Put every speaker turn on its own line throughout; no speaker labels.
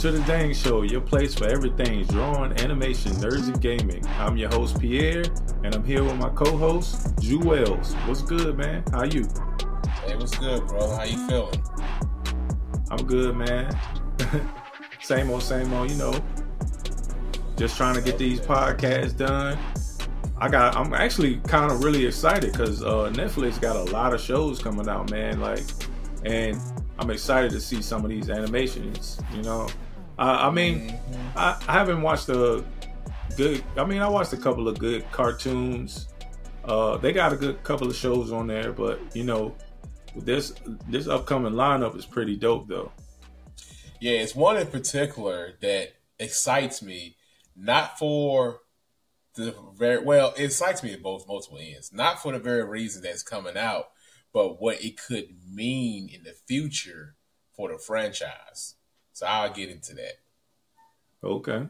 To the Dang Show, your place for everything drawing, animation, nerds, and gaming. I'm your host Pierre, and I'm here with my co-host Juelz. What's good, man? How you?
Hey, what's good, bro? How you feeling?
I'm good, man. same old, same old. You know, just trying to get these podcasts done. I got. I'm actually kind of really excited because uh, Netflix got a lot of shows coming out, man. Like, and I'm excited to see some of these animations. You know, uh, I mean. I, I, haven't watched a good. I mean, I watched a couple of good cartoons. Uh, they got a good couple of shows on there, but you know, this this upcoming lineup is pretty dope, though.
Yeah, it's one in particular that excites me, not for the very well, it excites me at both multiple ends. Not for the very reason that's coming out, but what it could mean in the future for the franchise. So I'll get into that.
Okay.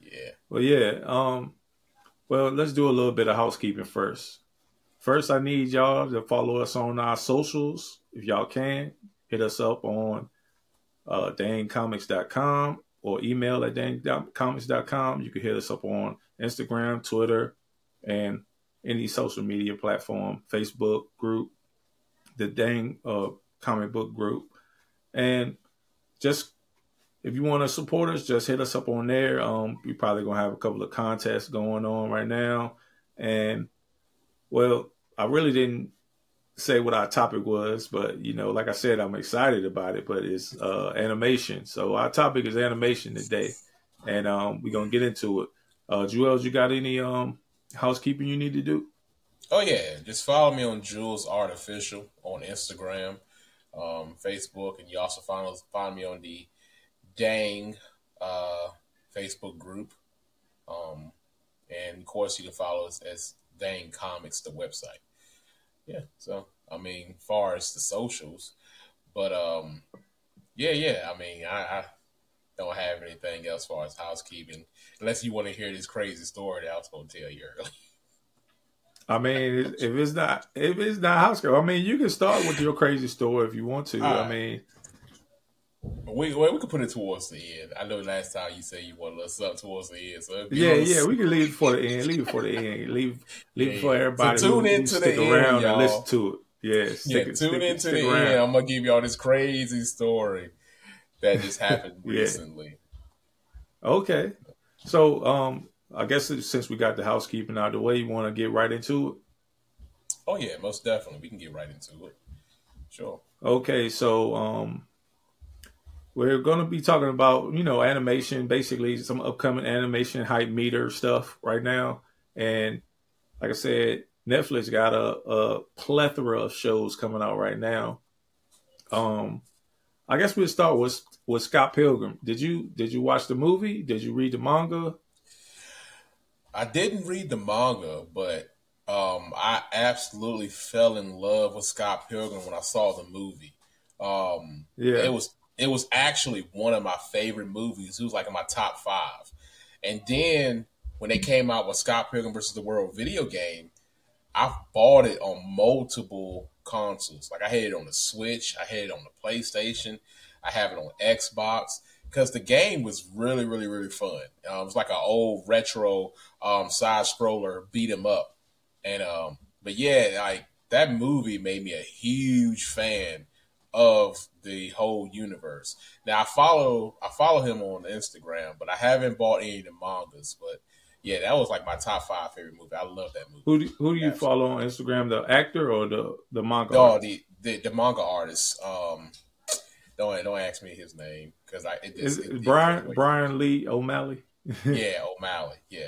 Yeah.
Well, yeah. Um. Well, let's do a little bit of housekeeping first. First, I need y'all to follow us on our socials. If y'all can, hit us up on uh, dangcomics.com or email at dangcomics.com. You can hit us up on Instagram, Twitter, and any social media platform, Facebook group, the Dang uh, comic book group. And just if you want to support us, just hit us up on there. Um, we're probably gonna have a couple of contests going on right now. And well, I really didn't say what our topic was, but you know, like I said, I'm excited about it. But it's uh, animation, so our topic is animation today, and um, we're gonna get into it. Uh, you got any um housekeeping you need to do?
Oh yeah, just follow me on Juelz Artificial on Instagram, um, Facebook, and you also find find me on the Dang uh, Facebook group. Um, and of course, you can follow us as Dang Comics, the website yeah. So I mean, far as the socials, but um, yeah, yeah. I mean, I, I don't have anything else as far as housekeeping, unless you want to hear this crazy story that I was going to tell you earlier.
I mean, if it's not if it's not housekeeping, I mean, you can start with your crazy story if you want to. I mean.
We well, we could put it towards the end. I know last time you said you wanted us up towards the end, so
yeah, yeah, we can leave it for the end. Leave it for the end. Leave leave it for everybody. So tune who, into who the around end, y'all. and listen to it. Yeah,
stick, yeah. Tune into the around. end. I'm gonna give y'all this crazy story that just happened yeah. recently.
Okay, so um, I guess since we got the housekeeping out of the way, you want to get right into it.
Oh yeah, most definitely. We can get right into it. Sure.
Okay, so um, we're going to be talking about, you know, animation, basically some upcoming animation hype meter stuff right now. And like I said, Netflix got a, a plethora of shows coming out right now. Um, I guess we'll start with with Scott Pilgrim. Did you did you watch the movie? Did you read the manga?
I didn't read the manga, but um, I absolutely fell in love with Scott Pilgrim when I saw the movie. Um, yeah, it was it was actually one of my favorite movies. It was like in my top five. And then when they came out with Scott Pilgrim versus the World video game, I bought it on multiple consoles. Like I had it on the Switch, I had it on the PlayStation, I have it on Xbox because the game was really, really, really fun. Um, it was like an old retro um, side scroller beat 'em up, and um, but yeah, like that movie made me a huge fan of the whole universe. Now I follow I follow him on Instagram, but I haven't bought any of the mangas. But yeah, that was like my top five favorite movie. I love that movie.
Who do, who do you follow on Instagram? The actor or the the manga?
No, the, the, the manga artist. Um, don't don't ask me his name because I it,
Is it, Brian Brian Lee O'Malley.
yeah, O'Malley. Yeah.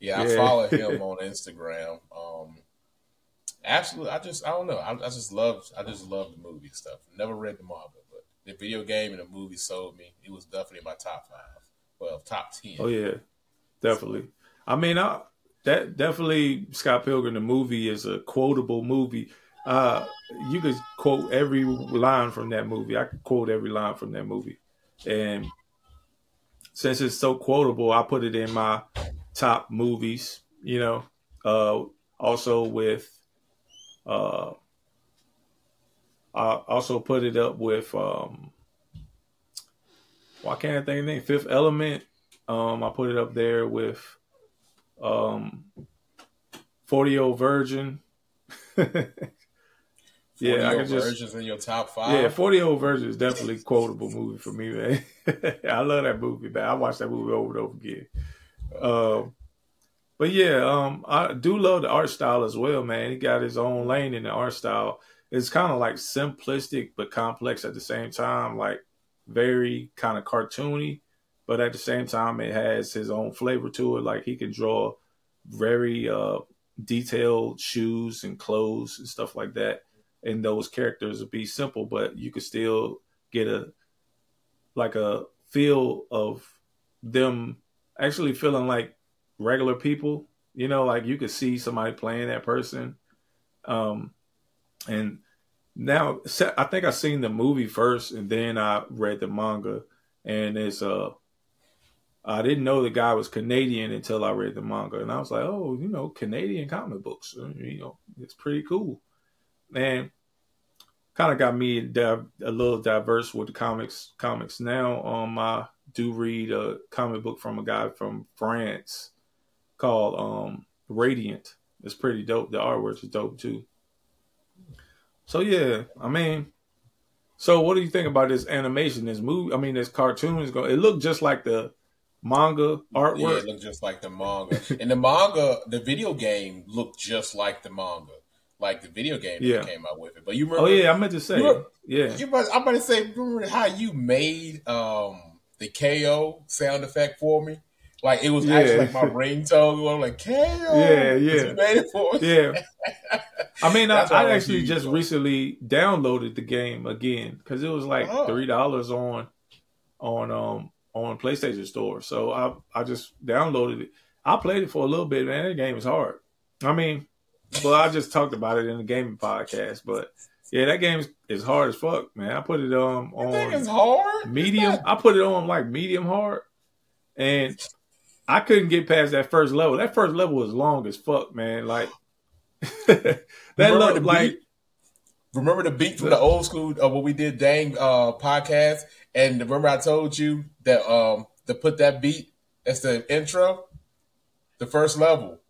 yeah, yeah. I follow him on Instagram. Um, absolutely. I just I don't know. I, I just love I just love the movie stuff. Never read the manga, but the video game and the movie sold me. It was definitely my top five. Well, top ten.
Oh yeah, definitely. So, I mean, I, that definitely Scott Pilgrim the movie is a quotable movie. Uh, you could quote every line from that movie. I could quote every line from that movie, and since it's so quotable, I put it in my top movies. You know, uh, also with uh, I also put it up with um, why can't I think of name? Fifth Element. Um, I put it up there with um, Forty Year Old Virgin.
yeah, I can just versions in your top five.
Yeah, Forty Year Old Virgin is definitely quotable movie for me, man. I love that movie, man. I watch that movie over and over again. Um, but yeah, um, I do love the art style as well, man. He got his own lane in the art style. It's kind of like simplistic but complex at the same time, like very kind of cartoony, but at the same time it has his own flavor to it. Like he can draw very uh, detailed shoes and clothes and stuff like that. And those characters would be simple, but you could still get a like a feel of them actually feeling like regular people. You know, like you could see somebody playing that person. Um, and now I think I seen the movie first, and then I read the manga, and it's uh. I didn't know the guy was Canadian until I read the manga, and I was like, "Oh, you know, Canadian comic books, uh, you know, it's pretty cool." And kind of got me a little diverse with the comics. Comics now, um, I do read a comic book from a guy from France called um Radiant. It's pretty dope. The artwork is dope too. So yeah, I mean, so what do you think about this animation? This movie, I mean, this cartoon is going. It looked just like the manga artwork. Yeah,
it looked just like the manga. and the manga, the video game looked just like the manga, like the video game yeah. that came out with it. But you remember?
Oh yeah, I meant to say. You yeah,
you must, I'm about to say. Remember how you made um the KO sound effect for me? Like it was yeah. actually like my ringtone going like KO.
Yeah, yeah. made it for me. Yeah. I mean, I, I actually just recently downloaded the game again because it was like oh. three dollars on on um on PlayStation Store. So I I just downloaded it. I played it for a little bit, man. That game is hard. I mean, well, I just talked about it in the gaming podcast, but yeah, that game is hard as fuck, man. I put it um on.
it's hard.
Medium. I put it on like medium hard, and I couldn't get past that first level. That first level was long as fuck, man. Like that
looked like. Remember the beat from the old school of uh, what we did dang uh, podcast, and remember I told you that um to put that beat as the intro, the first level.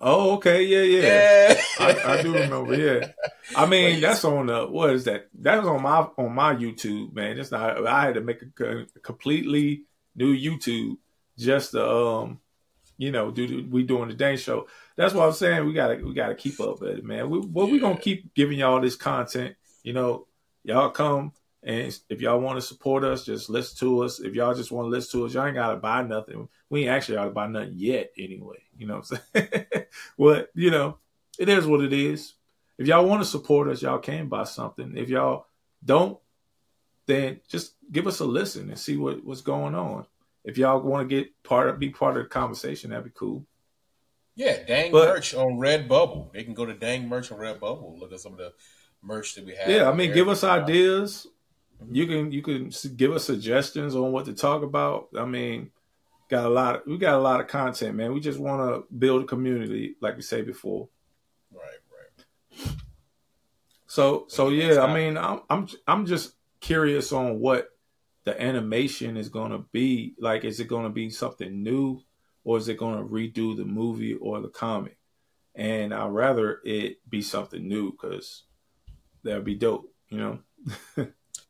Oh, okay, yeah, yeah. yeah. I, I, do remember. Yeah, I mean that's on the what is that? That was on my on my YouTube, man. It's not. I had to make a completely new YouTube just to, um, you know, do we doing the day show. That's what I'm saying. We gotta we gotta keep up with it, man. We, well, yeah. we gonna keep giving y'all this content. You know, y'all come and if y'all want to support us, just listen to us. If y'all just want to listen to us, y'all ain't gotta buy nothing. We ain't actually gotta buy nothing yet, anyway. You know what I'm saying? well, you know, it is what it is. If y'all want to support us, y'all can buy something. If y'all don't, then just give us a listen and see what, what's going on if y'all want to get part of be part of the conversation, that'd be cool.
Yeah, dang but, merch on Redbubble. They can go to dang merch on Redbubble. Look at some of the merch that we have.
Yeah, I mean, give us ideas. Mm-hmm. You can you can give us suggestions on what to talk about. I mean, got a lot. Of, we got a lot of content, man. We just want to build a community, like we say before.
Right, right.
So so yeah, I mean, I'm I'm I'm just curious on what the animation is going to be like is it going to be something new or is it going to redo the movie or the comic? And i'd rather it be something new because that'd be dope you know?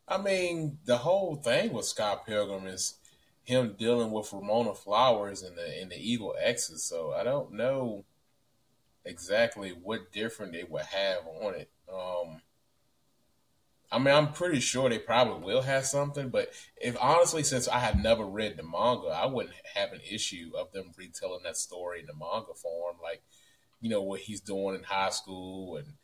I mean the whole thing with scott pilgrim is him dealing with ramona flowers and the and the evil exes so i don't know exactly what different they would have on it. Um I mean, I'm pretty sure they probably will have something, but if honestly, since I have never read the manga, I wouldn't have an issue of them retelling that story in the manga form, like you know what he's doing in high school and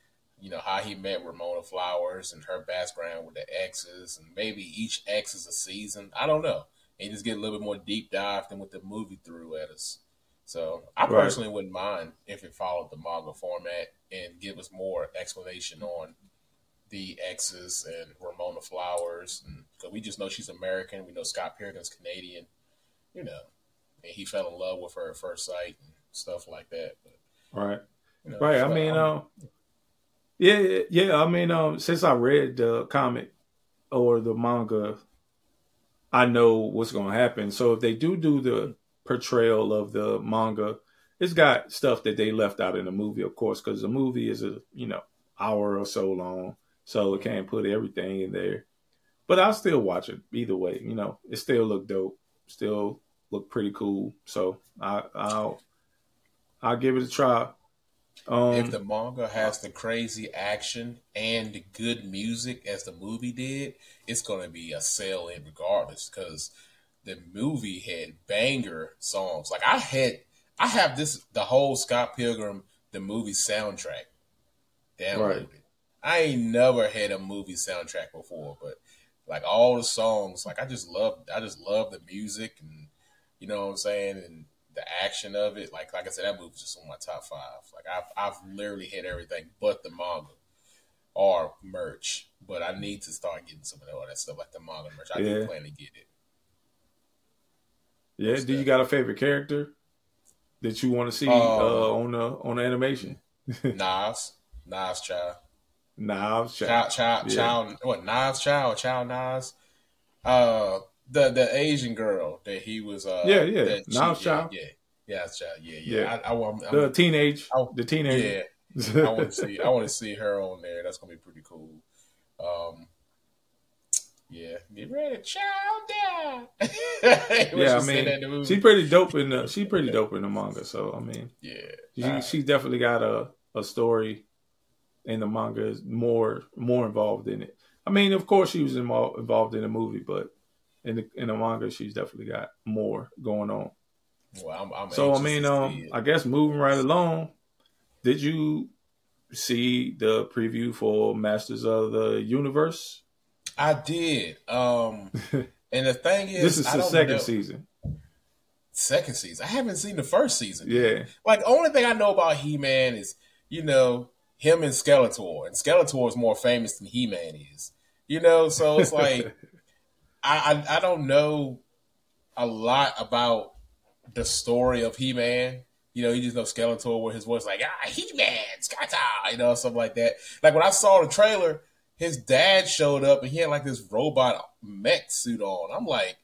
you know how he met Ramona Flowers and her background with the exes, and maybe each ex is a season. I don't know, and just get a little bit more deep dive than what the movie threw at us. So I personally right. wouldn't mind if it followed the manga format and give us more explanation on the exes and Ramona Flowers, and cause we just know she's American. We know Scott Pilgrim's Canadian, you know, and he fell in love with her at first sight and stuff like that.
But, right, you know, right. I mean, um, yeah, yeah. I mean, um, since I read the comic or the manga, I know what's going to happen. So if they do do the portrayal of the manga, it's got stuff that they left out in the movie, of course, because the movie is a you know hour or so long, so it can't put everything in there. But I'll still watch it either way. You know, it still look dope, still look pretty cool. So I, I'll I'll give it a try.
Um, if the manga has the crazy action and the good music as the movie did, it's going to be a sell in regardless because the movie had banger songs. Like I had, I have this the whole Scott Pilgrim the movie soundtrack downloaded. Right. I ain't never had a movie soundtrack before, but like all the songs, like I just love, I just love the music and you know what I'm saying, and the action of it. Like like I said, that movie's just on my top five. Like I've I've literally hit everything but the manga or merch, but I need to start getting some of all that stuff like the manga merch. I yeah. do plan to get it.
Yeah. Do you got a favorite character that you want to see um, uh, on the on the animation?
Nas, Knives Chau.
Knives
Chau, Child, yeah. Child, what Knives Chau, Child Nas. Uh, the the Asian girl that he was. Uh,
yeah, yeah. Knives Chau.
Yeah, yeah, yeah. Yeah, yeah. yeah. I, I, I'm,
the teenage,
I,
the teenage.
Yeah, I want to see. I want to see her on there. That's gonna be pretty cool. Um, yeah, get ready, child down.
yeah, I mean, she's pretty dope in the. She's pretty dope in the manga. So I mean,
yeah,
she right. she definitely got a a story in the manga is more more involved in it. I mean, of course, she was involved involved in the movie, but in the in the manga, she's definitely got more going on.
Well, I'm, I'm
so I mean, um, I guess moving right along, did you see the preview for Masters of the Universe?
I did. Um, and the thing is,
this is the second know. season.
Second season. I haven't seen the first season.
Yeah.
Like only thing I know about He Man is you know him and Skeletor, and Skeletor is more famous than He Man is. You know, so it's like I, I I don't know a lot about the story of He Man. You know, you just know Skeletor where his voice like ah He Man, Skata, you know, something like that. Like when I saw the trailer, his dad showed up and he had like this robot mech suit on. I'm like,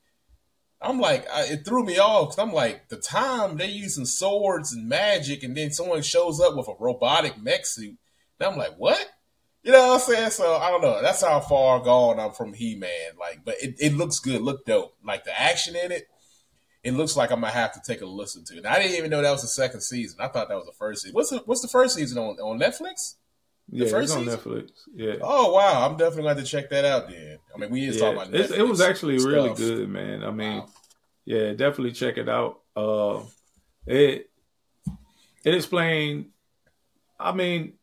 I'm like, I, it threw me off because I'm like, the time they using swords and magic, and then someone shows up with a robotic mech suit. And I'm like, what? You know what I'm saying? So I don't know. That's how far gone I'm from He Man. Like, but it, it looks good, look dope. Like the action in it, it looks like I'm gonna have to take a listen to it. And I didn't even know that was the second season. I thought that was the first season. What's the What's the first season on on Netflix?
The yeah, first it's on season? Netflix. Yeah.
Oh wow, I'm definitely going to check that out. Then I mean, we just yeah, talking about Netflix
it was actually stuff. really good, man. I mean, wow. yeah, definitely check it out. Uh, it it explained. I mean,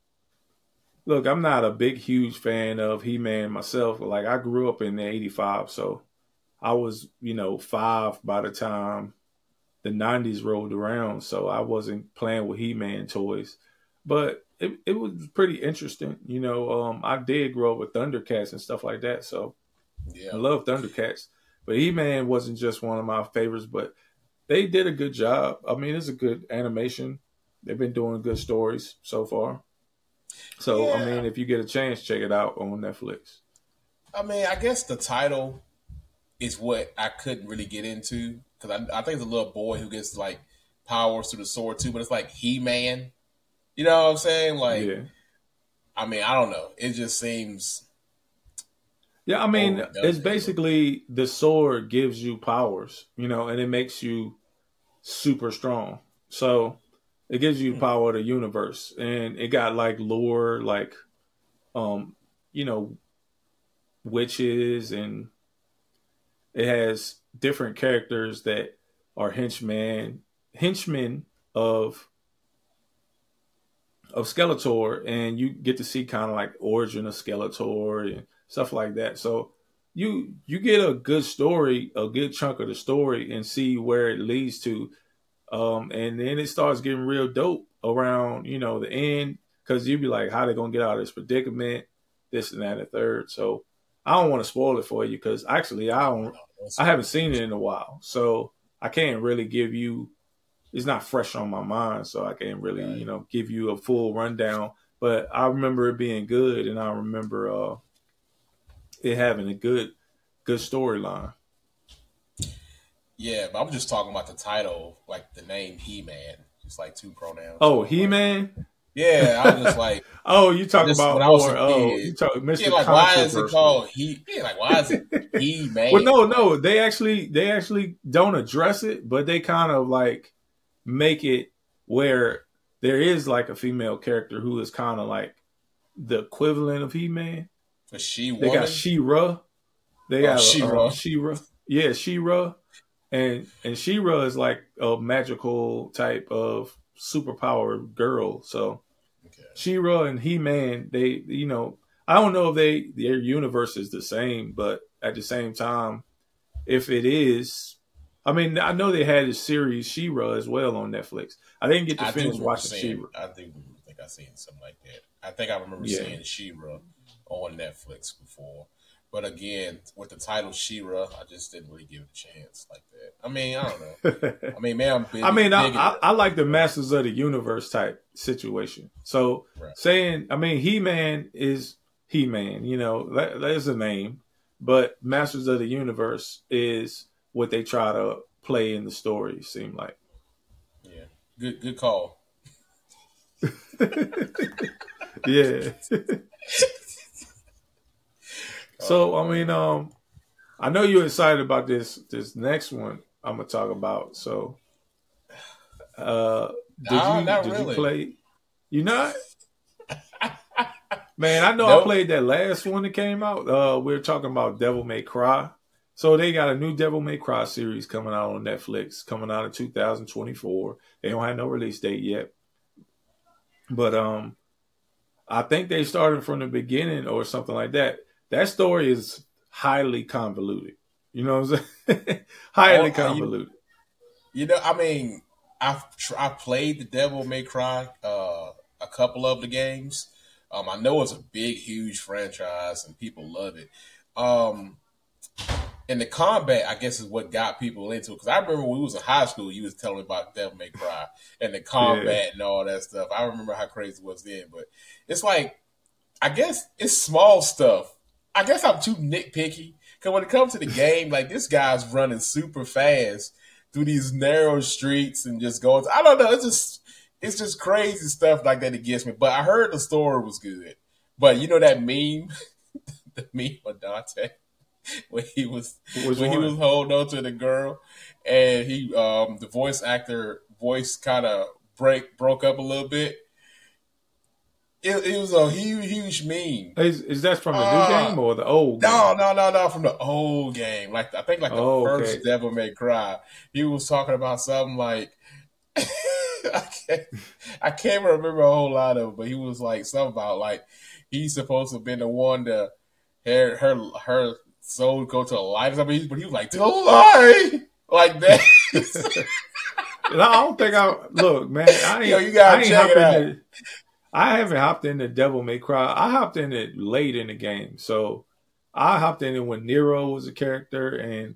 look, I'm not a big, huge fan of He Man myself. Like I grew up in the '85, so I was, you know, five by the time the '90s rolled around. So I wasn't playing with He Man toys, but it, it was pretty interesting. You know, um, I did grow up with Thundercats and stuff like that, so yeah. I love Thundercats. But He Man wasn't just one of my favorites, but they did a good job. I mean, it's a good animation. They've been doing good stories so far. So yeah. I mean, if you get a chance, check it out on Netflix.
I mean, I guess the title is what I couldn't really get into because I, I, think it's a little boy who gets like powers through the sword too, but it's like He Man. You know what I'm saying? Like, yeah. I mean, I don't know. It just seems.
Yeah, I mean, it's basically the sword gives you powers, you know, and it makes you super strong. So it gives you hmm. power of the universe, and it got like lore, like, um, you know, witches, and it has different characters that are henchmen, henchmen of of Skeletor, and you get to see kind of like origin of Skeletor and stuff like that. So you you get a good story, a good chunk of the story, and see where it leads to um, and then it starts getting real dope around, you know, the end because you'd be like, how they gonna get out of this predicament, this and that and third. So I don't want to spoil it for you because actually I don't, I haven't seen it in a while, so I can't really give you. It's not fresh on my mind, so I can't really, you know, give you a full rundown. But I remember it being good, and I remember uh, it having a good, good storyline.
Yeah, but I'm just talking about the title, like the name He Man. Just like two pronouns.
Oh, He Man.
Yeah, I was just like,
oh, you talking about more? Oh, you talk, Mr.
Yeah, like why is it called He? Yeah, like why is it He Man?
well, no, no, they actually they actually don't address it, but they kind of like make it where there is like a female character who is kind of like the equivalent of He Man.
A she
They got She-Ra. They oh, got She-Ra. Uh, She-Ra. Yeah, She-Ra. And and She-Ra is like a magical type of superpower girl. So She-Ra and He Man, they you know, I don't know if they their universe is the same, but at the same time, if it is, I mean, I know they had a series She-Ra as well on Netflix. I didn't get to I finish watching She-Ra.
I think I think I seen something like that. I think I remember yeah. seeing She-Ra on Netflix before. But again, with the title She-Ra, I just didn't really give it a chance like that. I mean, I don't know. I mean, man, I'm big.
I mean, I, I, I, like the Masters of the Universe type situation. So right. saying, I mean, He Man is He Man. You know, that, there's a name, but Masters of the Universe is what they try to play in the story. Seem like.
Yeah, good good call.
yeah. so I mean, um, I know you're excited about this this next one I'm gonna talk about. So, uh, did no, you did really. you play? You not? Man, I know nope. I played that last one that came out. Uh, we are talking about Devil May Cry. So they got a new Devil May Cry series coming out on Netflix, coming out in 2024. They don't have no release date yet, but um, I think they started from the beginning or something like that. That story is highly convoluted. You know what I'm saying? highly oh, convoluted.
You, you, know, I mean, I've I played the Devil May Cry uh, a couple of the games. Um, I know it's a big, huge franchise and people love it. Um, and the combat, I guess, is what got people into it. Because I remember when we was in high school, you was telling me about Devil May Cry and the combat yeah. and all that stuff. I remember how crazy it was then. But it's like, I guess it's small stuff. I guess I'm too nitpicky. Because when it comes to the game, like this guy's running super fast through these narrow streets and just going. I don't know. It's just it's just crazy stuff like that. It gets me. But I heard the story was good. But you know that meme, the meme of Dante when he was when one? he was holding on to the girl, and he um the voice actor voice kind of break broke up a little bit. It, it, was a huge, huge meme.
Is, is that from the uh, new game or the old?
Game? No, no, no, no, from the old game. Like I think, like the oh, first okay. Devil May Cry. He was talking about something like I can't, I can't remember a whole lot of, it, but he was like something about like he's supposed to have been the one to her her her soul go to the light or something, but he was like, to the light! Like that.
I don't think I look, man. I ain't, Yo, you gotta I check it out. I haven't hopped in the Devil May Cry. I hopped in it late in the game, so I hopped in it when Nero was a character, and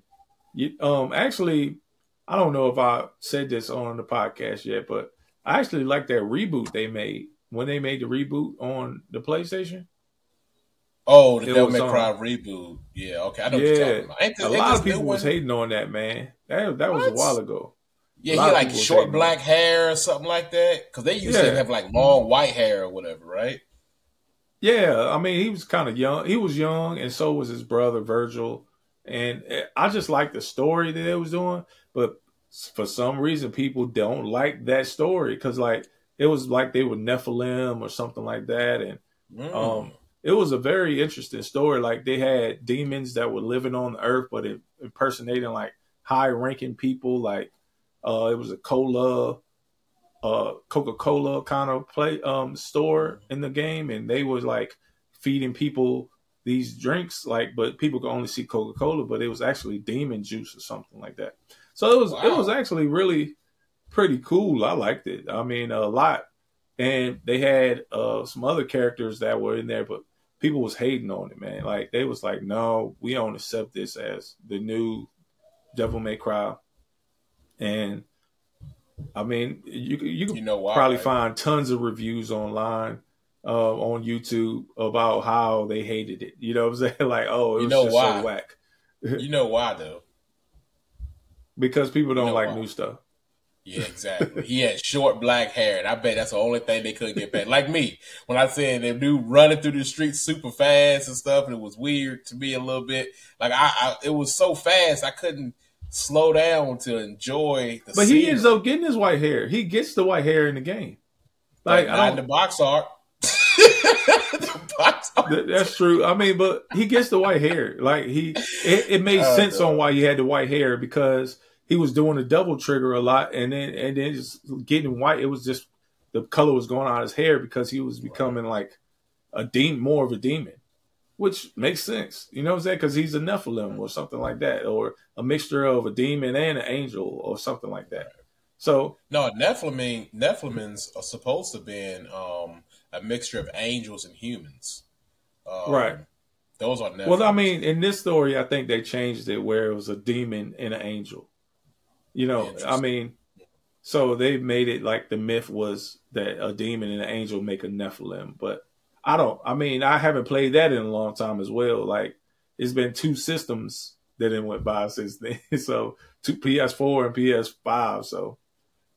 you, um, actually, I don't know if I said this on the podcast yet, but I actually like that reboot they made when they made the reboot on the PlayStation.
Oh, the Devil May Cry reboot. Yeah, okay. I know
yeah. Ain't a lot of people was hating on that, man. That that was a while ago.
Yeah, he like short black on. hair or something like that. Because they used yeah. to have like long white hair or whatever, right?
Yeah, I mean he was kind of young. He was young, and so was his brother Virgil. And eh, I just like the story that they was doing, but for some reason people don't like that story because like it was like they were Nephilim or something like that, and mm. um it was a very interesting story. Like they had demons that were living on the earth, but impersonating like high ranking people. Like uh, it was a cola, uh, Coca Cola kind of play um, store in the game, and they was like feeding people these drinks. Like, but people could only see Coca Cola, but it was actually demon juice or something like that. So it was wow. it was actually really pretty cool. I liked it. I mean, a lot. And they had uh, some other characters that were in there, but people was hating on it, man. Like they was like, no, we don't accept this as the new Devil May Cry. And I mean, you you can you know why, probably right? find tons of reviews online uh, on YouTube about how they hated it. You know what I'm saying? Like, oh, it you was know just why. so whack.
you know why though?
because people don't you know like new stuff.
Yeah, exactly. he had short black hair, and I bet that's the only thing they couldn't get back. Like me, when I said they do running through the streets super fast and stuff, and it was weird to me a little bit. Like I, I it was so fast I couldn't slow down to enjoy.
but he ends up getting his white hair. He gets the white hair in the game.
Like not in the box art.
That's true. I mean, but he gets the white hair. Like he, it, it made oh, sense on why he had the white hair because he was doing the Devil Trigger a lot, and then and then just getting white. It was just the color was going on his hair because he was becoming like a demon, more of a demon, which makes sense. You know what I'm saying? Because he's a Nephilim or something like that, or a mixture of a demon and an angel or something like that. So
no, Nephilim Nephilim's are supposed to be um, a mixture of angels and humans.
Um, right.
Those are
Nephilim. Well, I mean, in this story, I think they changed it where it was a demon and an angel. You know, I mean, so they made it like the myth was that a demon and an angel make a Nephilim, but I don't. I mean, I haven't played that in a long time as well. Like it's been two systems that it went by since then. so two PS4 and PS5. So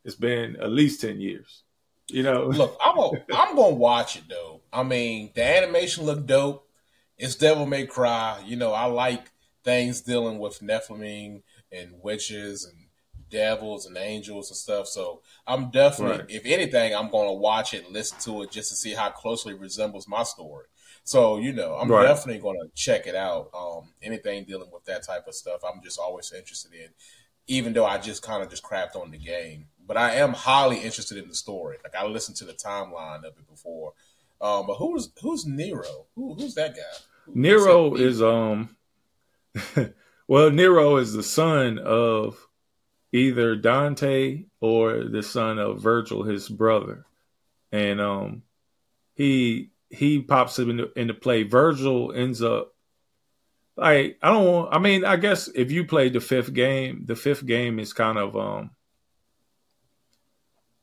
it's been at least ten years. You know.
Look, I'm a, I'm gonna watch it though. I mean, the animation looked dope. It's Devil May Cry. You know, I like things dealing with Nephilim and witches and devils and angels and stuff. So I'm definitely, right. if anything, I'm going to watch it listen to it just to see how closely it resembles my story. So you know, I'm right. definitely going to check it out. Um, anything dealing with that type of stuff, I'm just always interested in. Even though I just kind of just crapped on the game, but I am highly interested in the story. Like I listened to the timeline of it before. Um, but who's who's Nero? Who, who's that guy? Who,
Nero is um. well, Nero is the son of either Dante or the son of Virgil, his brother, and um, he he pops up into, into play. Virgil ends up like I don't want. I mean, I guess if you played the fifth game, the fifth game is kind of um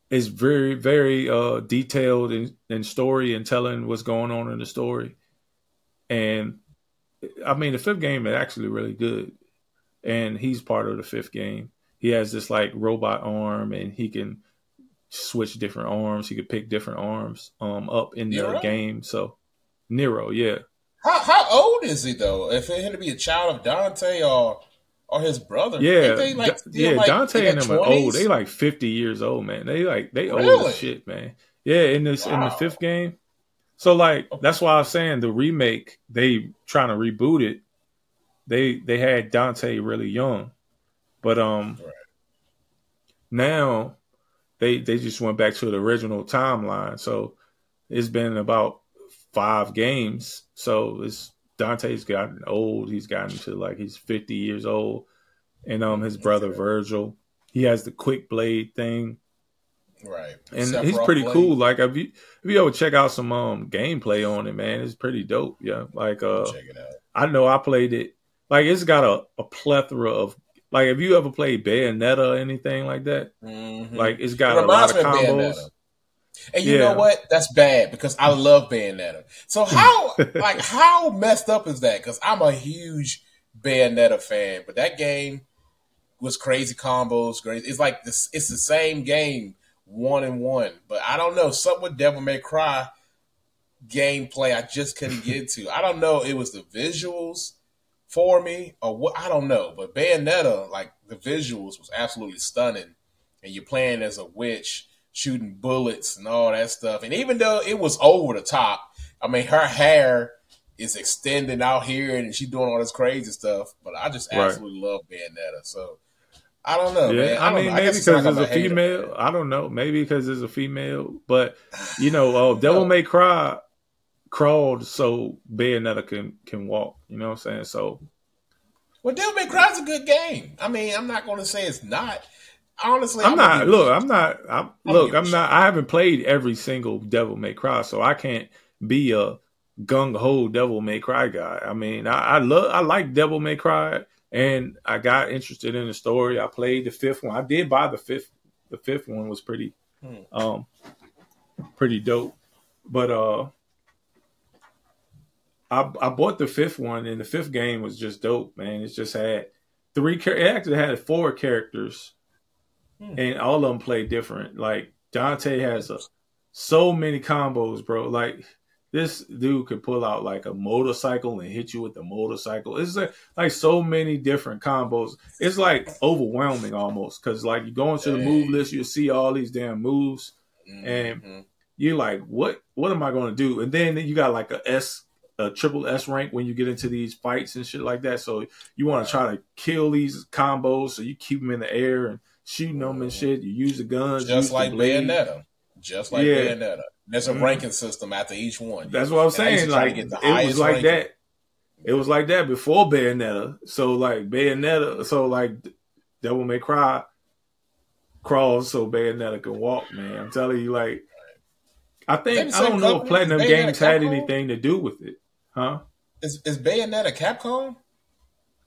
is very very uh detailed in, in story and telling what's going on in the story, and I mean the fifth game is actually really good, and he's part of the fifth game he has this like robot arm and he can switch different arms. He could pick different arms um up in Nero? the game. So Nero, yeah.
How how old is he though? If it had to be a child of Dante or or his brother,
yeah, they, like, yeah. Like Dante and them 20s? are old. They like fifty years old, man. They like they really? old as shit, man. Yeah, in this wow. in the fifth game. So like that's why I was saying the remake. They trying to reboot it. They they had Dante really young, but um, right. now they they just went back to the original timeline. So it's been about five games. So it's Dante's gotten old. He's gotten to like he's fifty years old, and um his brother Virgil, he has the quick blade thing.
Right,
and Sephiroth he's pretty blade. cool. Like if you if you ever check out some um gameplay on it, man, it's pretty dope. Yeah, like uh, check it out. I know I played it. Like it's got a, a plethora of like, if you ever played Bayonetta or anything like that? Mm-hmm. Like, it's got it a lot of combos. Of
and you yeah. know what? That's bad because I love Bayonetta. So how, like, how messed up is that? Because I'm a huge Bayonetta fan, but that game was crazy combos. Crazy. It's like this. It's the same game, one and one. But I don't know. Something with Devil May Cry gameplay I just couldn't get to. I don't know. It was the visuals for me or what I don't know. But Bayonetta, like the visuals was absolutely stunning. And you're playing as a witch, shooting bullets and all that stuff. And even though it was over the top, I mean her hair is extending out here and she's doing all this crazy stuff. But I just absolutely right. love Bayonetta. So I don't know, yeah, man. I, I mean,
maybe because it's a female. I don't know. Maybe because it's a female. But you know, uh, Devil May Cry crawled so Bayonetta can can walk. You know what I'm saying? So,
well, Devil May Cry's a good game. I mean, I'm not going to say it's not. Honestly,
I'm, I'm not. Look, I'm not. I'm, look, I'm not. I haven't played every single Devil May Cry, so I can't be a gung ho Devil May Cry guy. I mean, I, I love. I like Devil May Cry, and I got interested in the story. I played the fifth one. I did buy the fifth. The fifth one was pretty, hmm. um, pretty dope. But uh, I, I bought the fifth one, and the fifth game was just dope, man. It just had three. characters. It actually had four characters, hmm. and all of them play different. Like Dante has a so many combos, bro. Like this dude could pull out like a motorcycle and hit you with the motorcycle. It's like, like so many different combos. It's like overwhelming almost because like you go into the move list, you see all these damn moves, mm-hmm. and you're like, what? What am I going to do? And then you got like a S, a triple S rank when you get into these fights and shit like that. So you want to try to kill these combos, so you keep them in the air and shooting them and shit. You use the guns,
just like Bayonetta, just like yeah. Bayonetta. There's a mm-hmm. ranking system after each one.
That's what I'm saying. Like it was like ranking. that. It was like that before Bayonetta. So like Bayonetta. So like Devil May Cry crawls so Bayonetta can walk. Man, I'm telling you, like I think I don't know if Platinum Games had anything to do with it, huh?
Is is Bayonetta Capcom?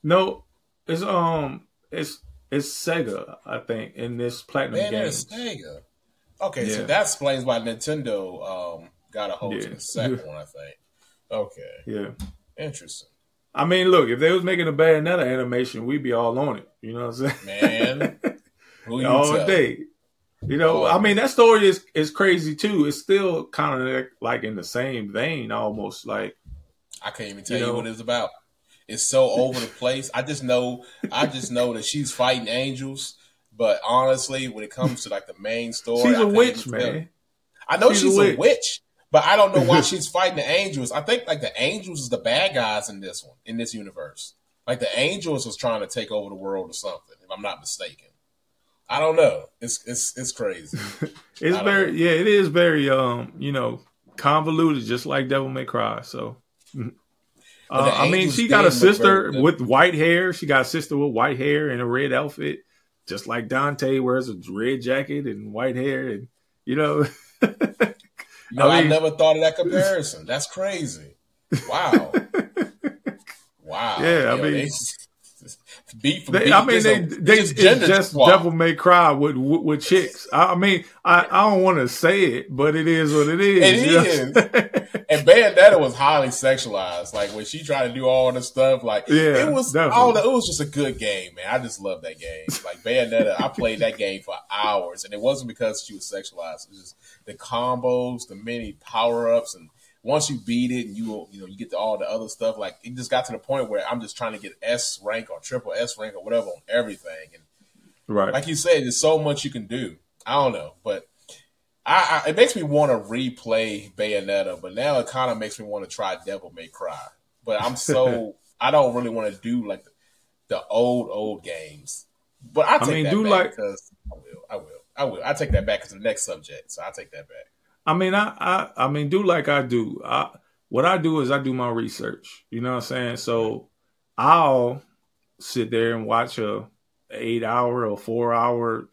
No, it's um, it's it's Sega. I think in this Platinum Bayonetta.
Sega. Okay, yeah. so that explains why Nintendo um, got a hold yeah. the second one. I think. Okay.
Yeah.
Interesting.
I mean, look, if they was making a Bayonetta animation, we'd be all on it. You know what I'm
saying? Man,
all tell? day. You know, oh. I mean, that story is is crazy too. It's still kind of like in the same vein, almost like.
I can't even tell you, know, you what it's about. It's so over the place. I just know, I just know that she's fighting angels but honestly, when it comes to like the main story,
she's a witch, man.
I know she's, she's a, witch. a, witch. but I don't know why she's fighting the angels. I think like the angels is the bad guys in this one, in this universe. Like the angels was trying to take over the world or something, if I'm not mistaken. I don't know. It's it's it's crazy.
it's very know. yeah, it is very um, you know, convoluted, just like Devil May Cry. So. Uh, I mean, she got a sister with white hair. She got a sister with white hair and a red outfit just like Dante wears a red jacket and white hair, and you know.
no, I, mean, I, never thought of that comparison. That's crazy. Wow. wow.
Yeah, I mean. They, beat they, beat. I mean, they, they it's just swap. Devil May Cry with, with, with chicks. I, mean, I, I don't want to say it, but it is what it is.
It is. and Bayonetta was highly sexualized. Like when she tried to do all the stuff, like yeah, it was definitely. all the, it was just a good game, man. I just love that game. Like Bayonetta, I played that game for hours, and it wasn't because she was sexualized. It was just the combos, the many power ups, and once you beat it and you you know you get to all the other stuff, like it just got to the point where I'm just trying to get S rank or triple S rank or whatever on everything. And
right,
like you said, there's so much you can do. I don't know, but I, I it makes me want to replay Bayonetta, but now it kind of makes me want to try Devil May Cry. But I'm so I don't really want to do like the, the, old old games. But I take I mean, that do back like because I will, I will, I will. I take that back as the next subject, so I take that back.
I mean, I, I, I mean, do like I do. I, what I do is I do my research. You know what I'm saying? So I'll sit there and watch a eight hour or four hour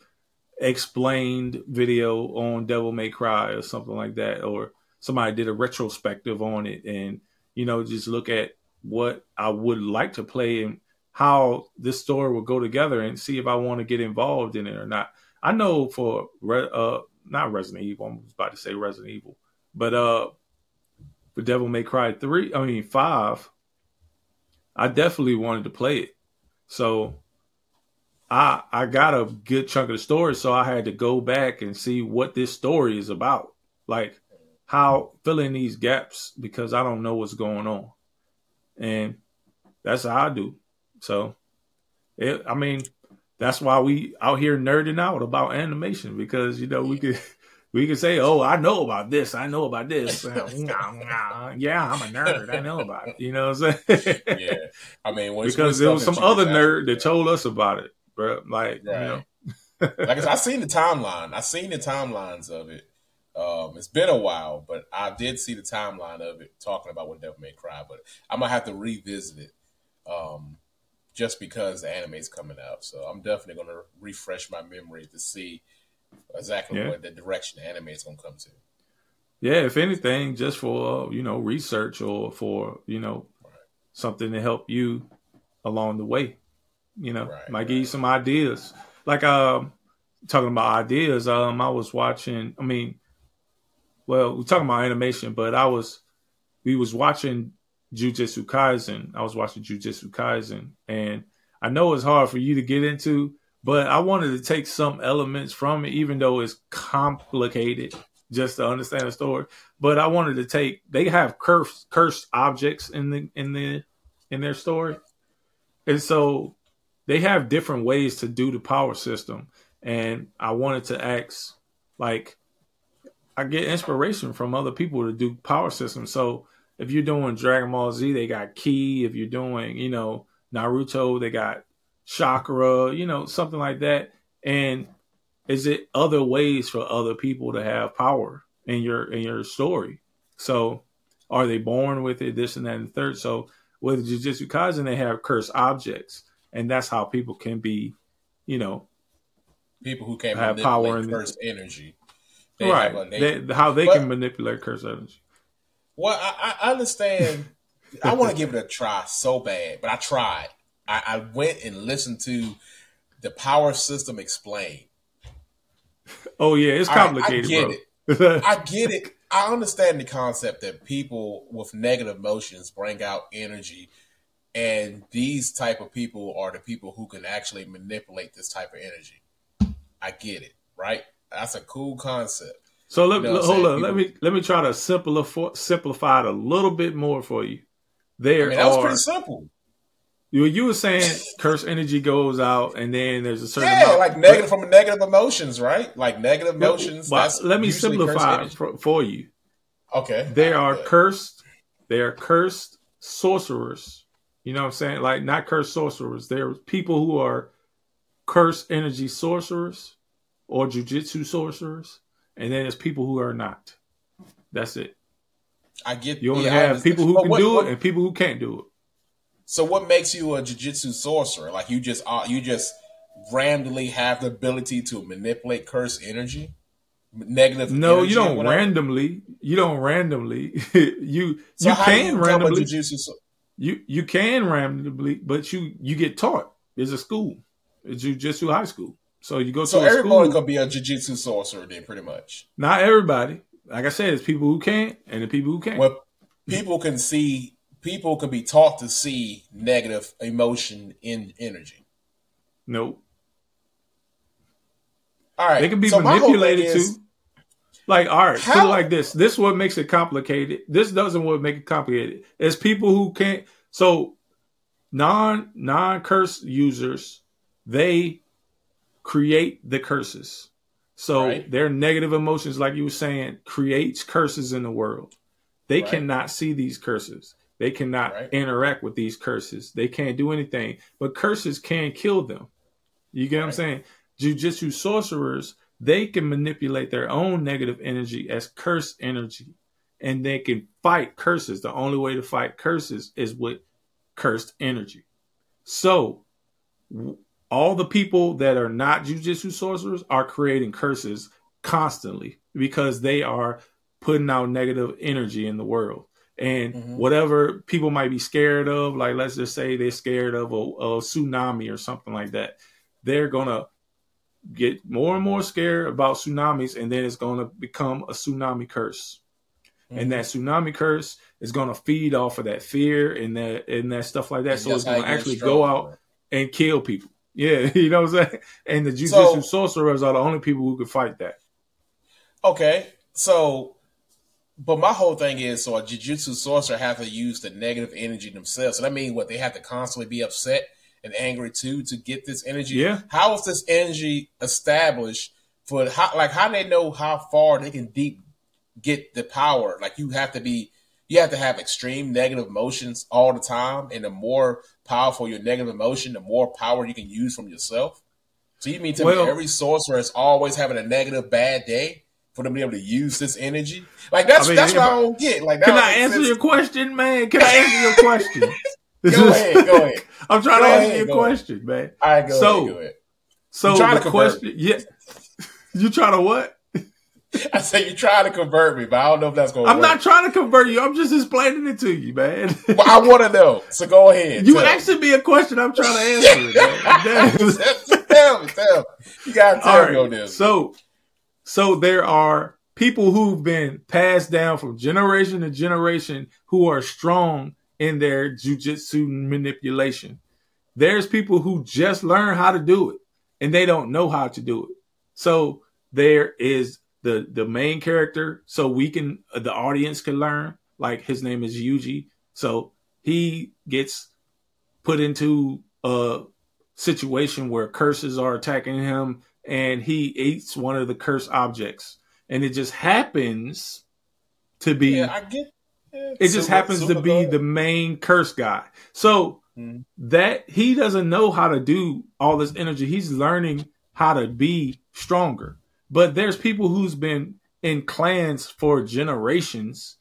explained video on Devil May Cry or something like that, or somebody did a retrospective on it, and you know, just look at what I would like to play and how this story will go together, and see if I want to get involved in it or not. I know for uh, not Resident Evil. I was about to say Resident Evil, but uh, for Devil May Cry three, I mean five, I definitely wanted to play it. So I I got a good chunk of the story, so I had to go back and see what this story is about, like how fill in these gaps because I don't know what's going on, and that's how I do. So, it, I mean, that's why we out here nerding out about animation because you know we could we could say, "Oh, I know about this. I know about this." yeah, I'm a nerd. I know about it. You know what I'm saying?
yeah. I mean,
because there was some other nerd that told us about it, bro. Like, right. you know.
like I said, I seen the timeline. I seen the timelines of it. Um, it's been a while, but I did see the timeline of it talking about what Devil May Cry. But I'm gonna have to revisit it. Um, just because the anime is coming out. So I'm definitely going to refresh my memory to see exactly yeah. what the direction the anime is going to come to.
Yeah, if anything, just for uh, you know research or for you know right. something to help you along the way. You know, right, might right. give you some ideas. Like um, talking about ideas. Um, I was watching. I mean, well, we're talking about animation, but I was we was watching Jujutsu Kaisen. I was watching Jujutsu Kaisen, and I know it's hard for you to get into, but I wanted to take some elements from it, even though it's complicated just to understand the story. But I wanted to take they have cursed cursed objects in the in the in their story. And so they have different ways to do the power system. And I wanted to ask like I get inspiration from other people to do power systems. So if you're doing Dragon Ball Z, they got Ki. If you're doing, you know, Naruto, they got chakra, you know, something like that. And is it other ways for other people to have power in your in your story? So are they born with it, this and that and the third? So with Jujutsu Kaisen, they have cursed objects, and that's how people can be, you know,
people who can have power and cursed energy.
They right. They, how they but, can manipulate cursed energy.
Well, I, I understand. I want to give it a try so bad, but I tried. I, I went and listened to the power system explained.
Oh yeah, it's complicated.
Right, I get bro. it. I get it. I understand the concept that people with negative emotions bring out energy, and these type of people are the people who can actually manipulate this type of energy. I get it, right? That's a cool concept.
So let, you know hold on. People, let me let me try to simplify simplify it a little bit more for you. There I mean, that was
pretty simple.
You you were saying curse energy goes out, and then there's a certain
yeah, amount. like negative from negative emotions, right? Like negative emotions.
Well, let me simplify for, for, you.
Okay,
they are cursed. They are cursed sorcerers. You know what I'm saying? Like not cursed sorcerers. They're people who are cursed energy sorcerers or jujitsu sorcerers, and then there's people who are not. That's it.
I get.
You only yeah, have people who can what, do what, it and people who can't do it.
So what makes you a jujitsu sorcerer? Like you just uh, you just randomly have the ability to manipulate curse energy, negative.
No, energy you don't randomly. You don't randomly. you so you can you randomly. So- you you can randomly, but you you get taught. There's a school. It's jujitsu high school. So you go
so
to
everybody gonna be a jujitsu sorcerer then, pretty much.
Not everybody. Like I said, it's people who can't and the people who can't.
Well, people can see people can be taught to see negative emotion in energy.
Nope.
All right.
They can be so manipulated is, too. Like, all right, how, put it like this. This is what makes it complicated. This doesn't what make it complicated. It's people who can't so non non curse users, they create the curses. So right. their negative emotions, like you were saying, creates curses in the world. They right. cannot see these curses. They cannot right. interact with these curses. They can't do anything. But curses can kill them. You get what I'm saying? Jujitsu sorcerers, they can manipulate their own negative energy as curse energy. And they can fight curses. The only way to fight curses is with cursed energy. So all the people that are not jujitsu sorcerers are creating curses constantly because they are putting out negative energy in the world. And mm-hmm. whatever people might be scared of like let's just say they're scared of a, a, tsunami or something like that they're gonna get more and more scared about tsunamis and then it's gonna become a tsunami curse. Mm-hmm. and that tsunami curse is gonna feed off of that fear and that and that stuff like that. And so it's gonna actually go out and kill people yeah you know what i'm saying and the jujitsu so, sorcerers are the only people who can fight that
okay so but my whole thing is, so a jujitsu sorcerer have to use the negative energy themselves. So that means what they have to constantly be upset and angry too to get this energy.
Yeah.
How is this energy established for how? Like how do they know how far they can deep get the power? Like you have to be, you have to have extreme negative emotions all the time, and the more powerful your negative emotion, the more power you can use from yourself. So you mean to well, me every sorcerer is always having a negative bad day? for them to be able to use this energy. Like that's I mean, that's what I don't get. Like,
can I answer sense. your question, man? Can I answer your question?
go ahead, go ahead.
I'm trying go to answer your question, ahead. man.
All right, go so, ahead, go ahead.
So the question, yeah, you trying to what?
I say you're trying to convert me, but I don't know if that's going. to
I'm work. not trying to convert you. I'm just explaining it to you, man.
well, I want to know. So go ahead.
You asking me a question. I'm trying to answer
it. tell me, tell me. You gotta tell right, me on this.
So so there are people who've been passed down from generation to generation who are strong in their jujitsu manipulation. there's people who just learn how to do it and they don't know how to do it. So there is the the main character, so we can the audience can learn. Like his name is Yuji, so he gets put into a situation where curses are attacking him, and he eats one of the cursed objects, and it just happens to be.
Yeah, I get. Yeah,
it just happens to be the main curse guy. So mm. that he doesn't know how to do all this energy. He's learning how to be stronger. But there's people who's been in clans for generations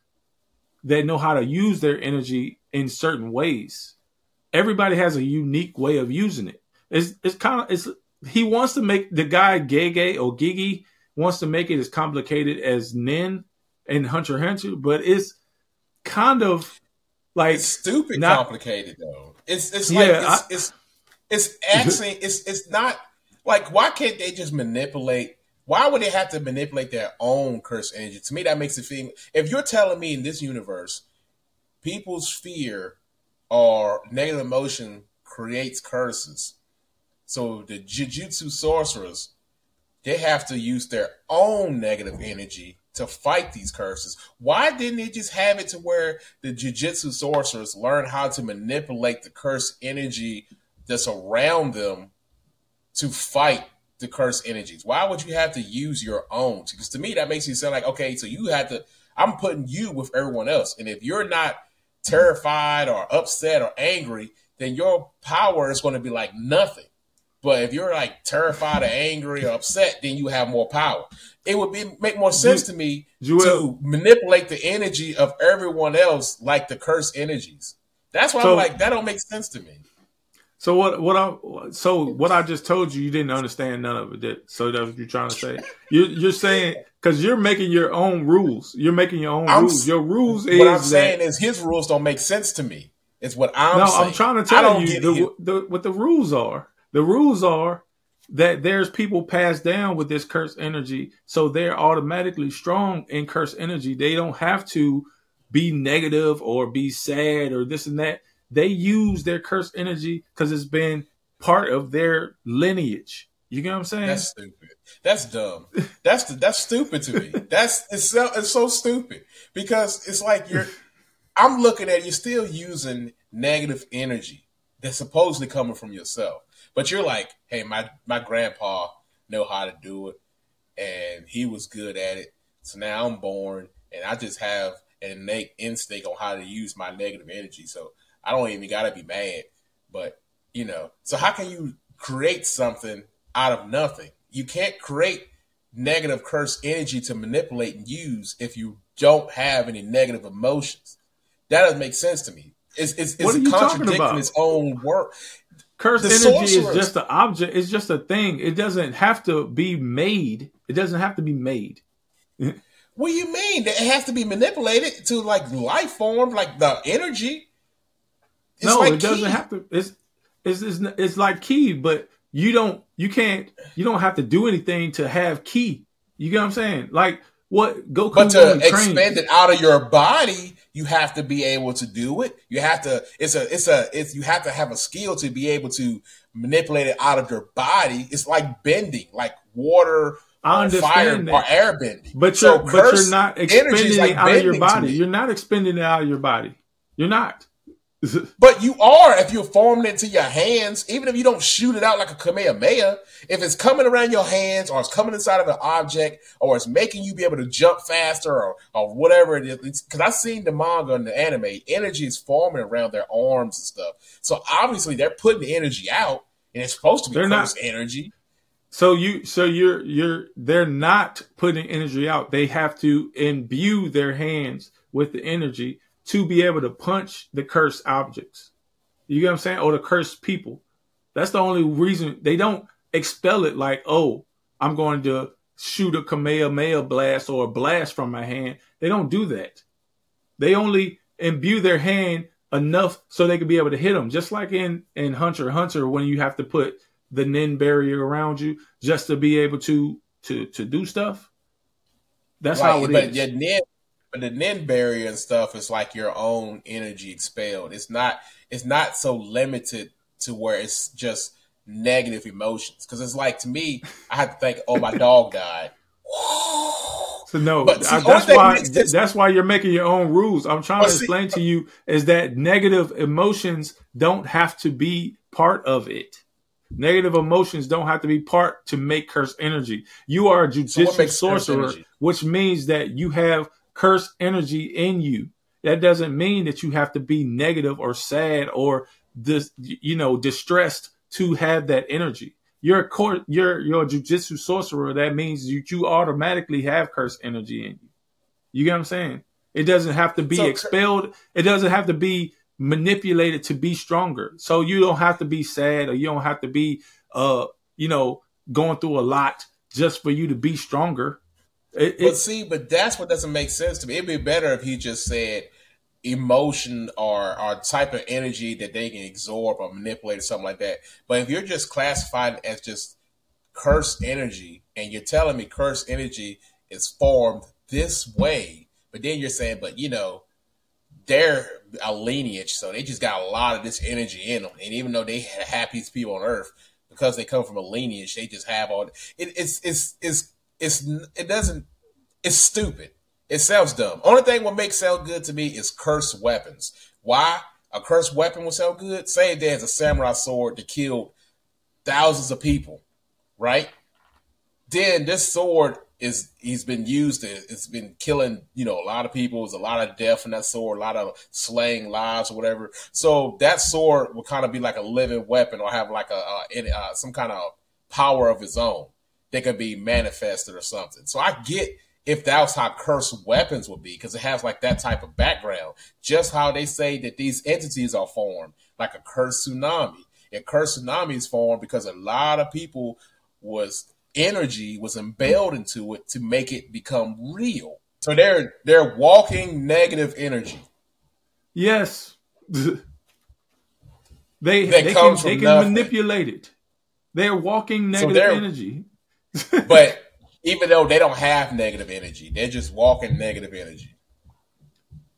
that know how to use their energy in certain ways. Everybody has a unique way of using it. It's it's kind of it's he wants to make the guy Gege or Gigi wants to make it as complicated as Nen and Hunter Hunter, but it's kind of like
it's stupid not, complicated though. It's it's like it's, I, it's it's actually it's it's not like why can't they just manipulate why would they have to manipulate their own curse energy? To me, that makes it feel. If you're telling me in this universe, people's fear or negative emotion creates curses, so the jujutsu sorcerers, they have to use their own negative energy to fight these curses. Why didn't they just have it to where the jujutsu sorcerers learn how to manipulate the curse energy that's around them to fight the curse energies? Why would you have to use your own? Because to me, that makes you sound like, okay, so you had to, I'm putting you with everyone else. And if you're not terrified or upset or angry, then your power is going to be like nothing. But if you're like terrified or angry or upset, then you have more power. It would be make more sense to me to manipulate the energy of everyone else like the curse energies. That's why so, I'm like, that don't make sense to me.
So what? What I so what I just told you, you didn't understand none of it. Did, so that's what you're trying to say. You're, you're saying because you're making your own rules. You're making your own I'm, rules. Your rules
what
is. What
I'm saying is his rules don't make sense to me. It's what I'm. No, saying.
I'm trying to tell you the, the, what the rules are. The rules are that there's people passed down with this cursed energy, so they're automatically strong in cursed energy. They don't have to be negative or be sad or this and that they use their cursed energy because it's been part of their lineage. You get what I'm saying?
That's stupid. That's dumb. That's that's stupid to me. That's it's so, it's so stupid because it's like you're. I'm looking at you still using negative energy that's supposedly coming from yourself, but you're like, hey, my my grandpa know how to do it, and he was good at it. So now I'm born, and I just have an innate instinct on how to use my negative energy. So I don't even gotta be mad. But you know, so how can you create something out of nothing? You can't create negative curse energy to manipulate and use if you don't have any negative emotions. That doesn't make sense to me. It's it's, it's a contradicting its own work.
Curse energy is just an object. It's just a thing. It doesn't have to be made. It doesn't have to be made.
what do you mean? It has to be manipulated to like life form, like the energy.
It's no, like it doesn't have to. It's, it's it's it's like Ki, but you don't you can't you don't have to do anything to have Ki. You get what I'm saying? Like what Goku
But to expand it out of your body, you have to be able to do it. You have to it's a it's a it's you have to have a skill to be able to manipulate it out of your body. It's like bending, like water I understand fire that. or air bending.
But you're so but you're not expending like it out of your body. You're not expending it out of your body. You're not
but you are if you're forming it to your hands, even if you don't shoot it out like a Kamehameha, if it's coming around your hands or it's coming inside of an object or it's making you be able to jump faster or, or whatever it is. Because I've seen the manga and the anime, energy is forming around their arms and stuff. So obviously they're putting the energy out and it's supposed to be they're not, energy.
So you so you're you're they're not putting energy out. They have to imbue their hands with the energy to be able to punch the cursed objects. You get what I'm saying? Or the cursed people. That's the only reason they don't expel it like, oh, I'm going to shoot a Kamehameha blast or a blast from my hand. They don't do that. They only imbue their hand enough so they can be able to hit them. Just like in, in Hunter Hunter, when you have to put the Nen barrier around you just to be able to to to do stuff. That's right, how it
but
is.
Your Nen but the Nen barrier and stuff is like your own energy expelled. It's not it's not so limited to where it's just negative emotions. Because it's like to me, I have to think, oh, my dog died.
So no, see, I, that's why this, that's why you're making your own rules. I'm trying to explain see, to uh, you is that negative emotions don't have to be part of it. Negative emotions don't have to be part to make curse energy. You are a jujitsu so sorcerer, which means that you have curse energy in you. That doesn't mean that you have to be negative or sad or this, you know, distressed to have that energy. You're a court, you're you're a jujitsu sorcerer. That means you you automatically have curse energy in you. You get what I'm saying? It doesn't have to be so, expelled. It doesn't have to be manipulated to be stronger. So you don't have to be sad or you don't have to be uh you know going through a lot just for you to be stronger.
It, but see, but that's what doesn't make sense to me. It'd be better if he just said emotion or or type of energy that they can absorb or manipulate or something like that. But if you're just classified as just cursed energy and you're telling me cursed energy is formed this way, but then you're saying, but you know, they're a lineage, so they just got a lot of this energy in them. And even though they had happiest people on earth, because they come from a lineage, they just have all. It, it's it's it's it's it doesn't. It's stupid. It sounds dumb. Only thing what makes sound good to me is cursed weapons. Why? A cursed weapon would sound good? Say there's a samurai sword that killed thousands of people, right? Then this sword is he's been used. It's been killing, you know, a lot of people. There's a lot of death in that sword, a lot of slaying lives or whatever. So that sword will kind of be like a living weapon or have like a, a, a uh, some kind of power of its own that could be manifested or something. So I get if that's how cursed weapons would be, because it has like that type of background. Just how they say that these entities are formed, like a cursed tsunami. A cursed tsunami is formed because a lot of people was energy was embelled into it to make it become real. So they're they're walking negative energy.
Yes. they they can, they can manipulate it. They're walking negative so energy.
but even though they don't have negative energy, they're just walking negative energy.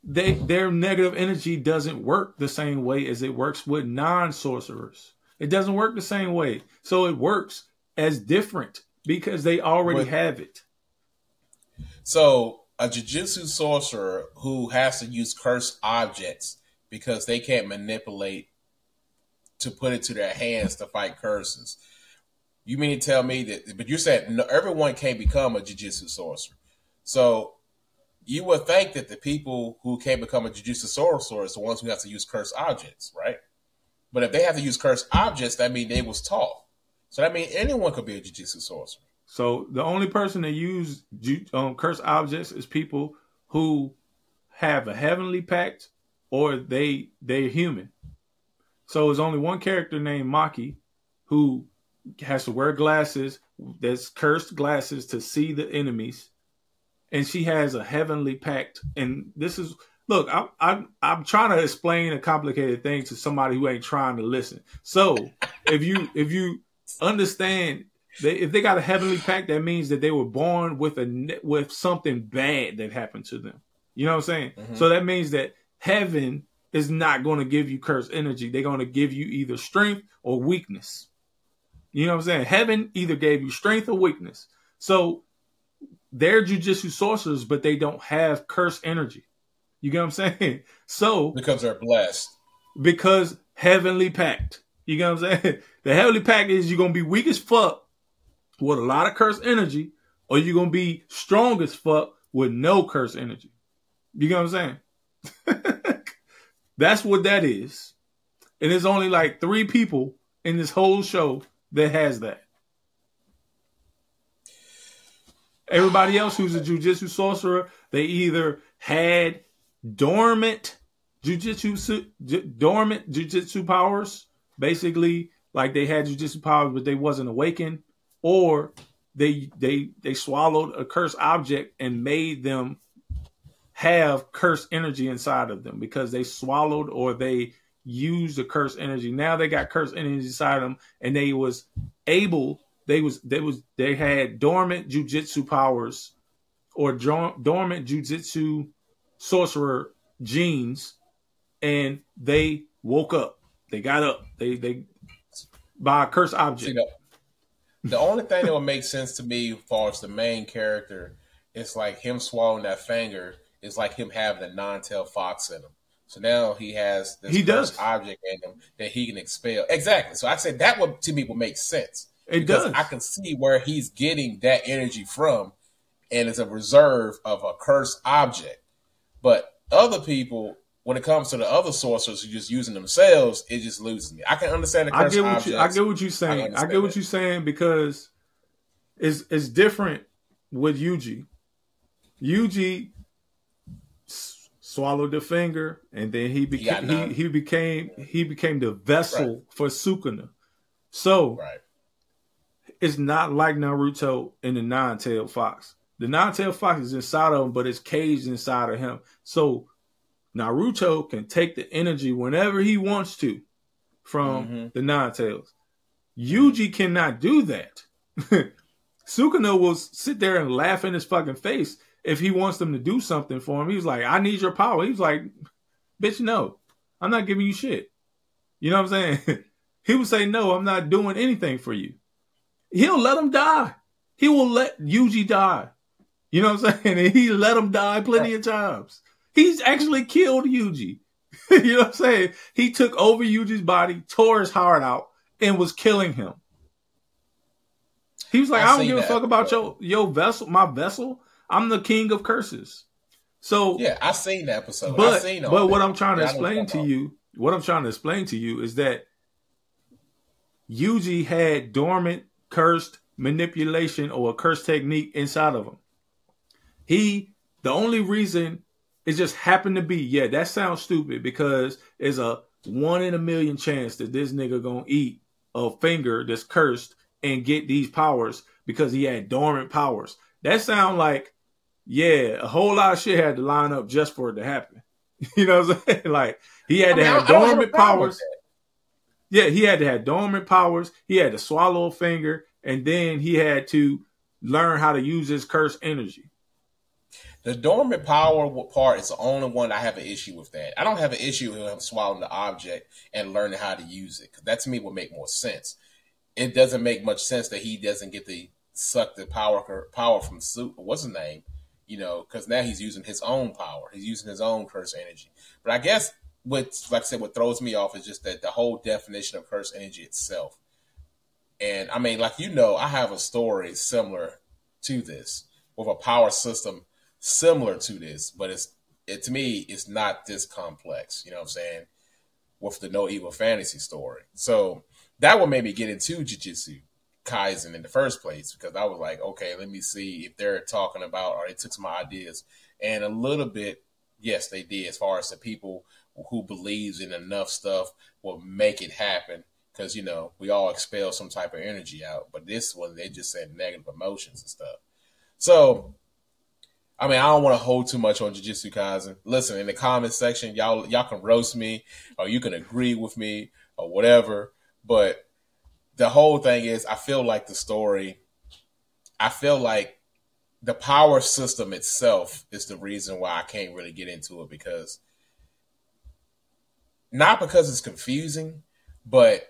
They their negative energy doesn't work the same way as it works with non-sorcerers. It doesn't work the same way. So it works as different because they already have it.
So a jujitsu sorcerer who has to use cursed objects because they can't manipulate to put it to their hands to fight curses you mean to tell me that? But you said no, everyone can't become a jiu-jitsu sorcerer. So you would think that the people who can't become a jiu-jitsu sorcerer is the ones who have to use cursed objects, right? But if they have to use cursed objects, that means they was taught. So that means anyone could be a jiu-jitsu sorcerer.
So the only person that use um, cursed objects is people who have a heavenly pact or they they're human. So there's only one character named Maki who has to wear glasses that's cursed glasses to see the enemies and she has a heavenly pact. And this is look I'm, I'm i'm trying to explain a complicated thing to somebody who ain't trying to listen. So if you if you understand they, if they got a heavenly pact that means that they were born with a with something bad that happened to them. You know what i'm saying? Mm-hmm. so that means that heaven is not going to give you cursed energy. They're going to give you either strength or weakness you know what I'm saying? Heaven either gave you strength or weakness. So they're jujitsu sorcerers, but they don't have curse energy. You get what I'm saying? So
because they're blessed.
Because heavenly pact. You get what I'm saying? The heavenly pact is you're gonna be weak as fuck with a lot of curse energy, or you're gonna be strong as fuck with no curse energy. You get what I'm saying? That's what that is. And there's only like three people in this whole show that has that. Everybody else who's a jujitsu sorcerer, they either had dormant jujitsu dormant jujitsu powers, basically like they had jujitsu powers but they wasn't awakened, or they they they swallowed a cursed object and made them have cursed energy inside of them because they swallowed or they use the curse energy. Now they got curse energy inside them, and they was able. They was they was they had dormant jujitsu powers or dormant jujitsu sorcerer genes, and they woke up. They got up. They they by a curse object. See,
the, the only thing that would make sense to me, as far as the main character, is like him swallowing that finger. Is like him having a nine-tail fox in him. So now he has
this he does
object in him that he can expel. Exactly. So I said that would to me would make sense.
It does.
I can see where he's getting that energy from, and it's a reserve of a cursed object. But other people, when it comes to the other sorcerers who just using themselves, it just loses me. I can understand the I
get what you I get what you're saying. I, I get what you're saying because it's it's different with Yuji. Yuji swallowed the finger, and then he became he, he, he, became he became the vessel right. for Sukuna. So
right.
it's not like Naruto and the nine-tailed fox. The nine-tailed fox is inside of him, but it's caged inside of him. So Naruto can take the energy whenever he wants to from mm-hmm. the nine-tails. Yuji cannot do that. Sukuna will sit there and laugh in his fucking face if he wants them to do something for him, he's like, I need your power. He's like, bitch, no, I'm not giving you shit. You know what I'm saying? he would say, no, I'm not doing anything for you. He'll let him die. He will let Yuji die. You know what I'm saying? And he let him die plenty of times. He's actually killed Yuji. you know what I'm saying? He took over Yuji's body, tore his heart out, and was killing him. He was like, I, I don't give that, a fuck about your your vessel, my vessel. I'm the king of curses. So
yeah, I seen that episode.
But
but
that. what I'm trying to yeah, explain to you, what I'm trying to explain to you is that Yuji had dormant cursed manipulation or a cursed technique inside of him. He the only reason it just happened to be yeah that sounds stupid because it's a one in a million chance that this nigga gonna eat a finger that's cursed and get these powers because he had dormant powers. That sound like yeah, a whole lot of shit had to line up just for it to happen. you know what I'm saying? Like he had I mean, to have dormant powers. Yeah, he had to have dormant powers. He had to swallow a finger, and then he had to learn how to use his curse energy.
The dormant power part is the only one I have an issue with. That I don't have an issue with him swallowing the object and learning how to use it. That to me would make more sense. It doesn't make much sense that he doesn't get to suck the power power from suit. what's his name you know, because now he's using his own power. He's using his own curse energy. But I guess what, like I said, what throws me off is just that the whole definition of curse energy itself. And I mean, like you know, I have a story similar to this with a power system similar to this, but it's it to me it's not this complex. You know what I'm saying? With the no evil fantasy story, so that would maybe get into jujutsu Kaisen in the first place because I was like, okay, let me see if they're talking about or they took some ideas. And a little bit, yes, they did, as far as the people who believes in enough stuff will make it happen. Because, you know, we all expel some type of energy out. But this one, they just said negative emotions and stuff. So, I mean, I don't want to hold too much on Jujutsu Kaisen. Listen, in the comment section, y'all y'all can roast me or you can agree with me or whatever. But the whole thing is I feel like the story I feel like the power system itself is the reason why I can't really get into it because not because it's confusing, but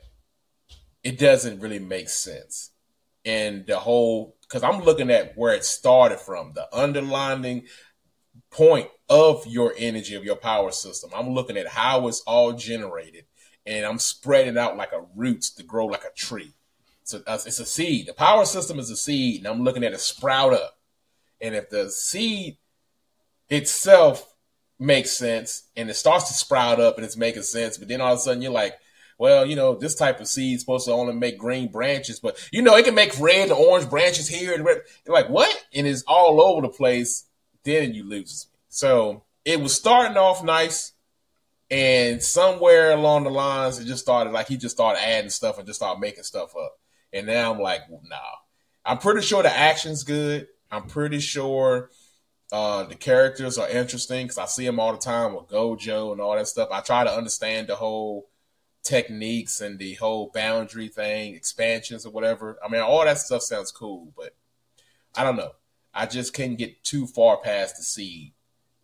it doesn't really make sense. And the whole because I'm looking at where it started from, the underlining point of your energy of your power system. I'm looking at how it's all generated and I'm spreading out like a roots to grow like a tree. So uh, it's a seed. The power system is a seed, and I'm looking at it sprout up. And if the seed itself makes sense and it starts to sprout up and it's making sense, but then all of a sudden you're like, well, you know, this type of seed is supposed to only make green branches, but you know, it can make red and orange branches here and red. You're like, what? And it's all over the place. Then you lose. So it was starting off nice. And somewhere along the lines, it just started like he just started adding stuff and just started making stuff up. And now I'm like, nah. I'm pretty sure the action's good. I'm pretty sure uh, the characters are interesting because I see them all the time with Gojo and all that stuff. I try to understand the whole techniques and the whole boundary thing, expansions or whatever. I mean, all that stuff sounds cool, but I don't know. I just couldn't get too far past the seed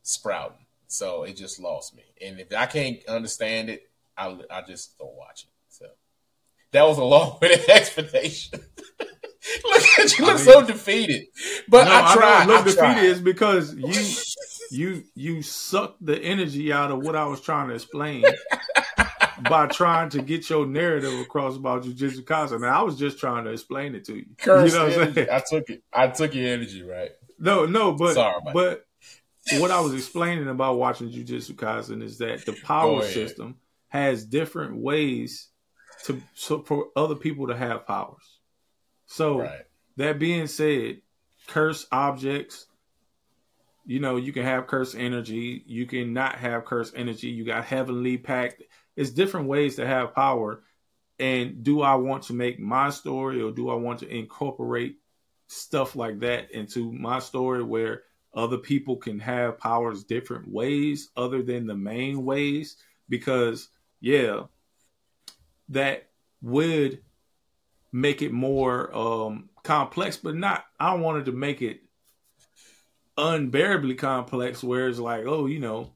sprouting. So it just lost me. And if I can't understand it, I, I just don't watch it. So That was a long-winded explanation. look at you, look I mean, so defeated. But no, I tried. I
look
I tried.
defeated is because you you you sucked the energy out of what I was trying to explain by trying to get your narrative across about Jujutsu Kaisen. Now I was just trying to explain it to you.
Curse you know what I'm saying? I took it. I took your energy, right?
No, no, but Sorry, but what I was explaining about watching Jujutsu Kaisen is that the power system has different ways to so for other people to have powers. So right. that being said, curse objects, you know, you can have curse energy, you can not have curse energy. You got heavenly pact. It's different ways to have power. And do I want to make my story or do I want to incorporate stuff like that into my story where other people can have powers different ways other than the main ways? Because, yeah, that would make it more um, complex, but not. I wanted to make it unbearably complex, where it's like, oh, you know,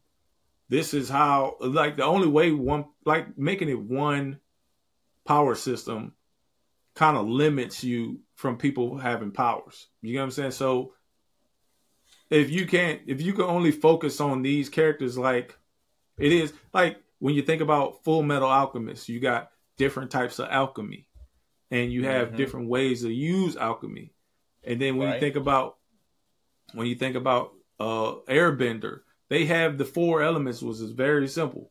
this is how. Like the only way one, like making it one power system, kind of limits you from people having powers. You know what I'm saying? So if you can't, if you can only focus on these characters, like it is like when you think about Full Metal Alchemist, you got different types of alchemy and you have mm-hmm. different ways to use alchemy. And then when right. you think about when you think about uh airbender, they have the four elements which is very simple.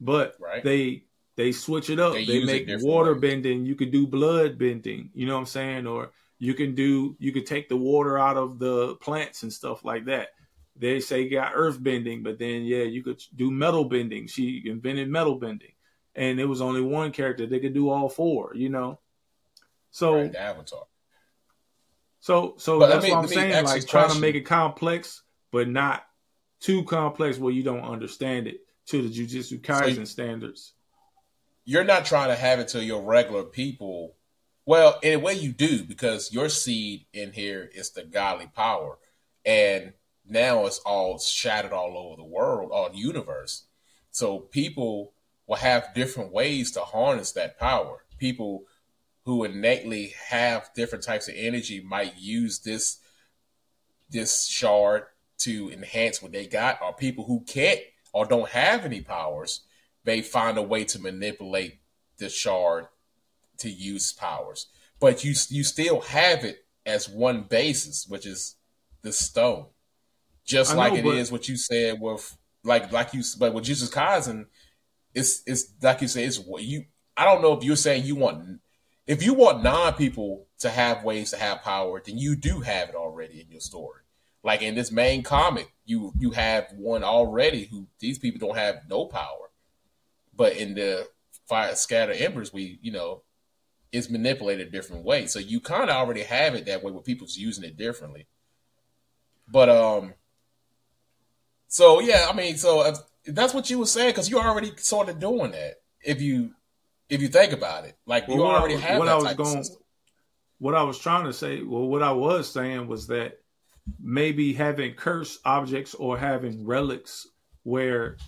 But right. they they switch it up. They, they make water ways. bending, you could do blood bending, you know what I'm saying? Or you can do you could take the water out of the plants and stuff like that. They say you got earth bending, but then yeah, you could do metal bending. She invented metal bending. And it was only one character They could do all four, you know. So right, Avatar. So so but that's me, what I'm saying. Like trying to make it complex, but not too complex where you don't understand it to the Jujutsu Kaisen so standards.
You're not trying to have it to your regular people. Well, in a way you do because your seed in here is the godly power, and now it's all shattered all over the world, all the universe. So people will have different ways to harness that power. People who innately have different types of energy might use this this shard to enhance what they got, or people who can't or don't have any powers they find a way to manipulate the shard to use powers. But you you still have it as one basis, which is the stone. Just like it is it is what you said with like like you but with Jujutsu Kaisen, it's it's like you say, it's what you I don't know if you're saying you want if you want non people to have ways to have power, then you do have it already in your story. Like in this main comic, you you have one already who these people don't have no power, but in the fire scatter embers, we you know it's manipulated a different way. So you kind of already have it that way, where people's using it differently. But um, so yeah, I mean, so uh, that's what you were saying because you're already sort of doing that. If you if you think about it, like well, you already I, have what that I was going,
What I was trying to say, well, what I was saying was that maybe having cursed objects or having relics where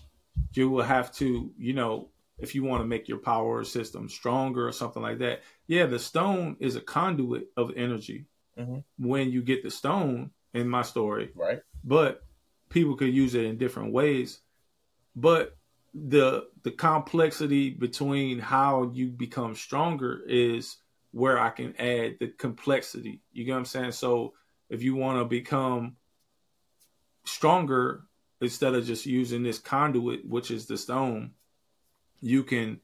you will have to, you know, if you want to make your power system stronger or something like that. Yeah, the stone is a conduit of energy mm-hmm. when you get the stone in my story.
Right.
But people could use it in different ways. But the the complexity between how you become stronger is where I can add the complexity. You get what I'm saying? So if you want to become stronger instead of just using this conduit, which is the stone, you can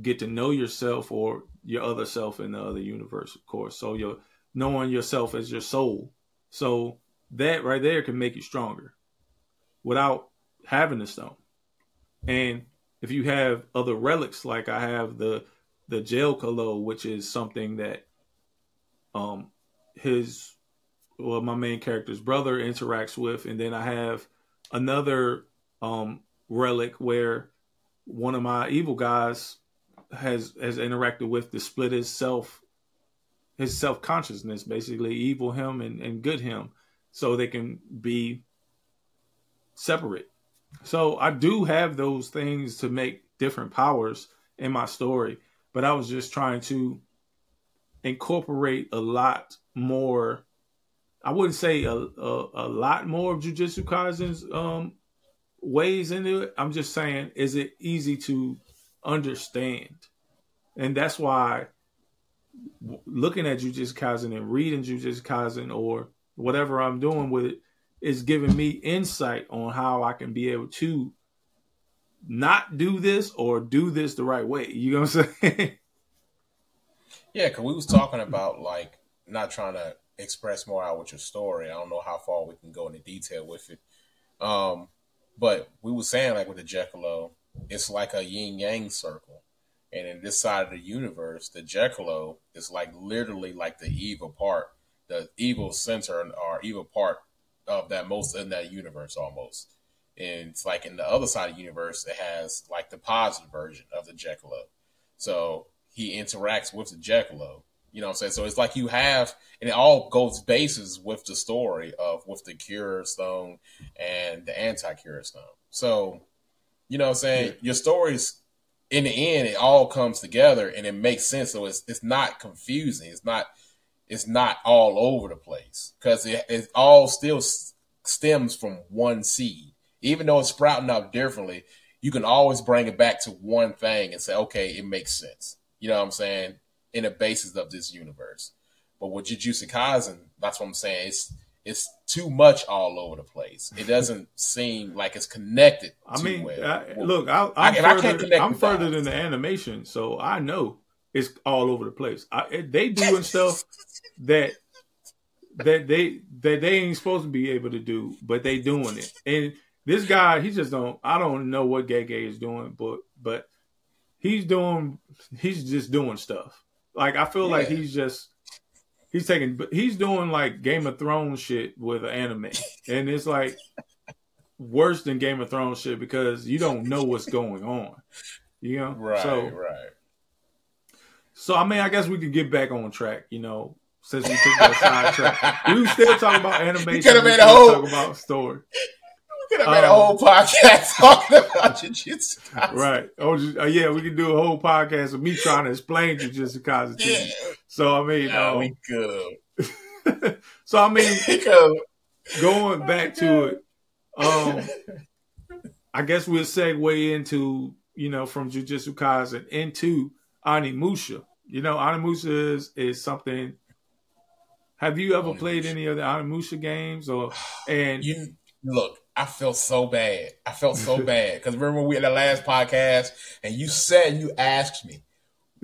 get to know yourself or your other self in the other universe, of course. So you're knowing yourself as your soul. So that right there can make you stronger without having the stone. And if you have other relics, like I have the the jail kalo, which is something that um his well my main character's brother interacts with, and then I have another um relic where one of my evil guys has has interacted with to split his self his self consciousness, basically evil him and, and good him, so they can be separate. So I do have those things to make different powers in my story, but I was just trying to incorporate a lot more. I wouldn't say a a, a lot more of Jujutsu Kaisen's um, ways into it. I'm just saying, is it easy to understand? And that's why looking at Jujutsu Kaisen and reading Jujutsu Kaisen or whatever I'm doing with it is giving me insight on how I can be able to not do this or do this the right way. You know what I'm saying?
Yeah, because we was talking about like not trying to express more out with your story. I don't know how far we can go into detail with it. Um, but we were saying like with the Jekyll, it's like a yin yang circle. And in this side of the universe, the Jekyll is like literally like the evil part, the evil center or evil part of that most in that universe almost. And it's like in the other side of the universe, it has like the positive version of the Jekyll. So he interacts with the Jekyll. You know what I'm saying? So it's like you have, and it all goes bases with the story of with the Cure Stone and the Anti Cure Stone. So, you know what I'm saying? Yeah. Your stories, in the end, it all comes together and it makes sense. So it's it's not confusing. It's not it's not all over the place because it, it all still stems from one seed. Even though it's sprouting up differently, you can always bring it back to one thing and say, okay, it makes sense. You know what I'm saying? In the basis of this universe. But with Jujutsu Kaisen, that's what I'm saying. It's it's too much all over the place. It doesn't seem like it's connected.
I mean, well. I, look, I, am further, I'm further than the animation, so I know it's all over the place. I, they doing stuff that that they that they ain't supposed to be able to do, but they doing it. And this guy, he just don't. I don't know what Gege is doing, but but he's doing. He's just doing stuff. Like I feel yeah. like he's just he's taking. He's doing like Game of Thrones shit with an anime, and it's like worse than Game of Thrones shit because you don't know what's going on. You know,
right? So, right.
So I mean, I guess we could get back on track. You know, since we took that sidetrack, we still talking about animation.
We could have made a whole
talk about story.
We could have made um, a whole podcast talking about jujutsu.
Right. Oh uh, yeah, we can do a whole podcast of me trying to explain jujutsu kaisen to you. So I mean,
no, um, we could.
so I mean, going back to it, um, I guess we'll segue into you know from jujutsu Kaisen into Onimusha. You know, Onimusha is, is something. Have you ever Onimusha. played any of the Onimusha games? Or and
you look, I felt so bad. I felt so bad because remember we had the last podcast and you said you asked me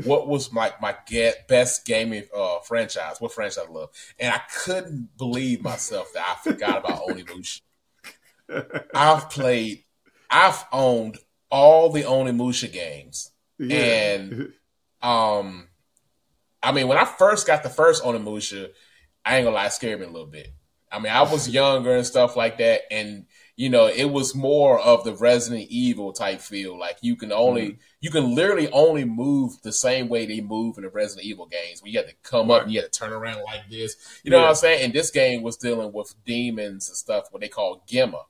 what was my my get, best gaming uh, franchise, what franchise I love, and I couldn't believe myself that I forgot about Onimusha. I've played, I've owned all the Onimusha games, yeah. and um, I mean, when I first got the first Onimusha, I ain't gonna lie, it scared me a little bit. I mean, I was younger and stuff like that, and you know, it was more of the Resident Evil type feel. Like you can only, mm-hmm. you can literally only move the same way they move in the Resident Evil games. Where you had to come right. up and you had to turn around like this. You know yeah. what I'm saying? And this game was dealing with demons and stuff, what they call Genma.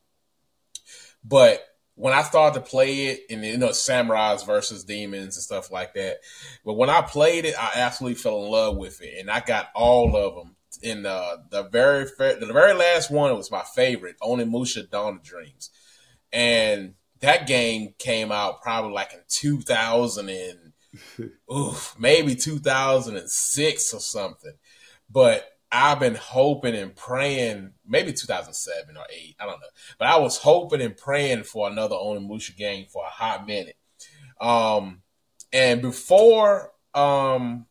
But when I started to play it, and you know, samurais versus demons and stuff like that. But when I played it, I absolutely fell in love with it, and I got all of them. In uh, the very the very last one it was my favorite, Onimusha Dawn of Dreams, and that game came out probably like in two thousand and oof, maybe two thousand and six or something. But I've been hoping and praying, maybe 2007 or 8, I don't know. But I was hoping and praying for another Onimusha game for a hot minute. Um, and before, um,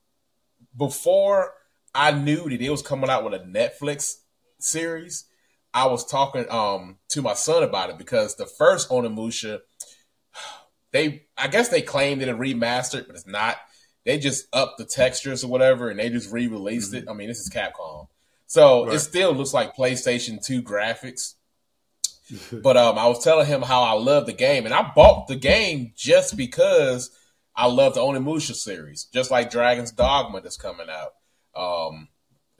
before I knew that it was coming out with a Netflix series, I was talking um to my son about it because the first Onimusha, they I guess they claimed it a remastered, but it's not. They just upped the textures or whatever, and they just re-released mm-hmm. it. I mean, this is Capcom, so right. it still looks like PlayStation Two graphics. but um, I was telling him how I love the game, and I bought the game just because I love the Onimusha series, just like Dragon's Dogma that's coming out. Um,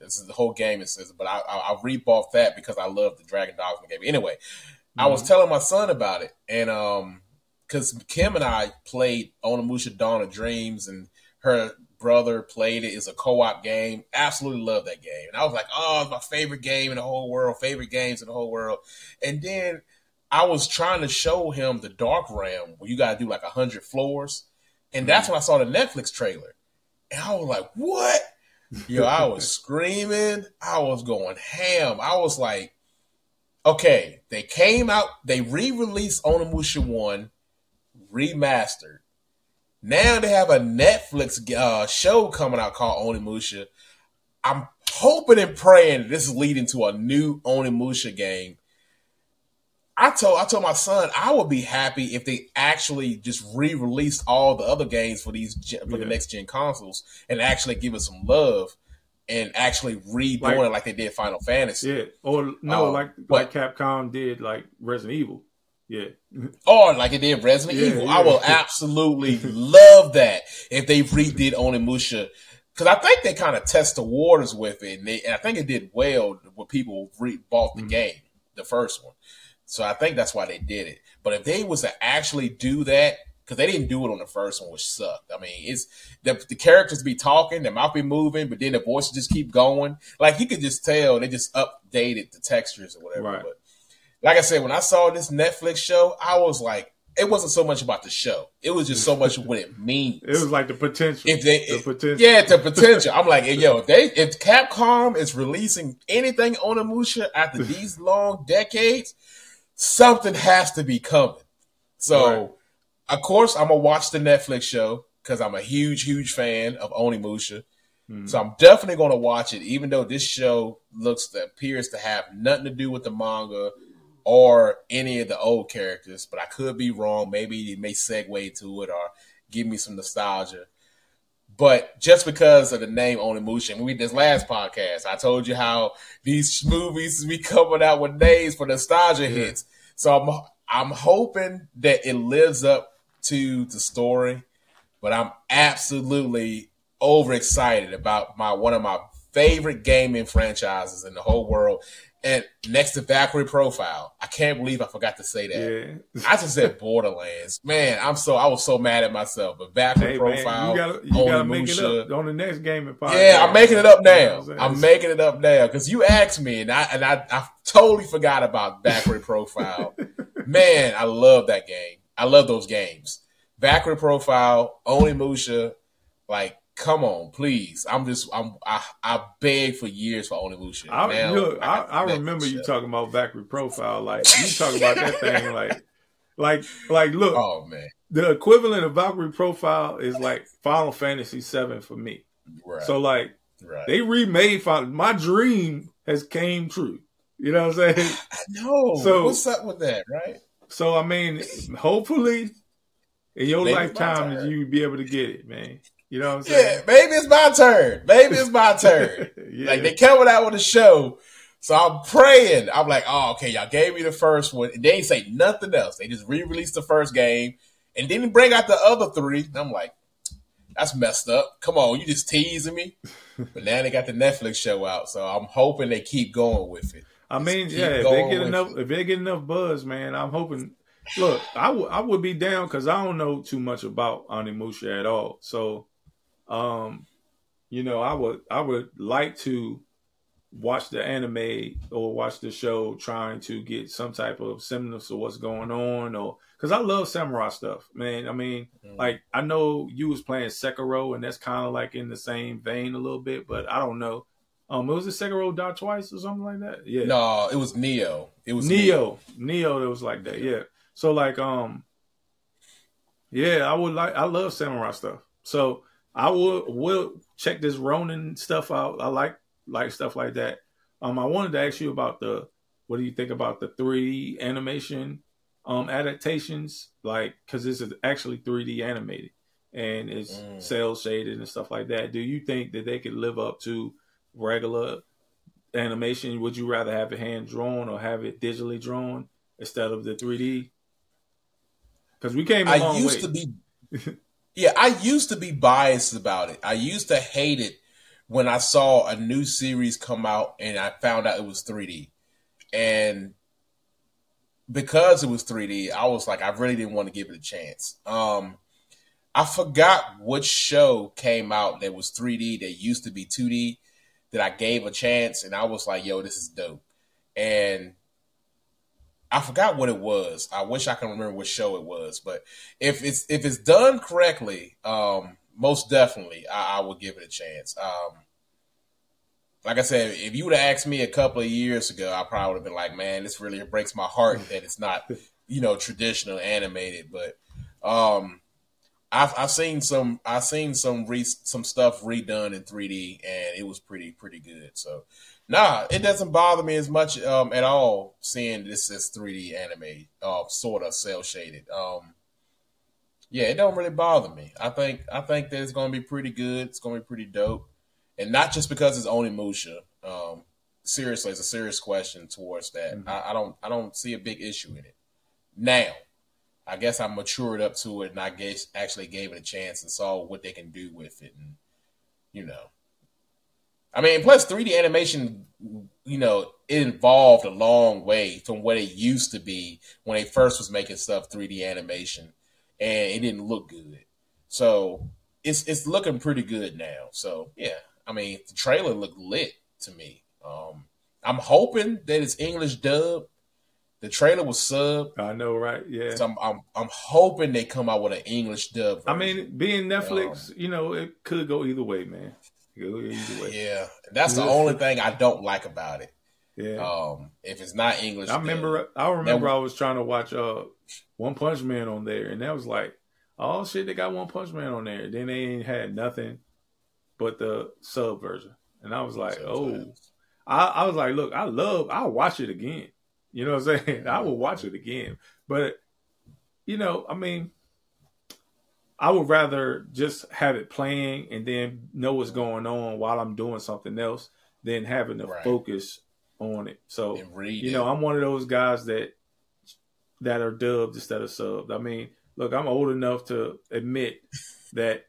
this is the whole game it says, but I, I, I rebought that because I love the Dragon Dogma game. Anyway, mm-hmm. I was mm-hmm. telling my son about it, and um, because Kim and I played Onimusha Dawn of Dreams and her brother played it. It's a co-op game. Absolutely love that game. And I was like, oh, it's my favorite game in the whole world. Favorite games in the whole world. And then I was trying to show him the Dark Realm where you got to do like a hundred floors, and that's mm-hmm. when I saw the Netflix trailer, and I was like, what? Yo, I was screaming. I was going ham. I was like, okay, they came out, they re-released Onimusha 1 remastered. Now they have a Netflix uh, show coming out called Onimusha. I'm hoping and praying this is leading to a new Onimusha game. I told I told my son I would be happy if they actually just re-released all the other games for these for yeah. the next gen consoles and actually give it some love and actually redoing like, it like they did Final Fantasy.
Yeah, or no, um, like like Capcom did like Resident Evil. Yeah.
Or like it did Resident yeah, Evil. Yeah. I will absolutely love that if they redid Onimusha. Because I think they kind of test the waters with it, and, they, and I think it did well when people re- bought the mm-hmm. game, the first one. So I think that's why they did it. But if they was to actually do that, because they didn't do it on the first one, which sucked. I mean, it's the, the characters be talking, their mouth be moving, but then the voices just keep going. Like you could just tell they just updated the textures or whatever. Right. But like I said, when I saw this Netflix show, I was like, it wasn't so much about the show. It was just so much what it means.
It was like the potential.
If they,
the
if, potential. yeah, the potential. I'm like, yo, if they, if Capcom is releasing anything Onimusha after these long decades, something has to be coming. So, right. of course, I'm gonna watch the Netflix show because I'm a huge, huge fan of Onimusha. Mm-hmm. So I'm definitely going to watch it, even though this show looks appears to have nothing to do with the manga or any of the old characters, but I could be wrong. Maybe it may segue to it or give me some nostalgia. But just because of the name Onimusha, and we did this last podcast, I told you how these movies be coming out with names for nostalgia yeah. hits. So I'm I'm hoping that it lives up to the story, but I'm absolutely overexcited about my one of my favorite gaming franchises in the whole world, and next to Valkyrie Profile, I can't believe I forgot to say that. Yeah. I just said Borderlands. Man, I'm so I was so mad at myself. But Valkyrie hey, Profile, man, you gotta, you gotta
make it up on the next
game. Yeah, I'm making it up now. You know I'm, I'm, making it up now because you asked me, and I and I, I totally forgot about Valkyrie Profile. man, I love that game. I love those games. Valkyrie Profile, Onimusha, like come on, please. I'm just I'm I, I beg for years for Onimusha.
I, now, look, I, I, I remember you talking about Valkyrie profile. Like you talk about that thing like like like look
oh man.
The equivalent of Valkyrie profile is like Final Fantasy VII for me. Right. So like right. they remade Final my dream has came true. You know what I'm saying?
I know. So what's up with that, right?
So I mean, hopefully in your Maybe lifetime you be able to get it, man. You know what I'm saying?
Yeah, maybe it's my turn. Maybe it's my turn. yeah. Like they coming out with a show. So I'm praying. I'm like, oh, okay, y'all gave me the first one. And they ain't say nothing else. They just re-released the first game and didn't bring out the other three. And I'm like, that's messed up. Come on, you just teasing me. but now they got the Netflix show out, so I'm hoping they keep going with it.
I mean, yeah, if they get enough, it. if they get enough buzz, man, I'm hoping. Look, I, w- I would be down because I don't know too much about Onimusha at all. So um, you know, I would I would like to watch the anime or watch the show trying to get some type of semblance of what's going on or because I love samurai stuff, man. I mean, mm-hmm. like I know you was playing Sekiro and that's kind of like in the same vein a little bit, but I don't know. Um, it was a Sekiro dot twice or something like that. Yeah.
No, it was Nioh. It was
Nioh, Nioh. That was like that. Yeah. So like, um, yeah, I would like. I love samurai stuff. So I will will check this Ronin stuff out. I like like stuff like that. Um, I wanted to ask you about the what do you think about the 3D animation um adaptations? Like, because this is actually 3D animated and it's mm. cel shaded and stuff like that. Do you think that they could live up to regular animation? Would you rather have it hand drawn or have it digitally drawn instead of the 3D? Because we came. I used
way. to be. Yeah, I used to be biased about it. I used to hate it when I saw a new series come out and I found out it was 3D. And because it was 3D, I was like, I really didn't want to give it a chance. Um, I forgot which show came out that was 3D that used to be 2D that I gave a chance and I was like, yo, this is dope. And I forgot what it was. I wish I can remember what show it was, but if it's if it's done correctly, um, most definitely I, I give it a chance. Um, like I said, if you would have asked me a couple of years ago, I probably would have been like, "Man, this really breaks my heart that it's not, you know, traditional animated." But um, I've I've seen some I've seen some re, some stuff redone in 3D, and it was pretty pretty good. So Nah, it doesn't bother me as much um, at all seeing this as 3D anime, uh, sort of cel shaded. Um, yeah, it don't really bother me. I think I think that it's going to be pretty good. It's going to be pretty dope, and not just because it's Onimusha. Um, seriously, it's a serious question towards that. Mm-hmm. I, I, don't I don't see a big issue in it. Now, I guess I matured up to it, and I guess actually gave it a chance and saw what they can do with it, and you know, I mean, plus 3D animation, you know, it evolved a long way from what it used to be when they first was making stuff 3D animation, and it didn't look good. So it's it's looking pretty good now. So yeah, I mean, the trailer looked lit to me. Um, I'm hoping that it's English dub. The trailer was sub.
I know, right? Yeah.
So I'm, I'm, I'm hoping they come out with an English dub.
Version. I mean, being Netflix, um, you know, it could go either way, man.
Yeah, that's the only thing I don't like about it. Yeah. Um, if it's not English,
I remember. I remember. I was trying to watch uh One Punch Man on there, and that was like, oh shit, they got One Punch Man on there. Then they ain't had nothing but the sub version, and I was like, oh, I, I was like, look, I love. I'll watch it again. You know what I'm saying? I will watch it again, but you know, I mean, I would rather just have it playing and then know what's going on while I'm doing something else than having to right. focus on it. So you know, I'm one of those guys that that are dubbed instead of subbed. I mean, look, I'm old enough to admit that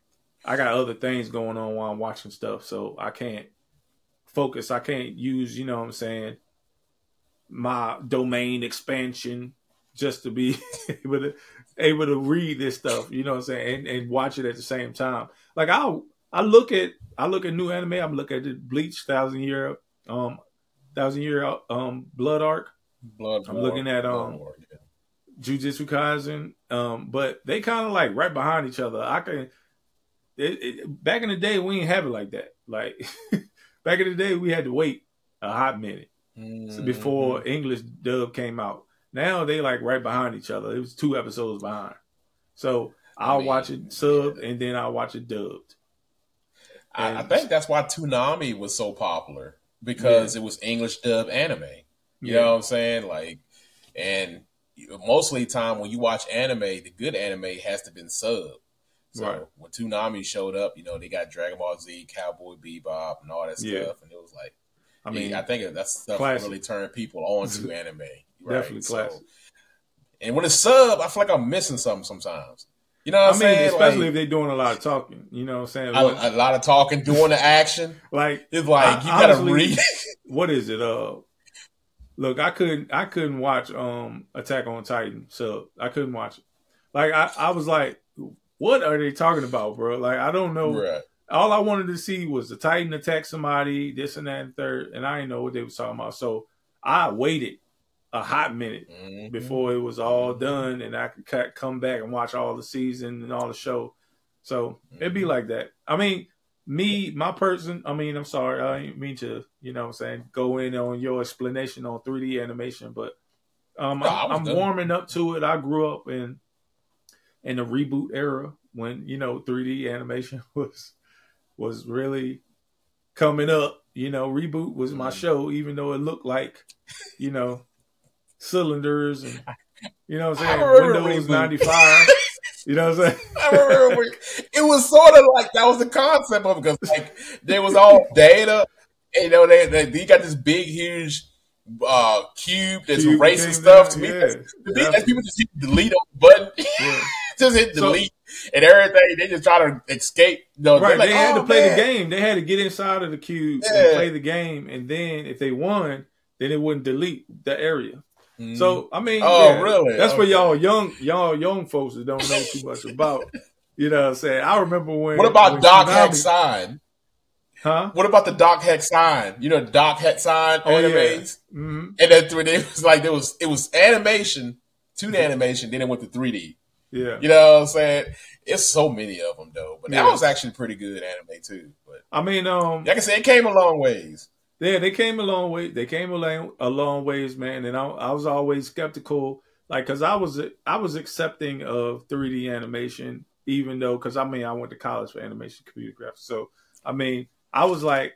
I got other things going on while I'm watching stuff, so I can't focus. I can't use, you know what I'm saying, my domain expansion just to be able to able to read this stuff, you know what I'm saying, and, and watch it at the same time. Like I I look at I look at new anime. I'm looking at the Bleach Thousand Year um Thousand Year um Blood Arc. Blood. I'm War, looking at um War, yeah. Jujutsu Kaisen. Um, but they kind of like right behind each other. I can. It, it, back in the day, we didn't have it like that. Like back in the day, we had to wait a hot minute mm-hmm. so before English dub came out. Now they like right behind each other. It was two episodes behind. So I'll I mean, watch it subbed yeah. and then I'll watch it dubbed.
I, I, think that's why Toonami was so popular because yeah. it was English dub anime. You yeah. know what I'm saying? Like, and mostly time when you watch anime, the good anime has to been subbed. So right. when Toonami showed up, you know they got Dragon Ball Z, Cowboy Bebop, and all that stuff, and it was like, I mean, I think that stuff classic. really turned people on to anime. Right? Definitely classic. So, and when it's sub, I feel like I'm missing something sometimes. You know what I I'm mean, saying?
Especially like, if they're doing a lot of talking. You know what I'm saying? A,
a lot of talking, doing the action.
like
it's like I, you gotta honestly, read.
what is it? Uh, look, I couldn't, I couldn't watch um Attack on Titan, so I couldn't watch it. Like I, I was like, what are they talking about, bro? Like I don't know. Right. All I wanted to see was the Titan attack somebody, this and that and third, and I didn't know what they was talking about. So I waited a hot minute mm-hmm. before it was all done, and I could come back and watch all the season and all the show. So mm-hmm. it'd be mm-hmm. like that. I mean, me, my person. I mean, I'm sorry, I didn't mean to, you know, I'm saying go in on your explanation on 3D animation, but um, I'm, I'm warming up to it. I grew up in in the ReBoot era when you know 3D animation was was really coming up. You know, ReBoot was my mm-hmm. show, even though it looked like, you know, cylinders and you know what I'm saying? Windows ninety five. You know what I'm saying? I
remember it was sort of like that was the concept of it because like there was all data. And, you know, they, they, they got this big, huge uh, cube that's cube erasing stuff. To me, yeah, to me that's people just hit delete on the button. Yeah. just hit delete so, and everything. They just try to escape.
No, right, like, they had oh, to play man. the game. They had to get inside of the cube yeah. and play the game. And then if they won, then it wouldn't delete the area. Mm. So I mean, oh yeah, really? That's okay. for y'all young y'all young folks that don't know too much about. You know what I'm saying? I remember when.
What about
when
Doc Hack Sign?
Huh?
What about the .hack//Sign? You know, .hack//Sign oh, animes, yeah. mm-hmm. and then 3D it was like there was it was animation, 2D animation, then it went to 3D.
Yeah,
you know what I'm saying? It's so many of them though, but yeah. that was actually pretty good anime too. But
I mean, um,
like I said, it came a long ways.
Yeah, they came a long way. They came a long, a long ways, man. And I, I was always skeptical, like, cause I was I was accepting of 3D animation, even though, cause I mean, I went to college for animation computer graphics, so I mean I was like,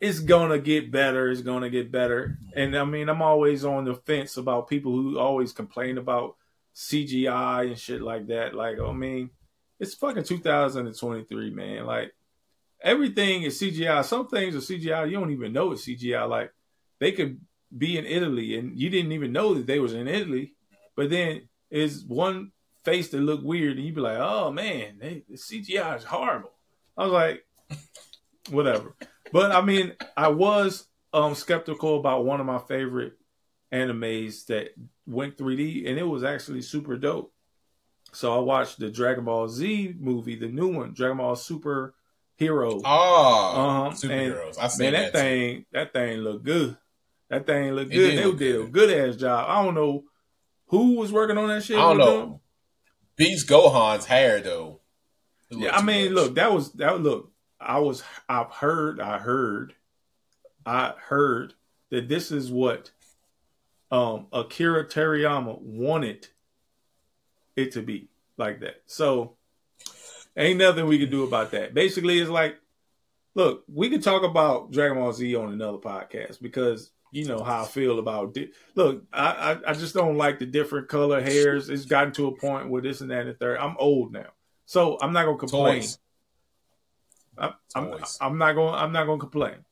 it's gonna get better. It's gonna get better. And I mean, I'm always on the fence about people who always complain about CGI and shit like that. Like, I mean, it's fucking 2023, man. Like, everything is CGI. Some things are CGI. You don't even know it's CGI. Like, they could be in Italy and you didn't even know that they was in Italy. But then is one face that look weird and you'd be like, oh man, they, the CGI is horrible. I was like, whatever. But I mean, I was um skeptical about one of my favorite animes that went 3D, and it was actually super dope. So I watched the Dragon Ball Z movie, the new one, Dragon Ball Super Heroes.
Oh, uh-huh. superheroes! I
man, that, that thing, too. that thing looked good. That thing looked good. They did good. a good ass job. I don't know who was working on that shit.
I don't know. Them. Beast Gohan's hair though.
Yeah, I mean, much. look, that was that. Look, I was I've heard I heard I heard that this is what um Akira Toriyama wanted it to be like that. So ain't nothing we can do about that. Basically it's like look, we can talk about Dragon Ball Z on another podcast because you know how I feel about di- look, I, I, I just don't like the different color hairs. It's gotten to a point where this and that and the third. I'm old now. So I'm not gonna complain. Toys. I, am I'm not going. I'm not going to complain.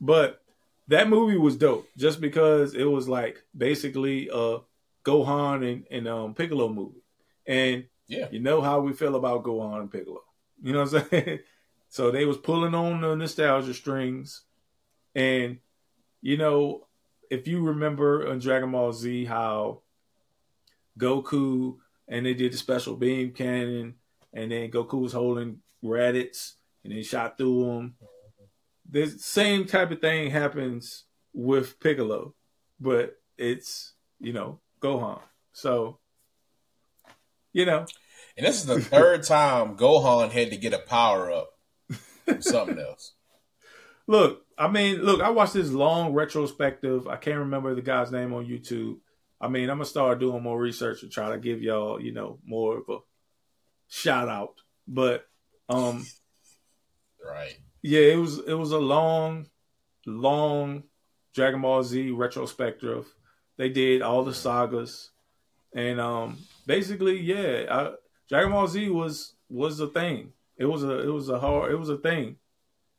But that movie was dope, just because it was like basically a Gohan and, and um, Piccolo movie, and
yeah,
you know how we feel about Gohan and Piccolo. You know what I'm saying? so they was pulling on the nostalgia strings, and you know if you remember on Dragon Ball Z how Goku and they did the special beam cannon, and then Goku was holding Raditz and then shot through him. The same type of thing happens with Piccolo, but it's you know Gohan. So you know,
and this is the third time Gohan had to get a power up from something else.
Look, I mean, look, I watched this long retrospective. I can't remember the guy's name on YouTube. I mean, I'm gonna start doing more research and try to give y'all, you know, more of a shout out. But um
Right.
Yeah, it was it was a long, long Dragon Ball Z retrospective. They did all the sagas, and um, basically, yeah, I, Dragon Ball Z was was a thing. It was a it was a hard it was a thing,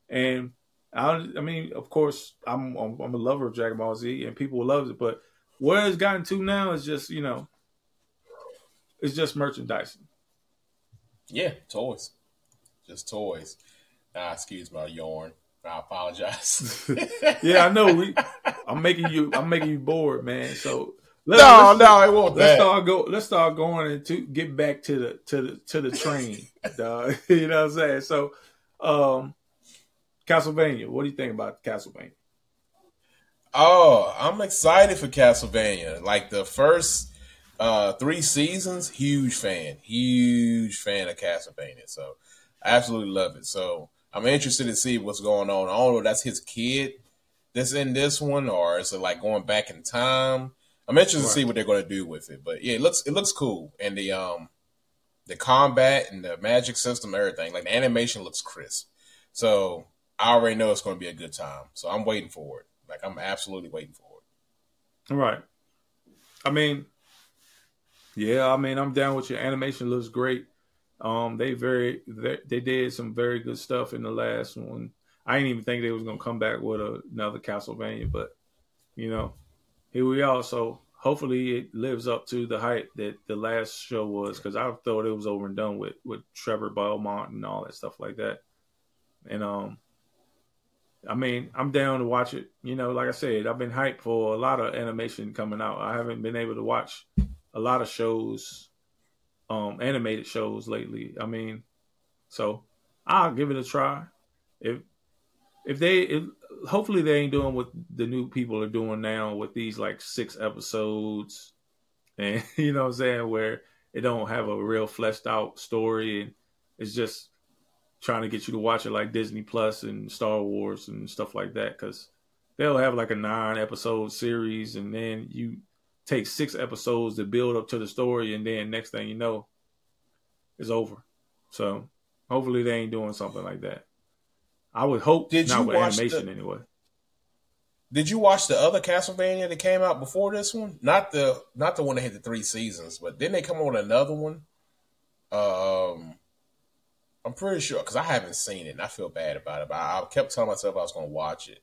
and I I mean, of course, I'm I'm, I'm a lover of Dragon Ball Z, and people love it. But where it's gotten to now is just you know, it's just merchandising.
Yeah, toys, just toys. Ah, excuse my yarn. I apologize.
yeah, I know. We, I'm making you. I'm making you bored, man. So
let, no, no, it won't.
Let's that. start go. Let's start going and to get back to the to the to the train. dog. You know what I'm saying? So, um, Castlevania. What do you think about Castlevania?
Oh, I'm excited for Castlevania. Like the first uh three seasons, huge fan, huge fan of Castlevania. So, I absolutely love it. So I'm interested to see what's going on. I don't know if that's his kid that's in this one, or is it like going back in time? I'm interested right. to see what they're going to do with it. But yeah, it looks it looks cool, and the um the combat and the magic system, everything like the animation looks crisp. So I already know it's going to be a good time. So I'm waiting for it. Like I'm absolutely waiting for it.
Right. I mean, yeah. I mean, I'm down with your animation. Looks great. Um, they very they, they did some very good stuff in the last one. I didn't even think they was gonna come back with a, another Castlevania, but you know, here we are. So hopefully it lives up to the hype that the last show was, because I thought it was over and done with with Trevor Belmont and all that stuff like that. And um, I mean, I'm down to watch it. You know, like I said, I've been hyped for a lot of animation coming out. I haven't been able to watch a lot of shows um, animated shows lately. I mean, So I'll give it a try. If if they if, hopefully they ain't doing what the new people are doing now with these like six episodes. And you know what I'm saying, where it don't have a real fleshed out story and it's just trying to get you to watch it like Disney Plus and Star Wars and stuff like that. Because they'll have like a nine episode series and then you take six episodes to build up to the story and then next thing you know it's over. So hopefully they ain't doing something like that i would hope did not with animation the, anyway
did you watch the other castlevania that came out before this one not the not the one that had the three seasons but then they come on another one um I'm pretty sure because I haven't seen it and I feel bad about it. But I, I kept telling myself I was going to watch it.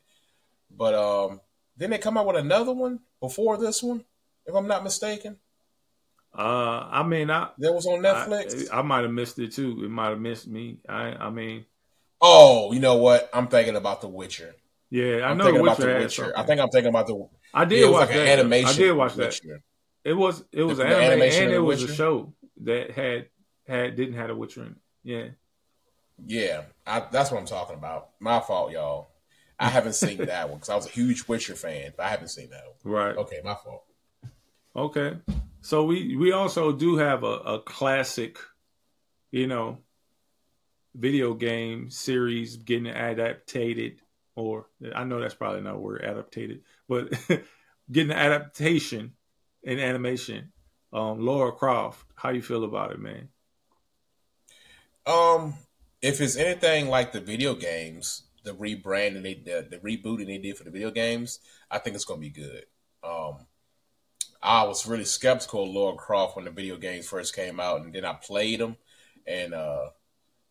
But um, didn't they come out with another one before this one? If I'm not mistaken.
Uh, I mean, I
that was on Netflix.
I, I might have missed it too. It might have missed me. I, I mean,
oh, you know what? I'm thinking about The Witcher.
Yeah, I
I'm
know
thinking about The Witcher. I think I'm thinking about the.
I did
yeah,
watch
like
that.
animation. I
did watch that.
Witcher.
It was it was
the,
an anime,
animation
and it was
Witcher?
a show that had had didn't have a Witcher in it. Yeah.
Yeah, I, that's what I'm talking about. My fault, y'all. I haven't seen that one because I was a huge Witcher fan, but I haven't seen that one.
Right.
Okay, my fault.
Okay. So we we also do have a, a classic, you know, video game series getting adapted, or I know that's probably not a word adapted, but getting an adaptation in animation. Um, Lara Croft, how you feel about it, man?
Um, if it's anything like the video games, the rebranding they the, the rebooting they did for the video games, I think it's gonna be good. Um, I was really skeptical of Lara Croft when the video games first came out, and then I played them, and uh,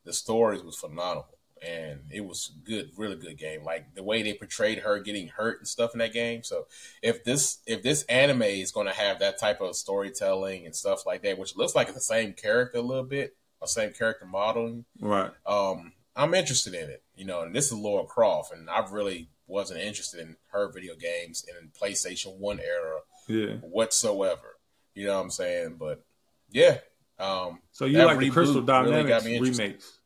the stories was phenomenal, and it was good, really good game. Like the way they portrayed her getting hurt and stuff in that game. So if this if this anime is going to have that type of storytelling and stuff like that, which looks like it's the same character a little bit, or same character modeling,
right?
Um, I'm interested in it, you know. And this is Lara Croft, and I really wasn't interested in her video games in PlayStation One era
yeah.
whatsoever. You know what I'm saying? But yeah. Um,
so you like the Crystal Dynamics really remakes?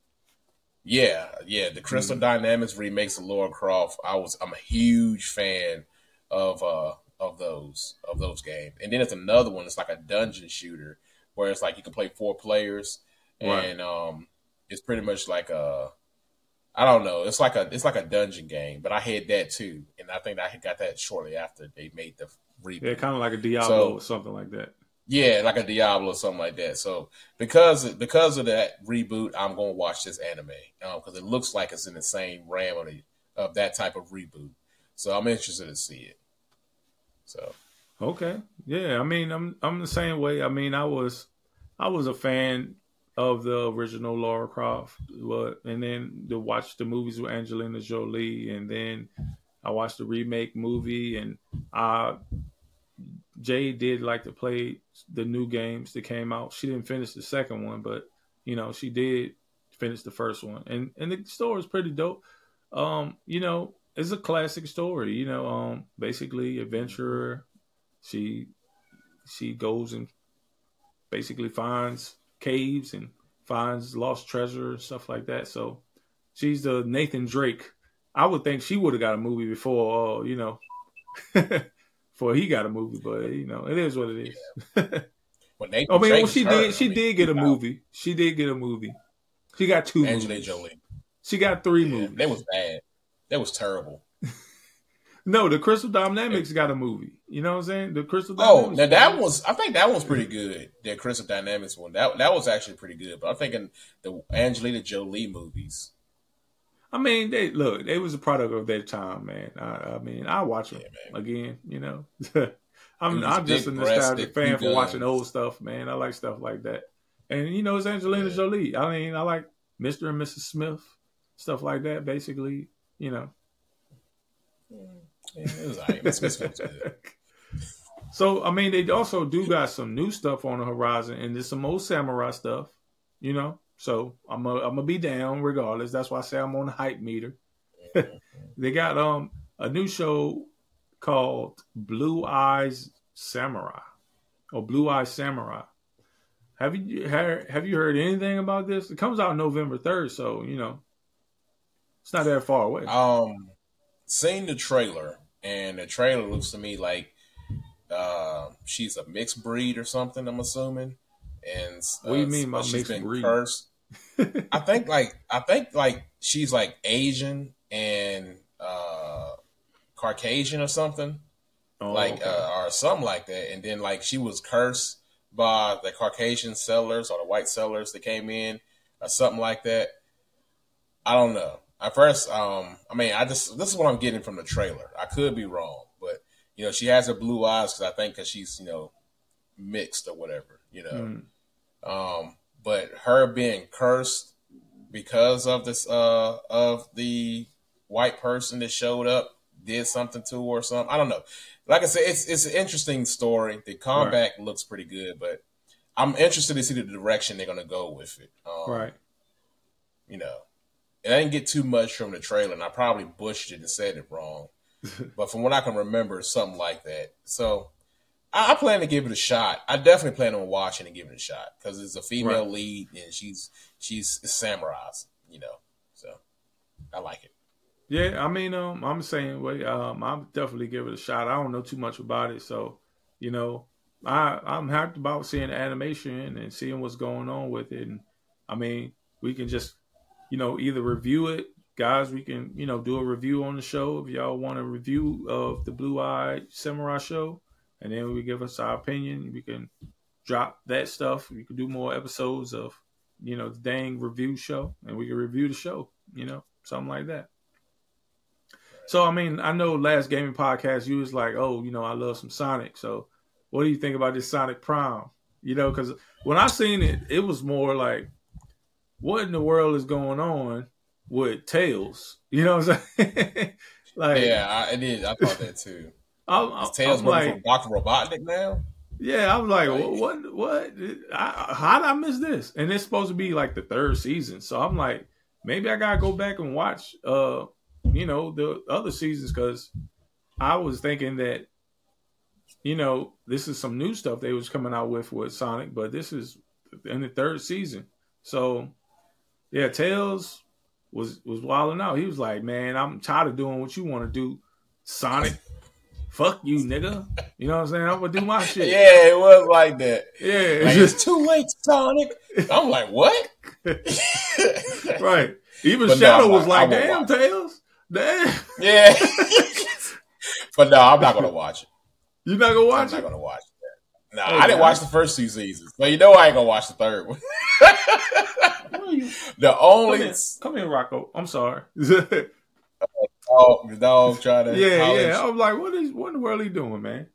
Yeah, yeah. The Crystal mm-hmm. Dynamics remakes of Lara Croft. I was I'm a huge fan of uh of those of those games. And then it's another one. It's like a dungeon shooter where it's like you can play four players, right. and um, it's pretty much like a I don't know. It's like a it's like a dungeon game, but I had that too, and I think I got that shortly after they made the reboot.
Yeah, kind of like a Diablo so, or something like that.
Yeah, like a Diablo or something like that. So because because of that reboot, I'm going to watch this anime because um, it looks like it's in the same ram of, the, of that type of reboot. So I'm interested to see it. So
okay, yeah. I mean, I'm I'm the same way. I mean, I was I was a fan of the original Lara Croft, but and then to watch the movies with Angelina Jolie, and then I watched the remake movie, and I Jay did like to play the new games that came out. She didn't finish the second one, but you know she did finish the first one, and and the story is pretty dope. Um, you know, it's a classic story. You know, um, basically adventurer. She she goes and basically finds caves and finds lost treasure and stuff like that. So she's the Nathan Drake. I would think she would have got a movie before, uh, you know, before he got a movie. But you know, it is what it is.
Oh, well, I
mean, well, she did. She I mean, did get a movie. She did get a movie. She got two.
Angela
movies.
Jolie.
She got three
yeah,
movies.
That was bad. That was terrible.
No, the Crystal Dynamics got a movie. You know what I'm saying? The Crystal
oh,
Dynamics.
Oh, now that was I think that was pretty good. The Crystal Dynamics one. That that was actually pretty good. But I'm thinking the Angelina Jolie movies.
I mean, they look. They was a product of their time, man. I, I mean, I watch them yeah, again. You know, I'm I'm just a nostalgic fan for watching old stuff, man. I like stuff like that. And you know, it's Angelina yeah. Jolie. I mean, I like Mr. and Mrs. Smith, stuff like that. Basically, you know. So I mean, they also do got some new stuff on the horizon, and there's some old samurai stuff, you know. So I'm a, I'm gonna be down regardless. That's why I say I'm on the hype meter. they got um a new show called Blue Eyes Samurai or Blue Eyes Samurai. have you heard have you heard anything about this? It comes out November third, so you know it's not that far away.
Um, seen the trailer, and the trailer looks to me like uh, she's a mixed breed or something. I'm assuming. And
uh, what do you uh, mean by mixed breed? Cursed.
I think like I think like she's like Asian and uh, Caucasian or something, oh, like okay. uh, or something like that. And then like she was cursed by the Caucasian settlers or the white settlers that came in or something like that. I don't know. At first, um, I mean, I just this is what I'm getting from the trailer. I could be wrong, but you know, she has her blue eyes because I think because she's you know mixed or whatever, you know. Mm. Um, but her being cursed because of this uh of the white person that showed up did something to her or something. I don't know. Like I said, it's it's an interesting story. The comeback right. looks pretty good, but I'm interested to see the direction they're gonna go with it.
Um, right.
You know, and I didn't get too much from the trailer, and I probably bushed it and said it wrong. but from what I can remember, something like that. So I, I, plan to give it a shot. I definitely plan on watching and giving it a shot because it's a female right. lead and she's she's samurais, you know. So I like it.
Yeah, I mean, um, I'm saying, wait, um, I'll definitely give it a shot. I don't know too much about it, so you know, I I'm happy about seeing the animation and seeing what's going on with it. And I mean, we can just, you know, either review it, guys. We can, you know, do a review on the show if y'all want a review of the Blue Eye Samurai show, and then we give us our opinion. We can drop that stuff. We can do more episodes of, you know, the dang review show, and we can review the show. You know, something like that. So I mean, I know last gaming podcast you was like, oh, you know, I love some Sonic. So what do you think about this Sonic Prime? You know, because when I seen it, it was more like, what in the world is going on with Tails? You know what I'm saying?
like, yeah, I, did. I thought that too. I'm, I'm, Tails I'm like, for Doctor Robotnik now.
Yeah, I was like, like what? What? I, how did I miss this? And it's supposed to be like the third season, so I'm like, maybe I gotta go back and watch uh you know, the other seasons because I was thinking that, you know, this is some new stuff they was coming out with with Sonic, but this is in the third season. So, yeah, Tails was was wilding out. He was like, "Man, I'm tired of doing what you want to do, Sonic. Fuck you, nigga. You know what I'm saying? I'm gonna do my shit."
Yeah, it was like that.
Yeah,
like, it's too late, Sonic. I'm like, what?
right. Even but Shadow no, was like, "Damn, Tails." Damn.
Yeah. but no, I'm not gonna watch it.
You're not gonna watch
I'm
it?
not gonna watch it. No, oh, I didn't watch the first two seasons. But you know I ain't gonna watch the third one. the only
come, in, come here, Rocco. I'm sorry.
Oh, the dog trying to
Yeah, college. yeah. I'm like, what is what in the world are you doing, man?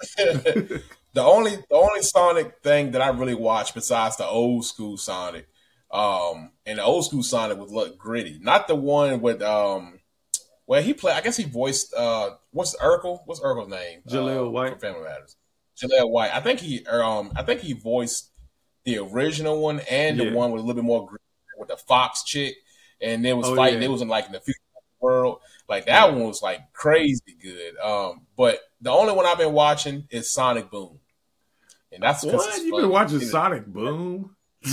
the only the only Sonic thing that I really watched besides the old school Sonic um, and the old school Sonic would look gritty, not the one with um. Well, he played. I guess he voiced. Uh, what's Urkel? What's Urkel's name?
Jaleel uh, White.
Family Matters. Jaleel White. I think he. Um, I think he voiced the original one and the one with a little bit more gritty with the Fox chick, and it was oh, fighting. Yeah. It was in like in the future world. Like that one was like crazy good. Um, but the only one I've been watching is Sonic Boom, and that's
what you've been watching. Sonic Boom.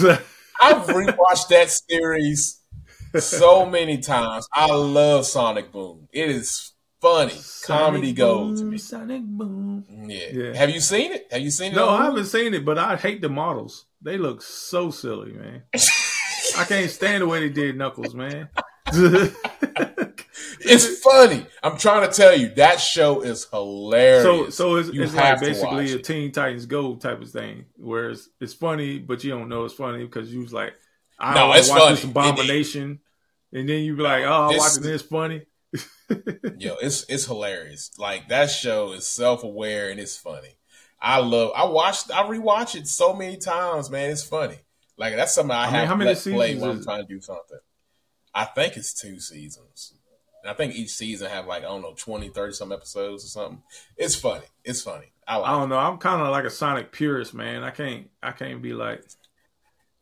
I've rewatched that series so many times. I love Sonic Boom. It is funny. Sonic Comedy gold to me.
Sonic Boom.
Yeah. yeah. Have you seen it? Have you seen it?
No, I haven't seen it, but I hate the models. They look so silly, man. I can't stand the way they did Knuckles, man.
it's funny. I'm trying to tell you that show is hilarious.
So, so it's, it's like basically a Teen Titans Go type of thing, where it's, it's funny, but you don't know it's funny because you was like, I no, it's watch funny. this abomination, it, and then you be like, oh, I'm watching this funny.
yo, it's it's hilarious. Like that show is self aware and it's funny. I love. I watched. I rewatch it so many times, man. It's funny. Like that's something I, I have mean, how many to play when I'm trying to do something. I think it's two seasons. And I think each season have like, I don't know, 20, 30 some episodes or something. It's funny. It's funny. I, like
I don't know. I'm kind of like a Sonic purist, man. I can't I can't be like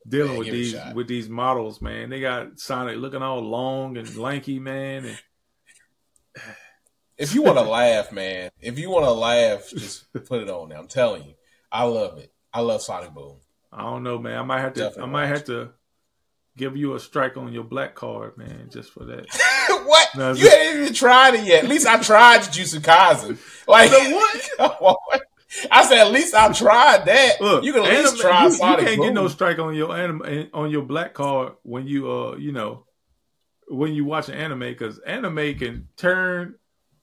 dealing man, with these with these models, man. They got Sonic looking all long and lanky, man. And...
if you want to laugh, man, if you want to laugh, just put it on there. I'm telling you, I love it. I love Sonic Boom.
I don't know, man. I might have to. Definitely I might watch. have to give you a strike on your black card, man, just for that.
what? No, you ain't even tried it yet. At least I tried Jujutsu Kaisen. Like what? I said, at least I tried that. Look, you can at anime, least try
you,
Sonic
You can't
Boom.
get no strike on your anime on your black card when you uh you know when you watch an anime because anime can turn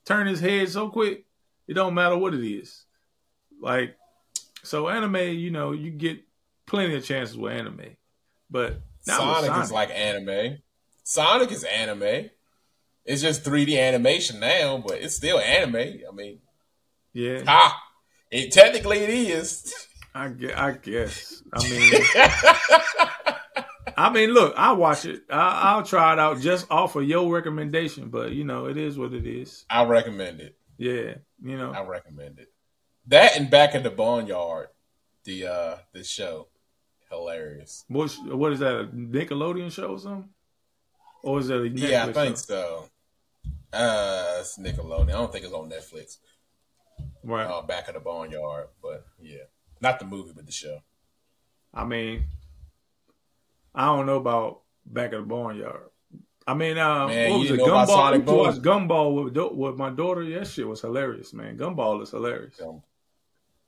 turn his head so quick. It don't matter what it is. Like so, anime, you know, you get plenty of chances with anime, but
Sonic, Sonic is like anime. Sonic is anime. It's just 3D animation now, but it's still anime. I mean,
yeah.
Ha! It technically it is.
I guess. I guess. I mean, I mean, look, I watch it. I, will try it out just off of your recommendation, but you know, it is what it is.
I recommend it.
Yeah, you know,
I recommend it. That and Back in the Barnyard, the uh the show, hilarious.
What what is that? A Nickelodeon show or something? Or is that a
Netflix yeah? I think show? so. Uh, it's Nickelodeon. I don't think it's on Netflix.
Right.
Uh, Back of the Barnyard, but yeah, not the movie, but the show.
I mean, I don't know about Back of the Barnyard. I mean, uh, man, what was it? Gumball. You watch Gumball with, with my daughter. Yeah, shit was hilarious, man. Gumball is hilarious. Gum-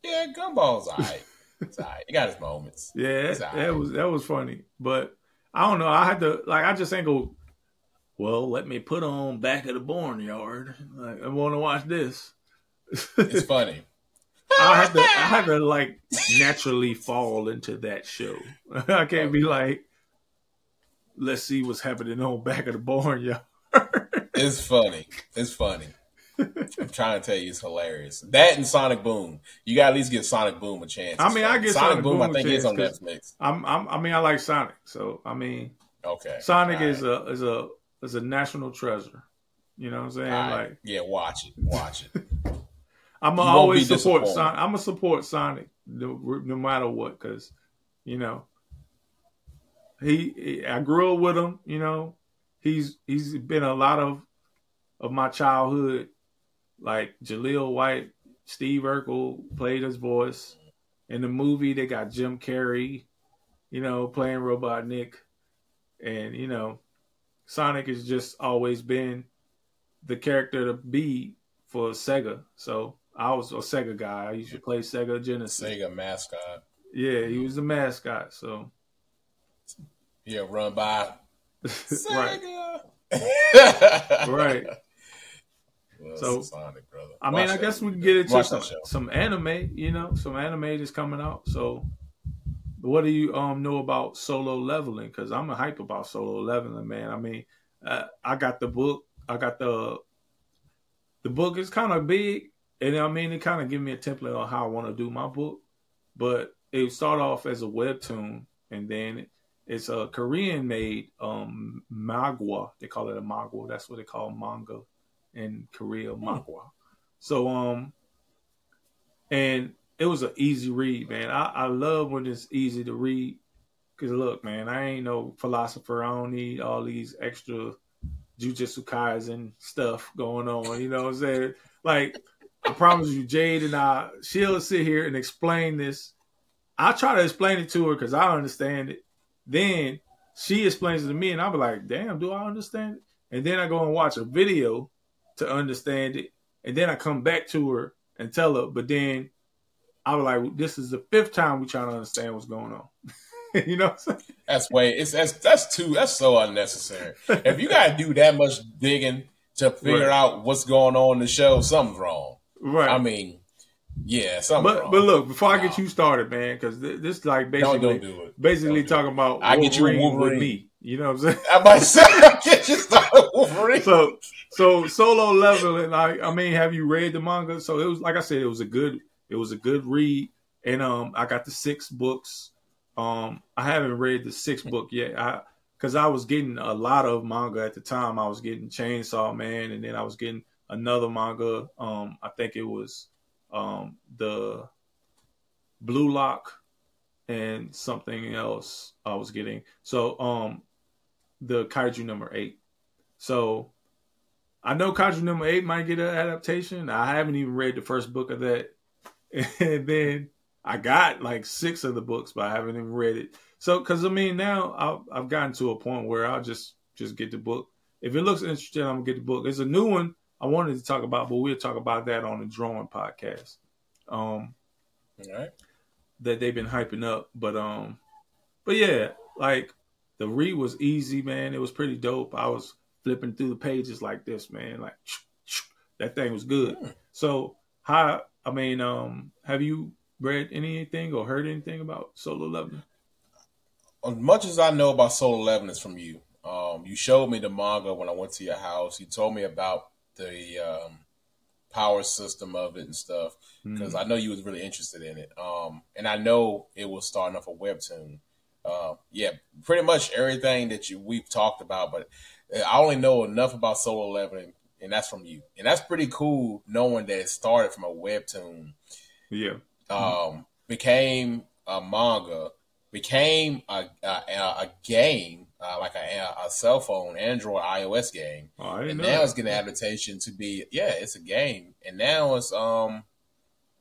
yeah, Gumball's alright. It's. It got his moments.
Yeah, that, that was that was funny, but I don't know. I had to like. I just ain't go. Well, let me put on Back of the Barnyard. Like, I want to watch this.
it's funny.
I had to, I had to like naturally fall into that show. I can't be like, let's see what's happening on back of the barnyard.
it's funny. It's funny. I'm trying to tell you, it's hilarious. That and Sonic Boom. You got to at least give Sonic Boom a chance.
I mean, I get Sonic, Sonic Boom.
I think
it's
on Netflix.
I'm, I'm, i mean, I like Sonic, so I mean,
okay.
Sonic is a is a is a national treasure. You know what I'm saying? Right. Like,
yeah, watch it, watch it.
I'm gonna always support Sonic. I'm gonna support Sonic no, no matter what, because you know he, he, I grew up with him. You know, he's he's been a lot of of my childhood. Like Jaleel White, Steve Urkel played his voice in the movie. They got Jim Carrey, you know, playing Robotnik, and you know, Sonic has just always been the character to be for Sega. So I was a Sega guy. I used to play Sega Genesis.
Sega mascot.
Yeah, he was the mascot. So
yeah, run by Sega.
right. right. Well, so Sonic, brother. I mean, I guess we can get into some, some anime. You know, some anime is coming out. So, what do you um know about solo leveling? Because I'm a hype about solo leveling, man. I mean, uh, I got the book. I got the the book is kind of big and I mean, it kind of give me a template on how I want to do my book, but it start off as a webtoon, and then it's a Korean made um manhwa. They call it a manhwa. That's what they call manga in Korea, hmm. So um, and it was an easy read, man. I, I love when it's easy to read. Cause look, man, I ain't no philosopher. I don't need all these extra Jujutsu Kaisen stuff going on. You know what I'm saying? Like I promise you, Jade and I, she'll sit here and explain this. I try to explain it to her because I understand it. Then she explains it to me, and I'll be like, "Damn, do I understand it?" And then I go and watch a video to understand it, and then I come back to her and tell her. But then I was like, "This is the fifth time we trying to understand what's going on." you know,
that's way it's that's that's too that's so unnecessary. if you gotta do that much digging to figure right. out what's going on in the show, something's wrong.
Right. I
mean, yeah, something.
But wrong. but look, before I get you started, man, because this, this like basically do basically talking about
I get you Wolverine. with me.
You know what I'm saying?
I might say get you started Wolverine.
So so solo leveling. I I mean, have you read the manga? So it was like I said, it was a good it was a good read, and um, I got the six books. Um, I haven't read the sixth book yet. I because I was getting a lot of manga at the time. I was getting Chainsaw Man, and then I was getting another manga. Um, I think it was um, the Blue Lock and something else I was getting. So um, the Kaiju number eight. So I know Kaiju number eight might get an adaptation. I haven't even read the first book of that. and then I got like six of the books, but I haven't even read it. So, because I mean, now I've, I've gotten to a point where I'll just just get the book. If it looks interesting, I'm gonna get the book. It's a new one I wanted to talk about, but we'll talk about that on the drawing podcast. Um, All right. That they've been hyping up, but um, but yeah, like the read was easy, man. It was pretty dope. I was flipping through the pages like this, man. Like that thing was good. Mm. So, how? I mean, um, have you read anything or heard anything about Solo Leveling?
As much as I know about Solo Leveling is from you. Um, you showed me the manga when I went to your house. You told me about the um, power system of it and stuff because mm. I know you was really interested in it. Um, and I know it was starting off a webtoon. Uh, yeah, pretty much everything that you we've talked about, but I only know enough about Solo Leveling, and that's from you. And that's pretty cool knowing that it started from a webtoon.
Yeah.
Um, became a manga, became a a, a game, uh, like a, a cell phone, Android, iOS game,
oh,
and now that. it's getting adaptation to be yeah, it's a game, and now it's um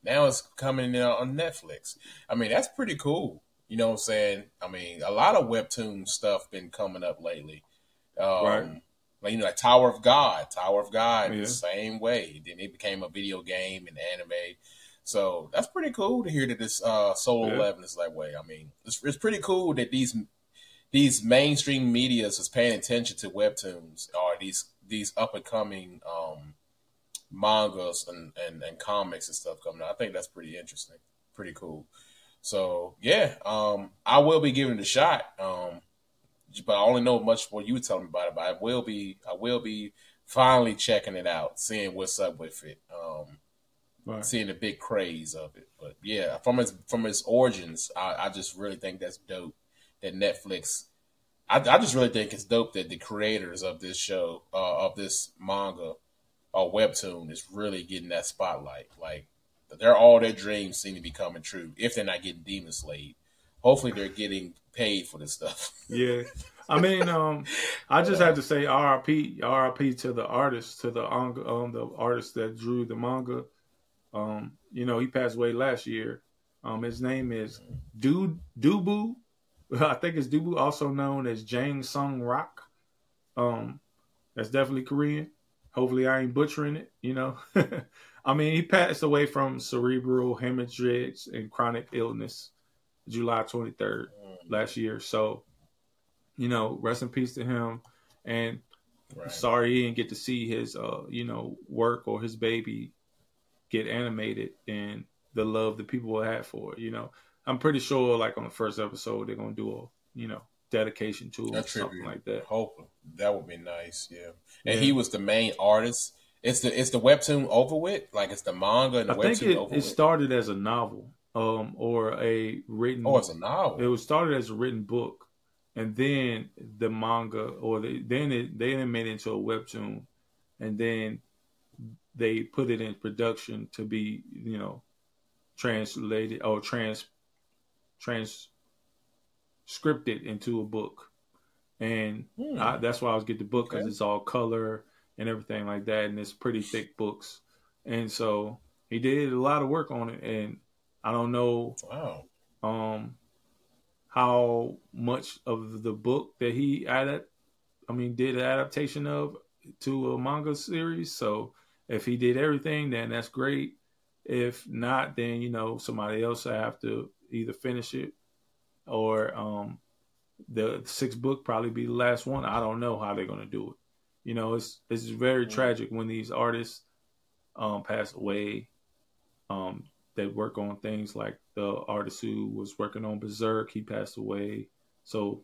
now it's coming on Netflix. I mean, that's pretty cool. You know what I'm saying? I mean, a lot of webtoon stuff been coming up lately. Um, right. Like you know, like Tower of God, Tower of God, yeah. the same way. Then it became a video game and anime. So that's pretty cool to hear that this uh, Solo yeah. Eleven is that way. I mean, it's, it's pretty cool that these these mainstream medias is paying attention to webtoons or these these up and coming um, mangas and, and, and comics and stuff coming out. I think that's pretty interesting, pretty cool. So yeah, um, I will be giving it a shot. Um, but I only know much what you tell me about it. But I will be, I will be finally checking it out, seeing what's up with it, um, right. seeing the big craze of it. But yeah, from its from its origins, I, I just really think that's dope that Netflix. I, I, just really think it's dope that the creators of this show, uh, of this manga or webtoon, is really getting that spotlight. Like they're all their dreams seem to be coming true if they're not getting demon slayed. Hopefully, they're getting paid for this stuff.
yeah, I mean, um, I just have to say RIP, RIP to the artist, to the um, the artist that drew the manga. Um, you know, he passed away last year. Um, his name is Du Dubu. I think it's Dubu, also known as Jang Sung Rock. Um, that's definitely Korean. Hopefully, I ain't butchering it. You know. I mean, he passed away from cerebral hemorrhage and chronic illness July 23rd mm. last year. So, you know, rest in peace to him. And right. sorry he didn't get to see his, uh, you know, work or his baby get animated and the love that people have for it. You know, I'm pretty sure, like on the first episode, they're gonna do a, you know, dedication to or something like that.
Hope that would be nice. Yeah, and yeah. he was the main artist it's the it's the webtoon over with, like it's the manga and the I webtoon think
it,
over
it
with.
started as a novel, um, or a written.
Oh, it's a novel.
It was started as a written book, and then the manga, or the, then it they made it into a webtoon, and then they put it in production to be, you know, translated or trans trans scripted into a book, and hmm. I, that's why I was get the book because okay. it's all color and everything like that, and it's pretty thick books. And so he did a lot of work on it, and I don't know
wow.
um, how much of the book that he added, I mean, did an adaptation of to a manga series. So if he did everything, then that's great. If not, then you know somebody else will have to either finish it or um, the sixth book probably be the last one. I don't know how they're gonna do it. You know, it's it's very mm-hmm. tragic when these artists um, pass away. Um, they work on things like the artist who was working on Berserk, he passed away. So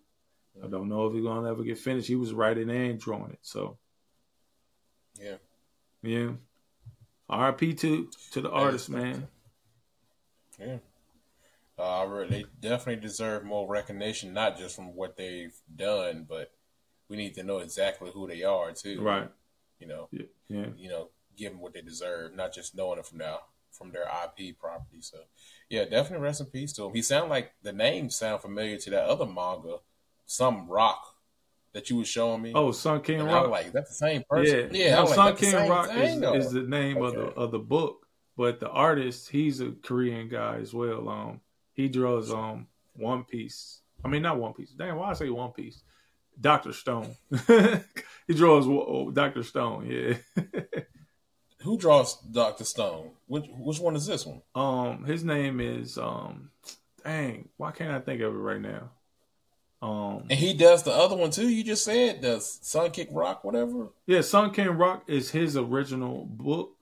I don't know if he's gonna ever get finished. He was writing and drawing it. So
yeah,
yeah. R.I.P. to to the artist, man.
Yeah. Uh, they definitely deserve more recognition, not just from what they've done, but we need to know exactly who they are too.
Right.
You know.
Yeah.
You know, give them what they deserve, not just knowing it from now from their IP property. So, yeah, definitely rest in peace to him. He sound like the name sound familiar to that other manga, some rock that you were showing me.
Oh, Sun King and Rock.
like, that's the same person.
Yeah, yeah. No, Sun like, King Rock is, is, the name okay. of the of the book, but the artist, he's a Korean guy as well. Um, he draws um One Piece. I mean, not One Piece. Damn, why I say One Piece? Doctor Stone. he draws Doctor Stone. Yeah.
Who draws Doctor Stone? Which which one is this one?
Um, his name is um, dang, why can't I think of it right now?
Um, and he does the other one too. You just said the Sun Kick Rock, whatever.
Yeah, Sun Kick Rock is his original book,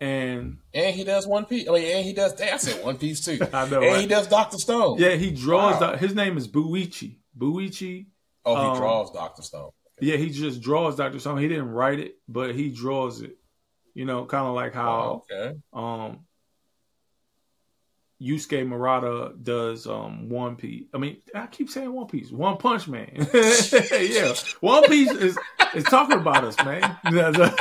and
and he does One Piece. I mean, and he does. I said One Piece too. I know. And right? he does Doctor Stone.
Yeah, he draws. Wow. His name is Boichi. Boichi.
Oh, he um, draws Doctor Stone.
Yeah, he just draws Doctor Stone. He didn't write it, but he draws it. You know, kind of like how
oh, okay.
um Yusuke Murata does um One Piece. I mean, I keep saying One Piece. One Punch Man. yeah, One Piece is is talking about us, man.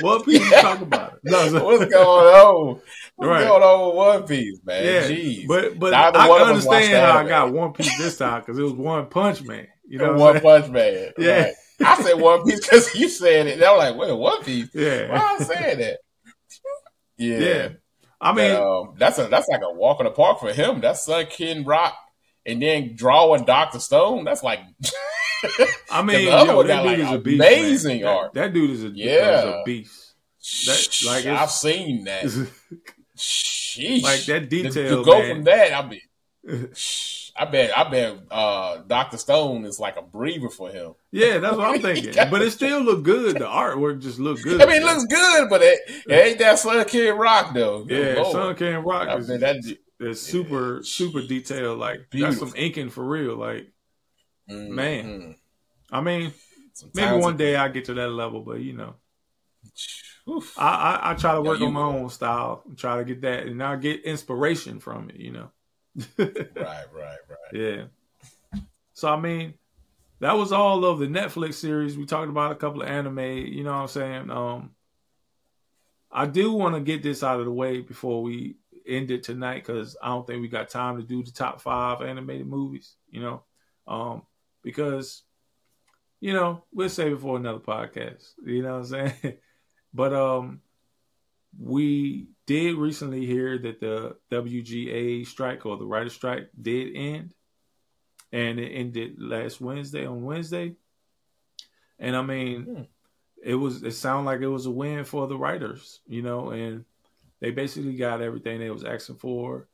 One Piece is talking about it.
No, What's going on? What's right. going on with One Piece, man? Yeah, Jeez.
but but Neither I understand how I got One Piece this time because it was One Punch Man. You know,
One Punch Man. Yeah, right. I said One Piece because you said it. And I'm like, wait, One Piece? Yeah, why I saying that? Yeah. yeah.
I mean,
um, that's a that's like a walk in the park for him. That's Sun Kick Rock, and then drawing Doctor Stone. That's like,
I mean, yo, that dude like is a beast,
amazing
man.
art.
That, that dude is a yeah, is a beast.
That, like I've seen that. Sheesh.
Like that detail.
To, to go man. from that, I mean. I bet I bet uh, Doctor Stone is like a breather for him.
Yeah, that's what I'm thinking. but it still looked good. The artwork just looked good.
I mean, it looks good, but it, it ain't that Sun Kick Rock though.
Yeah, Lord. Sun Kick Rock is, that, is super super detailed. Like Beautiful. that's some inking for real. Like mm-hmm. man, I mean, maybe one day I get to that level, but you know. I, I, I, try to work on my own style and try to get that, and I get inspiration from it. You know
right, right, right.
Yeah. So I mean, that was all of the Netflix series. We talked about a couple of anime. You know what I'm saying? Um, I do want to get this out of the way before we end it tonight because I don't think we got time to do the top five animated movies. You know, um, because you know we'll save it for another podcast. You know what I'm saying? but um, we did recently hear that the WGA strike or the writer strike did end, and it ended last Wednesday on Wednesday. And I mean, hmm. it was it sounded like it was a win for the writers, you know, and they basically got everything they was asking for.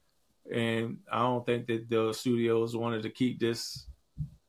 And I don't think that the studios wanted to keep this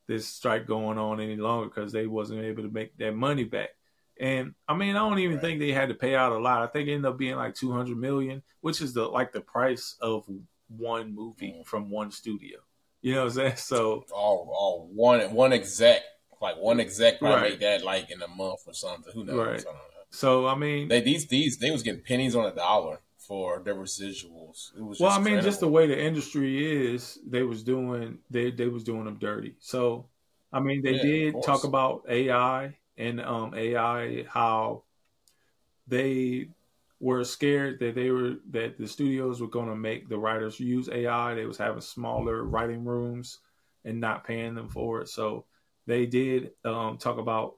this strike going on any longer because they wasn't able to make that money back. And I mean, I don't even right. think they had to pay out a lot. I think it ended up being like two hundred million, which is the like the price of one movie mm. from one studio. You know what I'm saying? So
oh, oh one one exec, like one exec probably right. made that like in a month or something. Who knows? Right.
So I mean,
they these these they was getting pennies on a dollar for their residuals. It was
well, I
mean,
incredible. just the way the industry is, they was doing they they was doing them dirty. So I mean, they yeah, did talk about AI in um, AI how they were scared that they were that the studios were going to make the writers use AI. They was having smaller writing rooms and not paying them for it. So they did um, talk about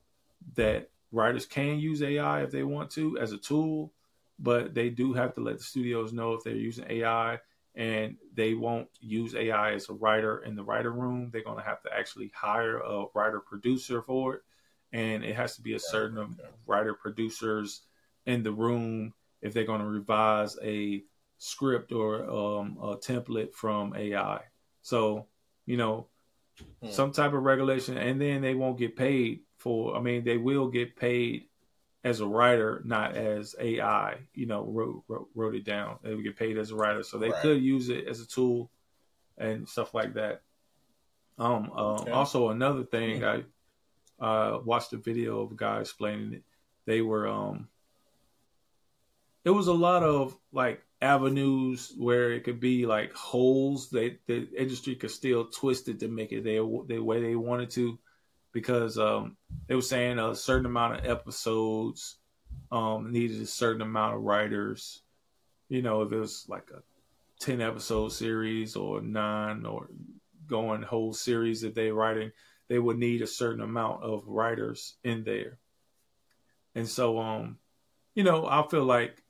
that writers can use AI if they want to as a tool, but they do have to let the studios know if they're using AI and they won't use AI as a writer in the writer room. They're going to have to actually hire a writer producer for it and it has to be a certain okay. writer producers in the room if they're going to revise a script or um, a template from AI. So, you know, hmm. some type of regulation, and then they won't get paid for. I mean, they will get paid as a writer, not as AI. You know, wrote wrote, wrote it down. They would get paid as a writer, so they right. could use it as a tool and stuff like that. Um, uh, okay. also another thing hmm. I uh, watched a video of a guy explaining it. They were um, it was a lot of like avenues where it could be like holes that the industry could still twist it to make it their the way they wanted to, because um, they were saying a certain amount of episodes um, needed a certain amount of writers. You know, if it was like a ten episode series or nine or going whole series that they're writing, they would need a certain amount of writers in there. And so, um, you know, I feel like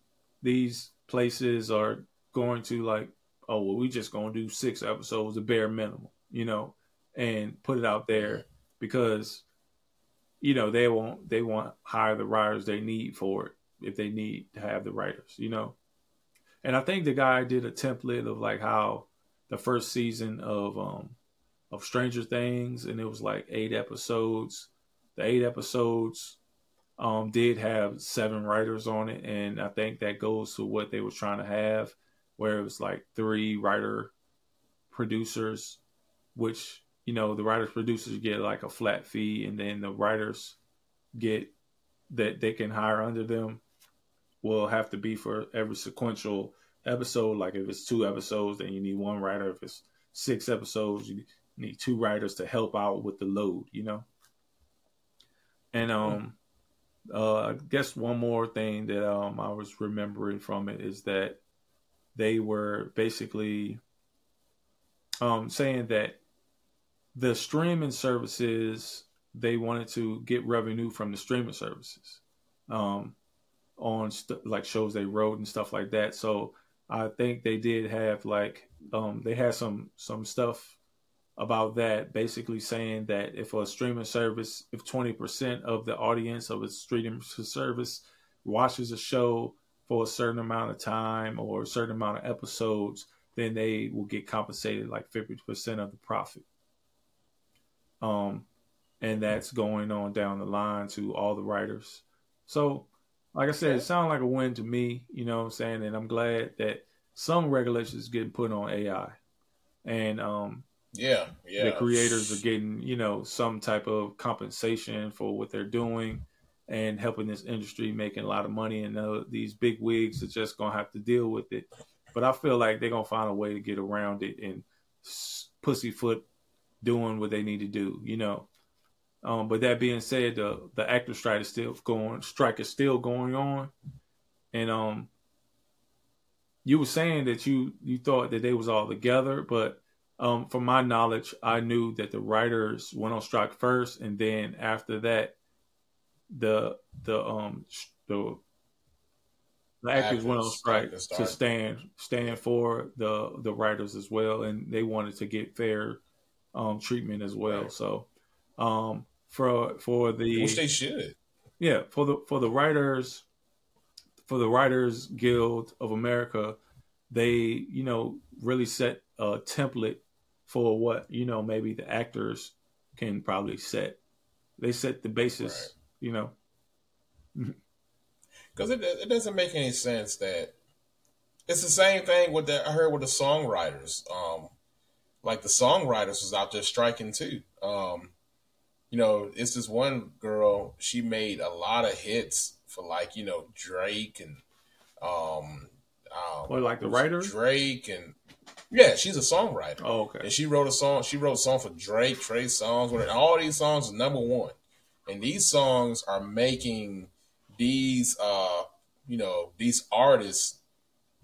these places are going to like, oh well, we just gonna do six episodes, a bare minimum, you know, and put it out there because you know they won't they won't hire the writers they need for it if they need to have the writers, you know. And I think the guy did a template of like how the first season of um of Stranger Things and it was like eight episodes. The eight episodes um did have seven writers on it and I think that goes to what they were trying to have where it was like three writer producers which you know the writers producers get like a flat fee and then the writers get that they can hire under them will have to be for every sequential episode like if it's two episodes then you need one writer if it's six episodes you need two writers to help out with the load you know and um uh i guess one more thing that um i was remembering from it is that they were basically um saying that the streaming services they wanted to get revenue from the streaming services um, on st- like shows they wrote and stuff like that. So I think they did have like um, they had some some stuff about that, basically saying that if a streaming service, if twenty percent of the audience of a streaming service watches a show for a certain amount of time or a certain amount of episodes, then they will get compensated like fifty percent of the profit. Um, and that's going on down the line to all the writers. So, like I said, it sounds like a win to me, you know what I'm saying? And I'm glad that some regulations getting put on AI. And um
yeah, yeah.
The creators are getting, you know, some type of compensation for what they're doing and helping this industry making a lot of money and uh, these big wigs are just going to have to deal with it. But I feel like they're going to find a way to get around it and pussyfoot doing what they need to do, you know. Um, but that being said, the the actor strike is still going. Strike is still going on, and um, you were saying that you you thought that they was all together, but um, from my knowledge, I knew that the writers went on strike first, and then after that, the the um the the actors, went on strike to stand stand for the the writers as well, and they wanted to get fair um, treatment as well. Right. So um, for for the
which they should,
yeah, for the for the writers for the Writers Guild of America, they you know really set a template for what you know maybe the actors can probably set. They set the basis, right. you know.
Because it, it doesn't make any sense that it's the same thing with the I heard with the songwriters. Um, like the songwriters was out there striking too. Um, you know, it's this one girl. She made a lot of hits for like you know Drake and um,
um or like the writer
Drake and yeah, she's a songwriter.
Oh, okay.
And she wrote a song. She wrote a song for Drake, Trey Songz. All these songs are number one, and these songs are making these uh you know these artists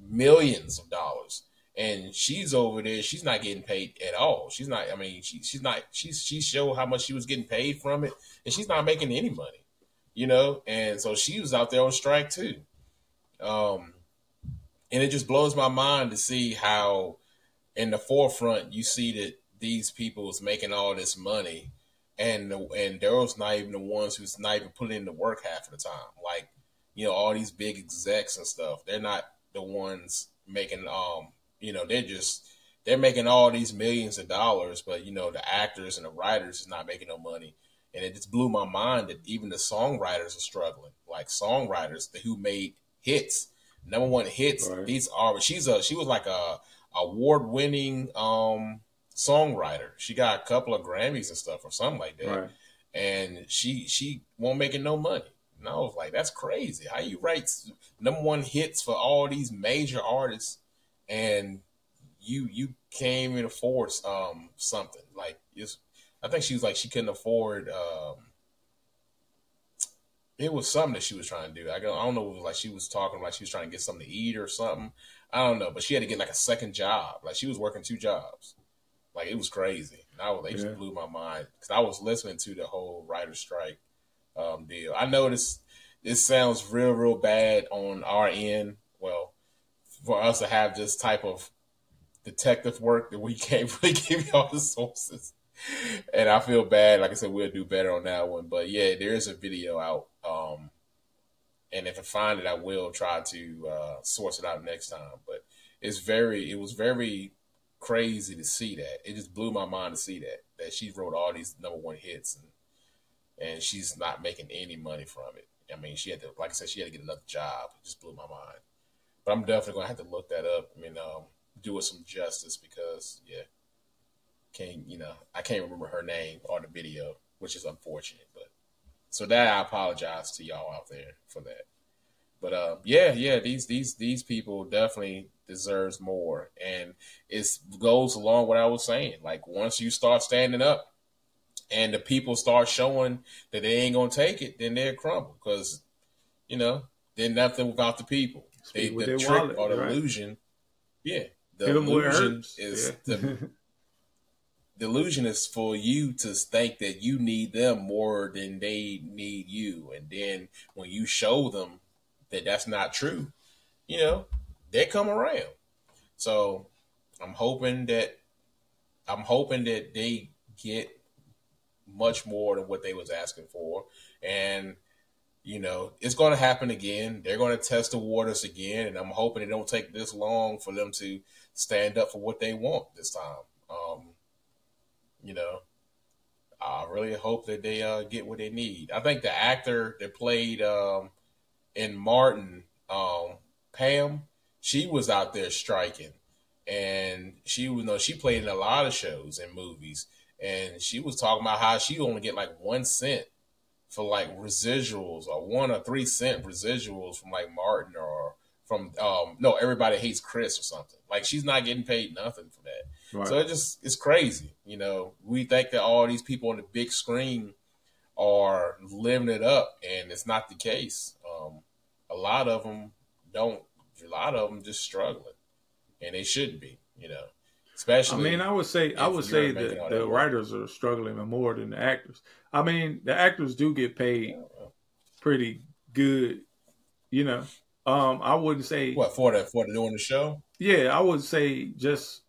millions of dollars and she's over there. She's not getting paid at all. She's not. I mean, she, she's not. She's she showed how much she was getting paid from it, and she's not making any money. You know, and so she was out there on strike too. Um, and it just blows my mind to see how, in the forefront, you see that these people is making all this money, and and those not even the ones who's not even putting in the work half of the time. Like, you know, all these big execs and stuff. They're not the ones making um you know, they're just they're making all these millions of dollars, but you know, the actors and the writers is not making no money. And it just blew my mind that even the songwriters are struggling. Like songwriters who made hits, number one hits. Right. These are she's a she was like a award winning um songwriter. She got a couple of Grammys and stuff or something like that. Right. And she she won't making no money. And I was like, that's crazy. How you write number one hits for all these major artists and you you can't even afford um something like it's, I think she was like she couldn't afford um it was something that she was trying to do. I don't, I don't know. It was like she was talking like she was trying to get something to eat or something. I don't know, but she had to get like a second job. Like she was working two jobs. Like it was crazy. And I was, it just blew my mind because I was listening to the whole writer strike um, deal. I know this this sounds real real bad on our end. Well, for us to have this type of detective work that we can't really give you all the sources. And I feel bad. Like I said, we'll do better on that one. But yeah, there is a video out. Um, and if I find it, I will try to uh, source it out next time. But it's very, it was very crazy to see that. It just blew my mind to see that that she wrote all these number one hits and and she's not making any money from it. I mean, she had to, like I said, she had to get another job. It just blew my mind. But I'm definitely gonna have to look that up. I mean, um, do it some justice because yeah, can't you know I can't remember her name on the video, which is unfortunate. So that I apologize to y'all out there for that. But uh, yeah, yeah, these these these people definitely deserves more, and it goes along what I was saying. Like once you start standing up, and the people start showing that they ain't gonna take it, then they'll crumble because you know they're nothing without the people. They, the trick wallet, or the right. illusion, yeah, the illusion is yeah. the the illusion is for you to think that you need them more than they need you, and then when you show them that that's not true, you know, they come around. So I'm hoping that I'm hoping that they get much more than what they was asking for, and you know it's going to happen again. They're going to test the waters again, and I'm hoping it don't take this long for them to stand up for what they want this time. You know, I really hope that they uh, get what they need. I think the actor that played um, in Martin, um, Pam, she was out there striking, and she you know she played in a lot of shows and movies, and she was talking about how she only get like one cent for like residuals or one or three cent residuals from like Martin or from um no everybody hates Chris or something. Like she's not getting paid nothing for that. Right. So it just it's crazy. You know, we think that all these people on the big screen are living it up, and it's not the case. Um, a lot of them don't. A lot of them just struggling, and they shouldn't be. You know, especially.
I mean, I would say I would say that the writers are struggling more than the actors. I mean, the actors do get paid pretty good. You know, um, I wouldn't say
what for the for the doing the show.
Yeah, I would say just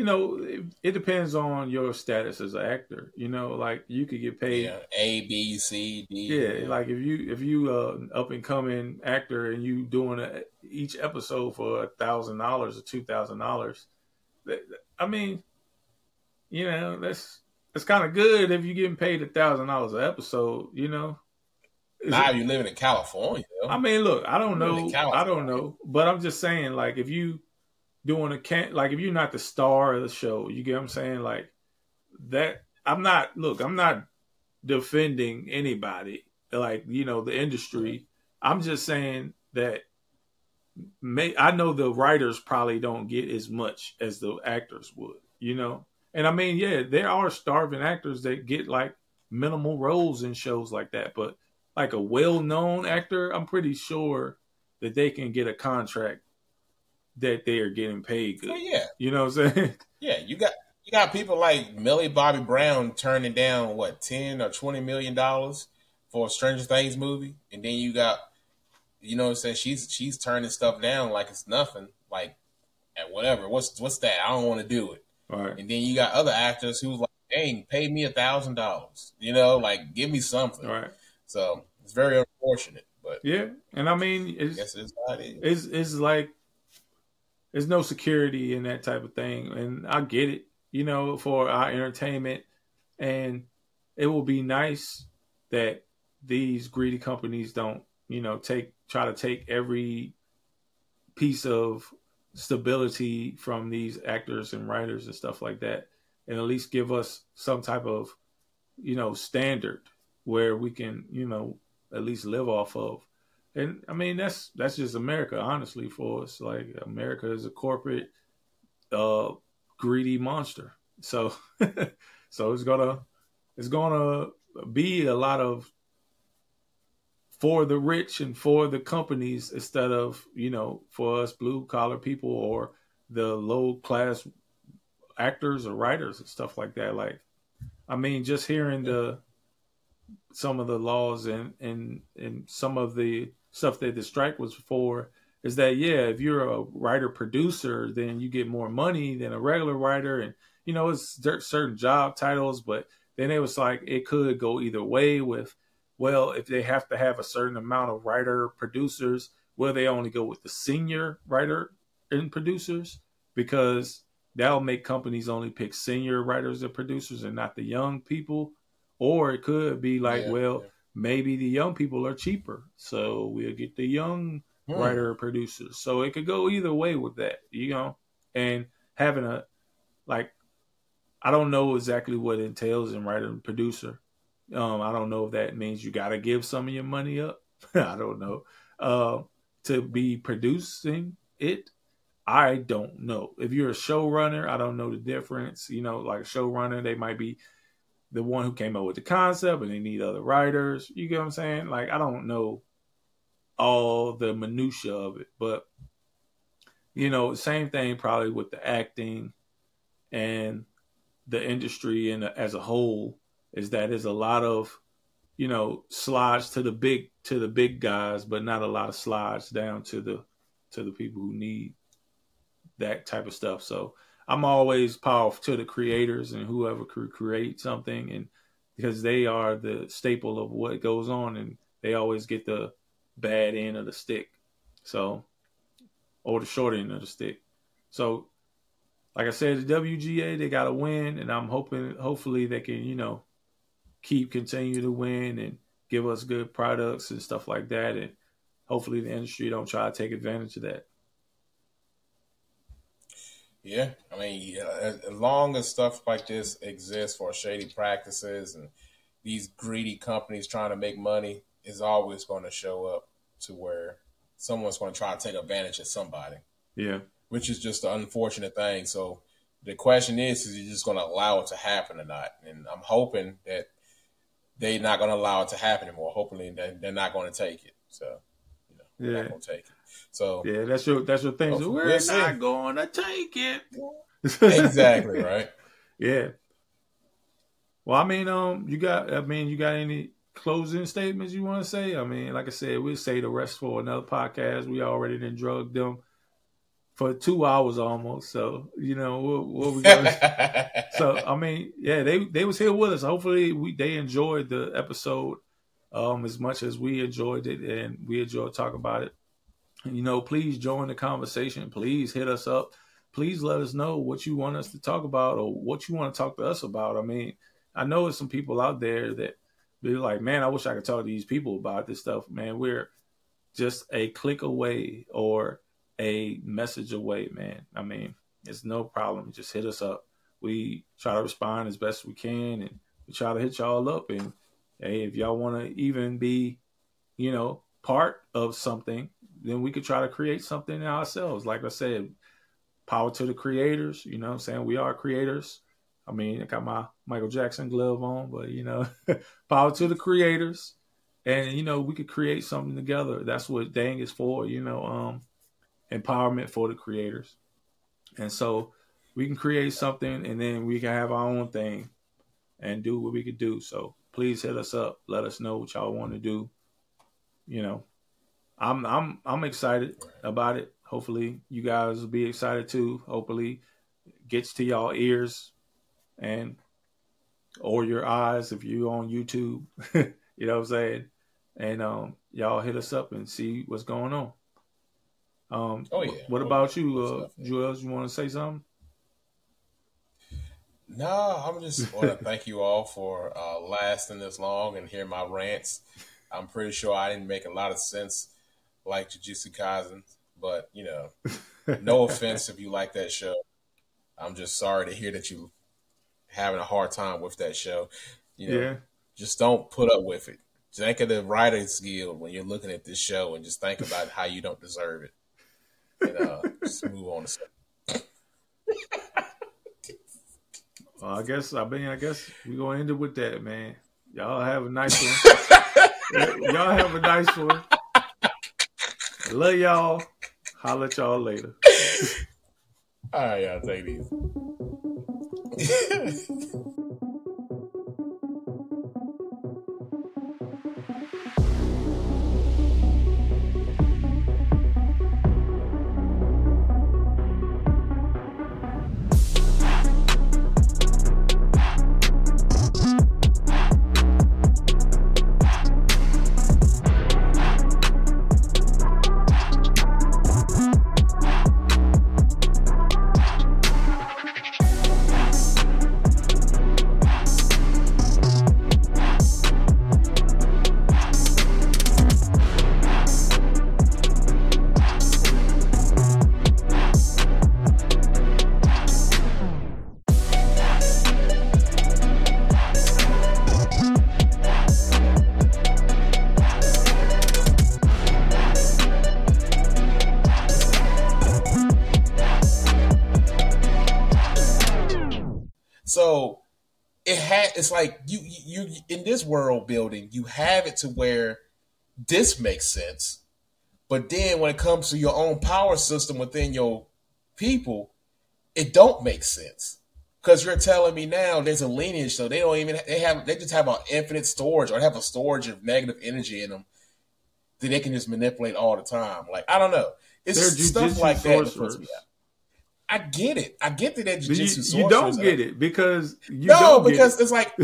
you know, it, it, depends on your status as an actor. You know, like you could get paid
yeah, A, B, C, D.
Yeah, like if you if you uh up and coming actor and you doing a, each episode for a thousand dollars or two thousand dollars, I mean, you know, that's that's kind of good if you're getting paid a thousand dollars an episode. You know.
Now you living in California. I
mean, look, I don't know, I don't know, but I'm just saying, like, if you doing a can like if you're not the star of the show, you get what I'm saying? Like that I'm not look, I'm not defending anybody, like, you know, the industry. I'm just saying that may I know the writers probably don't get as much as the actors would, you know? And I mean, yeah, there are starving actors that get like minimal roles in shows like that, but like a well known actor, I'm pretty sure that they can get a contract that they are getting paid oh, good.
yeah.
You know what I'm saying?
Yeah, you got you got people like Millie Bobby Brown turning down what, ten or twenty million dollars for a Stranger Things movie. And then you got you know what I'm saying, she's she's turning stuff down like it's nothing. Like at whatever. What's what's that? I don't want to do it.
Right.
And then you got other actors who's like, dang, pay me a thousand dollars. You know, like give me something.
Right.
So it's very unfortunate. But
yeah, and I mean, it's, I it's, it's, it's like there's no security in that type of thing, and I get it, you know, for our entertainment, and it will be nice that these greedy companies don't, you know, take try to take every piece of stability from these actors and writers and stuff like that, and at least give us some type of, you know, standard where we can, you know, at least live off of and I mean that's that's just America, honestly, for us. Like America is a corporate, uh, greedy monster. So, so it's gonna it's gonna be a lot of for the rich and for the companies instead of you know for us blue collar people or the low class actors or writers and stuff like that. Like, I mean, just hearing the some of the laws and and and some of the stuff that the strike was for, is that yeah, if you're a writer producer, then you get more money than a regular writer, and you know it's certain job titles. But then it was like it could go either way. With well, if they have to have a certain amount of writer producers, will they only go with the senior writer and producers because that'll make companies only pick senior writers and producers and not the young people. Or it could be like, yeah, well, yeah. maybe the young people are cheaper, so we'll get the young hmm. writer producers. So it could go either way with that, you know. And having a like, I don't know exactly what entails in writer and producer. Um, I don't know if that means you got to give some of your money up. I don't know. Uh, to be producing it I don't know. If you're a showrunner, I don't know the difference. You know, like a showrunner, they might be the one who came up with the concept and they need other writers. You get what I'm saying? Like I don't know all the minutia of it, but you know, same thing probably with the acting and the industry and as a whole is that there's a lot of you know slides to the big to the big guys, but not a lot of slides down to the to the people who need that type of stuff. So I'm always powerful to the creators and whoever could create something, and because they are the staple of what goes on, and they always get the bad end of the stick. So, or the short end of the stick. So, like I said, the WGA they got to win, and I'm hoping, hopefully, they can, you know, keep continue to win and give us good products and stuff like that, and hopefully the industry don't try to take advantage of that.
Yeah, I mean, as long as stuff like this exists for shady practices and these greedy companies trying to make money, is always going to show up to where someone's going to try to take advantage of somebody.
Yeah,
which is just an unfortunate thing. So the question is, is you just going to allow it to happen or not? And I'm hoping that they're not going to allow it to happen anymore. Hopefully, they're not going to take it. So, you know, yeah. not going to take it. So
yeah, that's your that's your thing. So we're we'll not going to take it.
exactly right.
Yeah. Well, I mean, um, you got, I mean, you got any closing statements you want to say? I mean, like I said, we'll say the rest for another podcast. We already done drugged them for two hours almost. So you know what, what we got. so I mean, yeah, they they was here with us. Hopefully, we they enjoyed the episode um as much as we enjoyed it, and we enjoyed talking about it you know, please join the conversation. Please hit us up. Please let us know what you want us to talk about or what you want to talk to us about. I mean, I know there's some people out there that be like, man, I wish I could talk to these people about this stuff. Man, we're just a click away or a message away, man. I mean, it's no problem. Just hit us up. We try to respond as best we can and we try to hit y'all up. And hey, if y'all want to even be, you know, part of something, then we could try to create something ourselves. Like I said, power to the creators. You know what I'm saying? We are creators. I mean, I got my Michael Jackson glove on, but you know, power to the creators. And you know, we could create something together. That's what Dang is for, you know, um, empowerment for the creators. And so we can create something and then we can have our own thing and do what we could do. So please hit us up. Let us know what y'all want to do. You know, I'm I'm I'm excited about it. Hopefully, you guys will be excited too. Hopefully, gets to y'all ears and or your eyes if you're on YouTube. you know what I'm saying? And um, y'all hit us up and see what's going on. Um, oh yeah. What oh, about you, uh, Juelz? You want to say something?
No, I'm just want to thank you all for uh, lasting this long and hear my rants. I'm pretty sure I didn't make a lot of sense like Jujutsu Kaisen, but you know, no offense if you like that show. I'm just sorry to hear that you having a hard time with that show. You know, yeah. just don't put up with it. Think of the Writers Guild when you're looking at this show, and just think about how you don't deserve it. And uh, just move on to
Well, I guess I mean I guess we're gonna end it with that, man. Y'all have a nice one. Y'all have a nice one. Love y'all. Holla at y'all later.
All right, y'all. Take these. it's like you you in this world building you have it to where this makes sense but then when it comes to your own power system within your people it don't make sense. Because you're telling me now there's a lineage so they don't even they have they just have an infinite storage or have a storage of negative energy in them that they can just manipulate all the time. Like i don't know. It's stuff like that I get it. I get that
jujutsu you, you don't get it because you
no, because it. it's like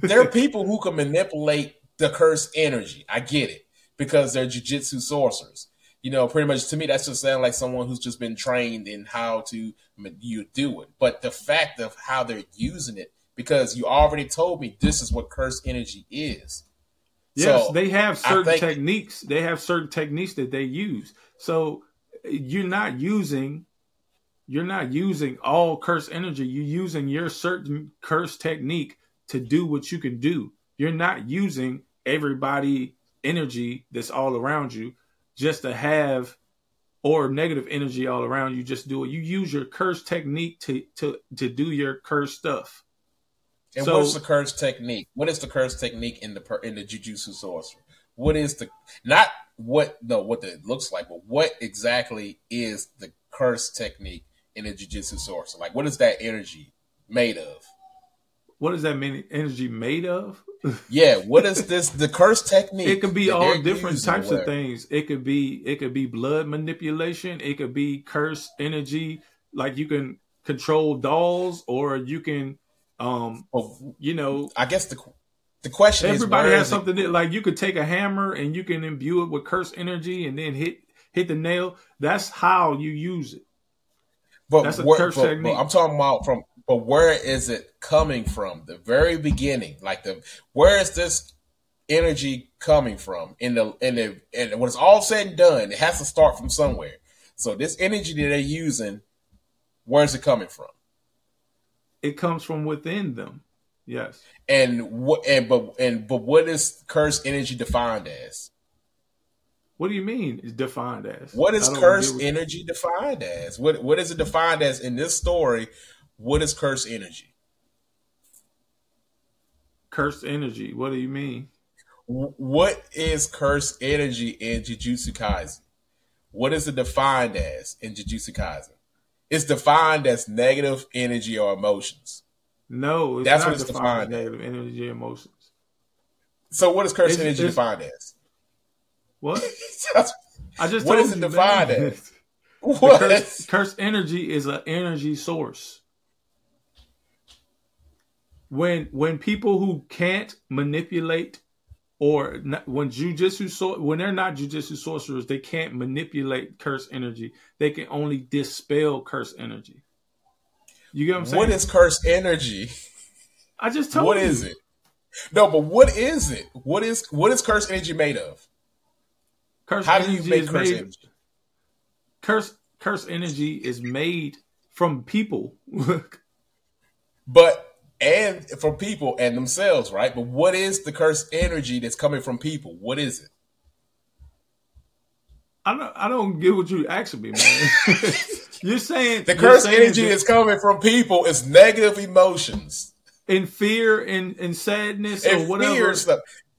there are people who can manipulate the cursed energy. I get it because they're jujutsu sorcerers. You know, pretty much to me, that's just sound like someone who's just been trained in how to you do it. But the fact of how they're using it, because you already told me this is what cursed energy is.
Yes, so, they have certain think, techniques. They have certain techniques that they use. So you're not using you're not using all curse energy. You're using your certain curse technique to do what you can do. You're not using everybody energy that's all around you just to have or negative energy all around you just do it. You use your curse technique to to to do your curse stuff.
And so, what's the curse technique? What is the curse technique in the in the jujutsu sorcery? What is the not what no what it looks like, but what exactly is the curse technique in a jujutsu source? Like, what is that energy made of?
What is that mean, energy made of?
yeah, what is this? The curse technique?
It could be all different types of things. It could be it could be blood manipulation. It could be curse energy. Like you can control dolls, or you can, um, you know.
I guess the the question
everybody
has
something that, like you could take a hammer and you can imbue it with curse energy and then hit hit the nail. That's how you use it.
But, That's a where, church but, technique. But I'm talking about from, but where is it coming from? The very beginning, like the where is this energy coming from? In the in the and when it's all said and done, it has to start from somewhere. So this energy that they're using, where's it coming from?
It comes from within them. Yes.
And what and but and but what is cursed energy defined as?
What do you mean is defined as?
What is cursed energy defined as? What what is it defined as in this story? What is cursed energy?
Cursed energy. What do you mean?
What is cursed energy in Jujutsu Kaisen? What is it defined as in Jujutsu Kaisen? It's defined as negative energy or emotions.
No, that's what it's defined, defined negative energy emotions.
So, what is cursed it's, energy it's, defined as?
What? I just
what is it defined as?
What? Curse, curse energy is an energy source. When when people who can't manipulate or not, when jujutsu so when they're not jujutsu sorcerers, they can't manipulate curse energy. They can only dispel curse energy. You get what I'm saying?
What is curse energy?
I just told
What
you.
is it? No, but what is it? What is what is curse energy made of?
Curse How do you make curse made, energy? Curse curse energy is made from people.
but and from people and themselves, right? But what is the curse energy that's coming from people? What is it?
I don't I don't get what you asking me, man. you're saying
the curse energy is coming from people is negative emotions.
And fear and, and sadness and or whatever.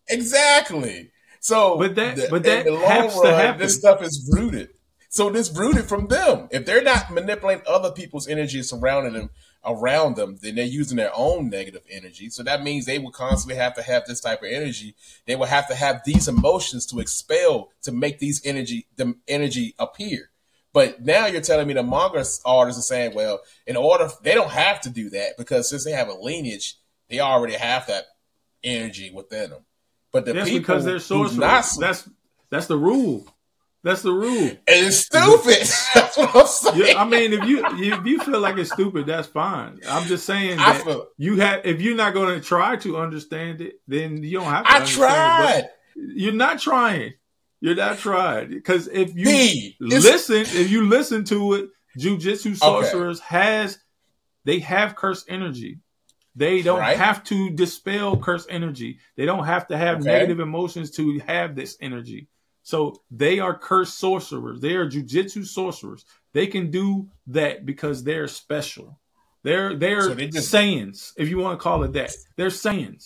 Exactly. So,
but that, the, but that has run, to happen.
This stuff is rooted. So this rooted from them. If they're not manipulating other people's energy surrounding them around them, then they're using their own negative energy. So that means they will constantly have to have this type of energy. They will have to have these emotions to expel to make these energy the energy appear. But now you're telling me the manga artists are saying, well, in order they don't have to do that because since they have a lineage, they already have that energy within them. But the people because they're sorcerers. Not,
that's that's the rule. That's the rule.
And it's stupid. that's what I'm saying.
Yeah, I mean, if you if you feel like it's stupid, that's fine. I'm just saying that feel, you have if you're not going to try to understand it, then you don't have to. I tried. You're not trying. You're not trying because if you B, listen, if you listen to it, jujutsu sorcerers okay. has they have cursed energy. They don't right? have to dispel curse energy. They don't have to have okay. negative emotions to have this energy. So they are cursed sorcerers. They are jujutsu sorcerers. They can do that because they're special. They're they're so they just, sayings, if you want to call it that. They're sayings.